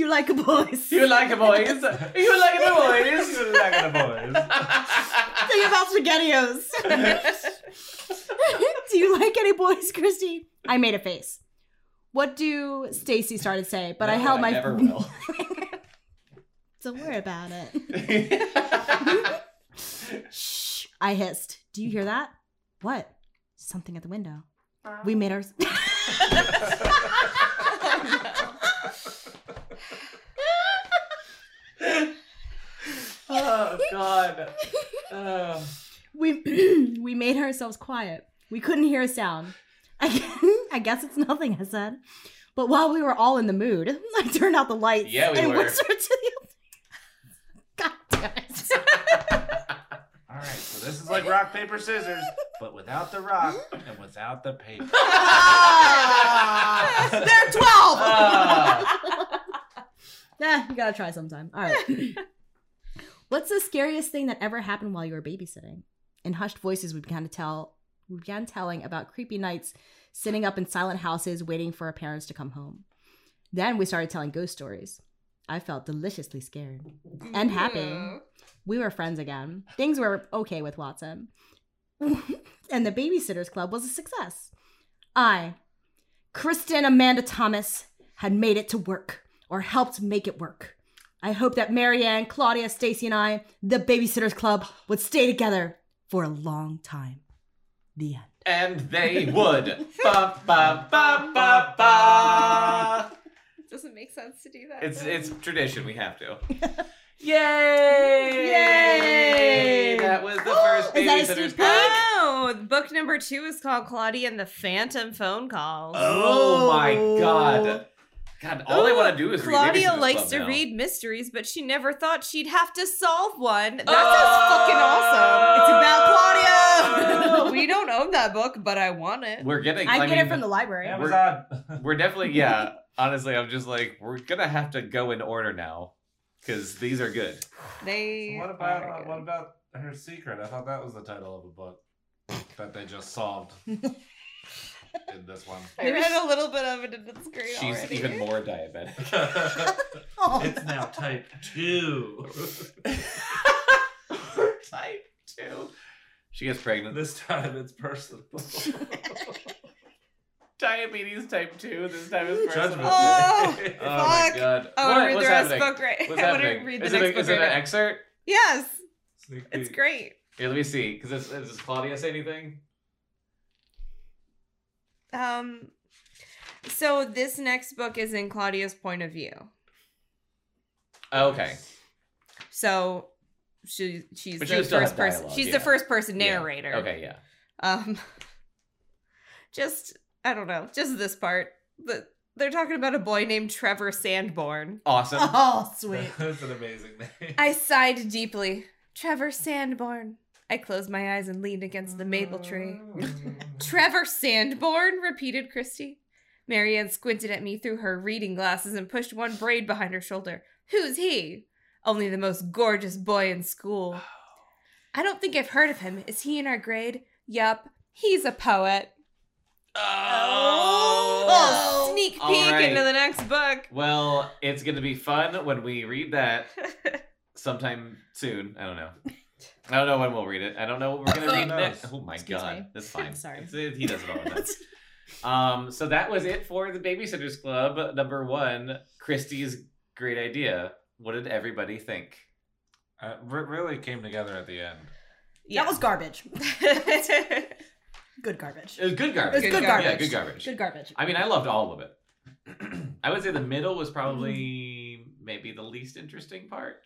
You like a boys? You like a boys? You like a boys? You like a boys. Think about SpaghettiOs. do you like any boys, Kristy? I made a face. What do Stacey start to say? But I No, held my. never will. Don't worry about it. Shh! I hissed. Do you hear that? What? Something at the window. We made our. Oh God. Oh. we we made ourselves quiet. We couldn't hear a sound. I guess, I guess it's nothing, I said. But while we were all in the mood, I turned out the lights Yeah, we and were. whispered to the. God damn it! All right, so this is like rock paper scissors, but without the rock and without the paper. They're twelve. Ah. Nah, you gotta try sometime. All right. What's the scariest thing that ever happened while you were babysitting? In hushed voices, we began to tell. We began telling about creepy nights sitting up in silent houses waiting for our parents to come home. Then we started telling ghost stories. I felt deliciously scared and happy. We were friends again. Things were okay with Watson. and the Babysitters Club was a success. I, Kristin Amanda Thomas, had made it to work, or helped make it work. I hope that Mary Anne, Claudia, Stacey, and I, the Babysitters Club, would stay together for a long time. The end. and they would. Ba, ba, ba, ba, ba. Doesn't make sense to do that. It's though. it's tradition. We have to. Yay! Yay! That was the oh, first Is that a babysitter's sneak peek? club. Oh, book number two is called Claudia and the Phantom Phone Calls. Oh my god. God, all I want to do is read Claudia Babysitter's likes to now. read mysteries, but she never thought she'd have to solve one. That Oh! sounds fucking awesome. It's about Claudia. we don't own that book, but I want it. We're getting. I, I, get mean, it from the library. Amazon. We're definitely yeah. Honestly, I'm just like we're gonna have to go in order now because these are good. They. what about are uh, what about her secret? I thought that was the title of a book that they just solved in this one. I read a little bit of it in the screen. She's already. even more diabetic. Oh. it's now type two. Type two. She gets pregnant. this time it's personal. Diabetes type two. This time is personal. Oh, Oh my god. Oh, I want to read the rest happening? book right. What's I want to read the is next it, a, book is it an excerpt? Yes, Sneak it's peek. great. Here, let me see. Because this, does Claudia say anything? Um, so this next book is in Claudia's point of view. Okay. So she she's But the would first person. dialogue, She's yeah. the first person Yeah. narrator. Okay, yeah. Um, just I don't know, just this part. The, they're talking about a boy named Trevor Sandbourne. Awesome. Oh, sweet. That's an amazing name. I sighed deeply. Trevor Sandbourne. I closed my eyes and leaned against the maple tree. Mm. Trevor Sandbourne, repeated Kristy. Marianne squinted at me through her reading glasses and pushed one braid behind her shoulder. Who's he? Only the most gorgeous boy in school. Oh. I don't think I've heard of him. Is he in our grade? Yup, he's a poet. Oh. Sneak peek All right. into the next book. Well, it's gonna be fun when we read that sometime soon. I don't know. I don't know when we'll read it. I don't know what we're gonna read next. Oh my Excuse god, me. that's fine. Sorry. It's- he does it all the time. Um, so that was it for the Babysitters Club number one. Kristy's great idea. What did everybody think? Uh, re- really came together at the end. Yeah. That was garbage. Good garbage. It was good garbage. It was good Yeah, garbage. good garbage. Good garbage. I mean, I loved all of it. I would say the middle was probably maybe the least interesting part,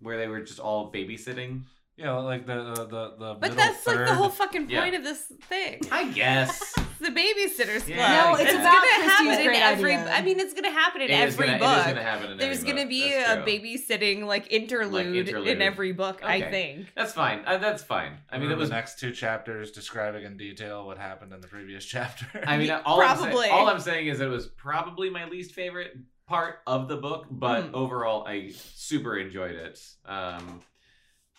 where they were just all babysitting. Yeah, like the the the, the but that's third. like the whole fucking Yeah. point of this thing. I guess the babysitters club. Yeah, No, it's it's about gonna Kristy's happen in every. idea. I mean, it's gonna happen in It is every gonna- book. It is gonna happen in There's every gonna book. be That's a true. babysitting like interlude, interlude. in every book. I think. That's fine. Uh, that's fine. I mean, it was. the next two chapters describing in detail what happened in the previous chapter. I mean, Yeah, all I'm, probably. all I'm saying is it was probably my least favorite part of the book, but Hmm. overall, I super enjoyed it. Um,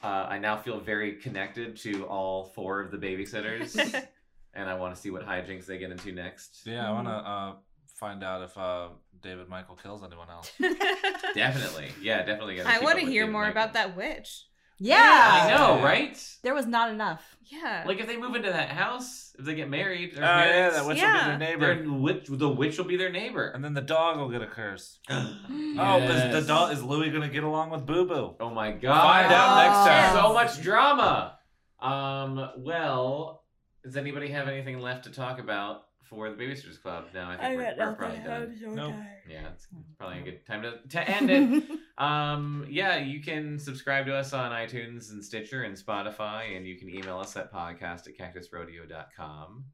uh, I now feel very connected to all four of the babysitters, and I want to see what hijinks they get into next. yeah, I want to uh, find out if uh, David Michael kills anyone else. Definitely, yeah, definitely. I want to hear David more Michael. about that witch. Yeah. I know, right? There was not enough. Yeah. Like if they move into that house, if they get married, Oh their yeah, that witch will be their their neighbor, witch, the witch will be their neighbor. and then the dog will get a curse. Oh, Yes. is the dog is Louis gonna get along with Boo Boo? Oh my god! Find out next time. So much drama. Um. Well, does anybody have anything left to talk about for the Babysitters Club? No, I think we're, we're probably done. Nope. Yeah, it's probably a good time to, to end it. um. Yeah, you can subscribe to us on iTunes and Stitcher and Spotify, and you can email us at podcast at cactusrodeo.com.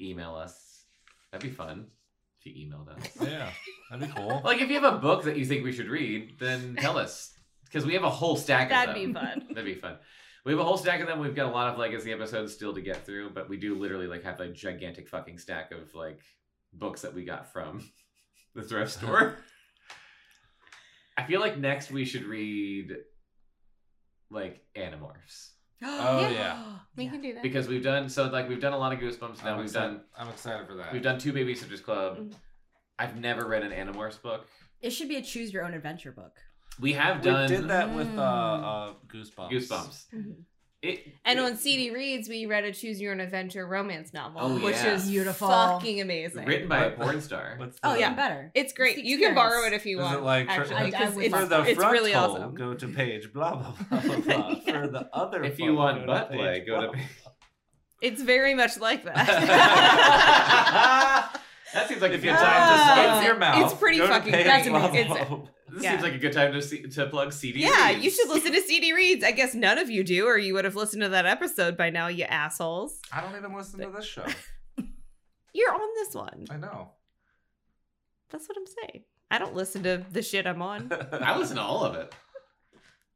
Email us. That'd be fun if you emailed us. Yeah, that'd be cool. Like, if you have a book that you think we should read, then tell us. Because we have a whole stack That'd of them. That'd be fun. That'd be fun. We have a whole stack of them. We've got a lot of legacy episodes still to get through, but we do literally like have a gigantic fucking stack of like books that we got from the thrift store. I feel like next we should read like Animorphs. Oh yeah, We can do that. Because we've done so like we've done a lot of goosebumps now. I'm we've excited. done I'm excited for that. we've done two Babysitters Club. Mm. I've never read an Animorphs book. It should be a choose your own adventure book. We have We done did that with uh, Mm. uh, Goosebumps. Goosebumps. Mhm. It, And it- on CD Reads, we read a Choose Your Own Adventure romance novel, Oh, which yeah. is Beautiful. fucking amazing. written by a What- porn star. What's Oh yeah, better. It's great. It's You can borrow it if you Is want. it like for, actually, I- I it's, for the it's front really hole, awesome. go to page blah blah blah blah. blah. For the other, If you want go butt play, go to page- It's very much like that. that seems like If a you good have time to uh, time to your mouth, it's pretty fucking- that's amazing. Blah, It's- blah. This Yeah. seems like a good time to see, to plug CD. Reads. Yeah, reads. you should listen to CD Reads. I guess none of you do, or you would have listened to that episode by now, you assholes. I don't even listen to this show. You're on this one. I know. That's what I'm saying. I don't listen to the shit I'm on. I listen to all of it,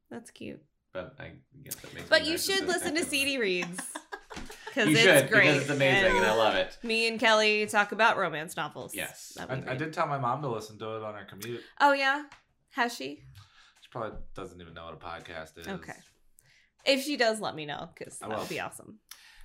That's cute. but I guess that makes. But you should listen to. CD Reads. Because You it's should great. because it's amazing and I love it. Me and Kelly talk about romance novels. Yes. I, I did tell my mom to listen to it on her commute. Oh, yeah? Has she? She probably doesn't even know what a podcast is. Okay. If she does, let me know because that would be awesome.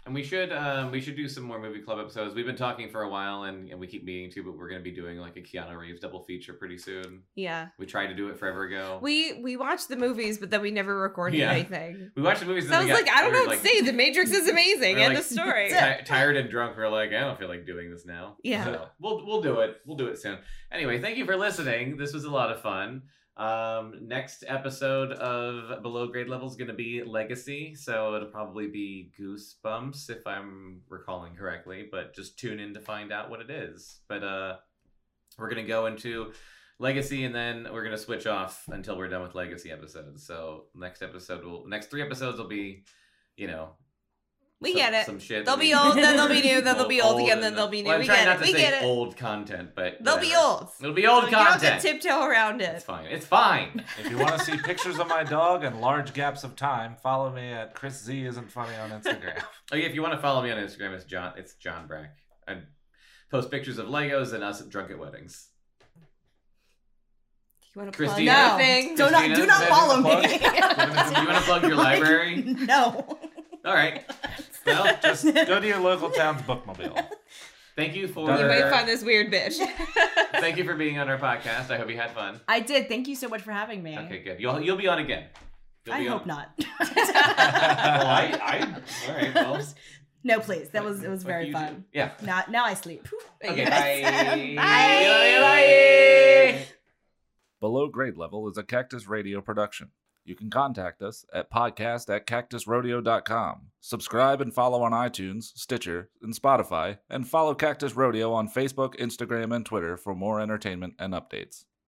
And we should um, we should do some more movie club episodes. We've been talking for a while, and, and we keep meeting to, but we're going to be doing like a Keanu Reeves double feature pretty soon. Yeah. We tried to do it forever ago. We we watched the movies, but then we never recorded Yeah. anything. we watched the movies. and I was like, I don't we know were, what to say. The Matrix is amazing. We're End like- of story. ti- tired and drunk. We are like, I don't feel like doing this now. Yeah. So we'll we'll do it. We'll do it soon. Anyway, thank you for listening. This was a lot of fun. Um, next episode of Below Grade Level is going to be Legacy, so it'll probably be Goosebumps if I'm recalling correctly. But just tune in to find out what it is. But uh, we're going to go into Legacy, and then we're going to switch off until we're done with Legacy episodes. So next episode will next three episodes will be, you know, we some- get it. Some shit. They'll be old, then they'll be new, then they'll be old again, then they'll be new. Well, I'm We trying get not it. to We say get it. old content, but They'll be old. It'll be old You don't have content. to tiptoe around it. It's fine. It's fine. If you want to see pictures of my dog and large gaps of time, follow me at Chris Z isn't funny on Instagram. Oh yeah, if you want to follow me on Instagram, it's John. It's John Brack. I post pictures of Legos and us drunk at weddings. You want to plug Christina? No. anything? Do not do not follow me. plug? you want to plug your Like, library? No. All right. Well, Just go to your local town's bookmobile. thank you for You may find this weird bitch. thank you for being on our podcast. I hope you had fun. I did. Thank you so much for having me. Okay, good. You'll you'll be on again. You'll I be hope on. not. well, I, I, all right. Well, no, please. That was it was very fun. do. Yeah. Now now I sleep. Okay. Yes. Bye. Bye. Bye. Bye. Below Grade Level is a Cactus Rodeo production. You can contact us at podcast at cactusrodeo.com. Subscribe and follow on iTunes, Stitcher, and Spotify, and follow Cactus Rodeo on Facebook, Instagram, and Twitter for more entertainment and updates.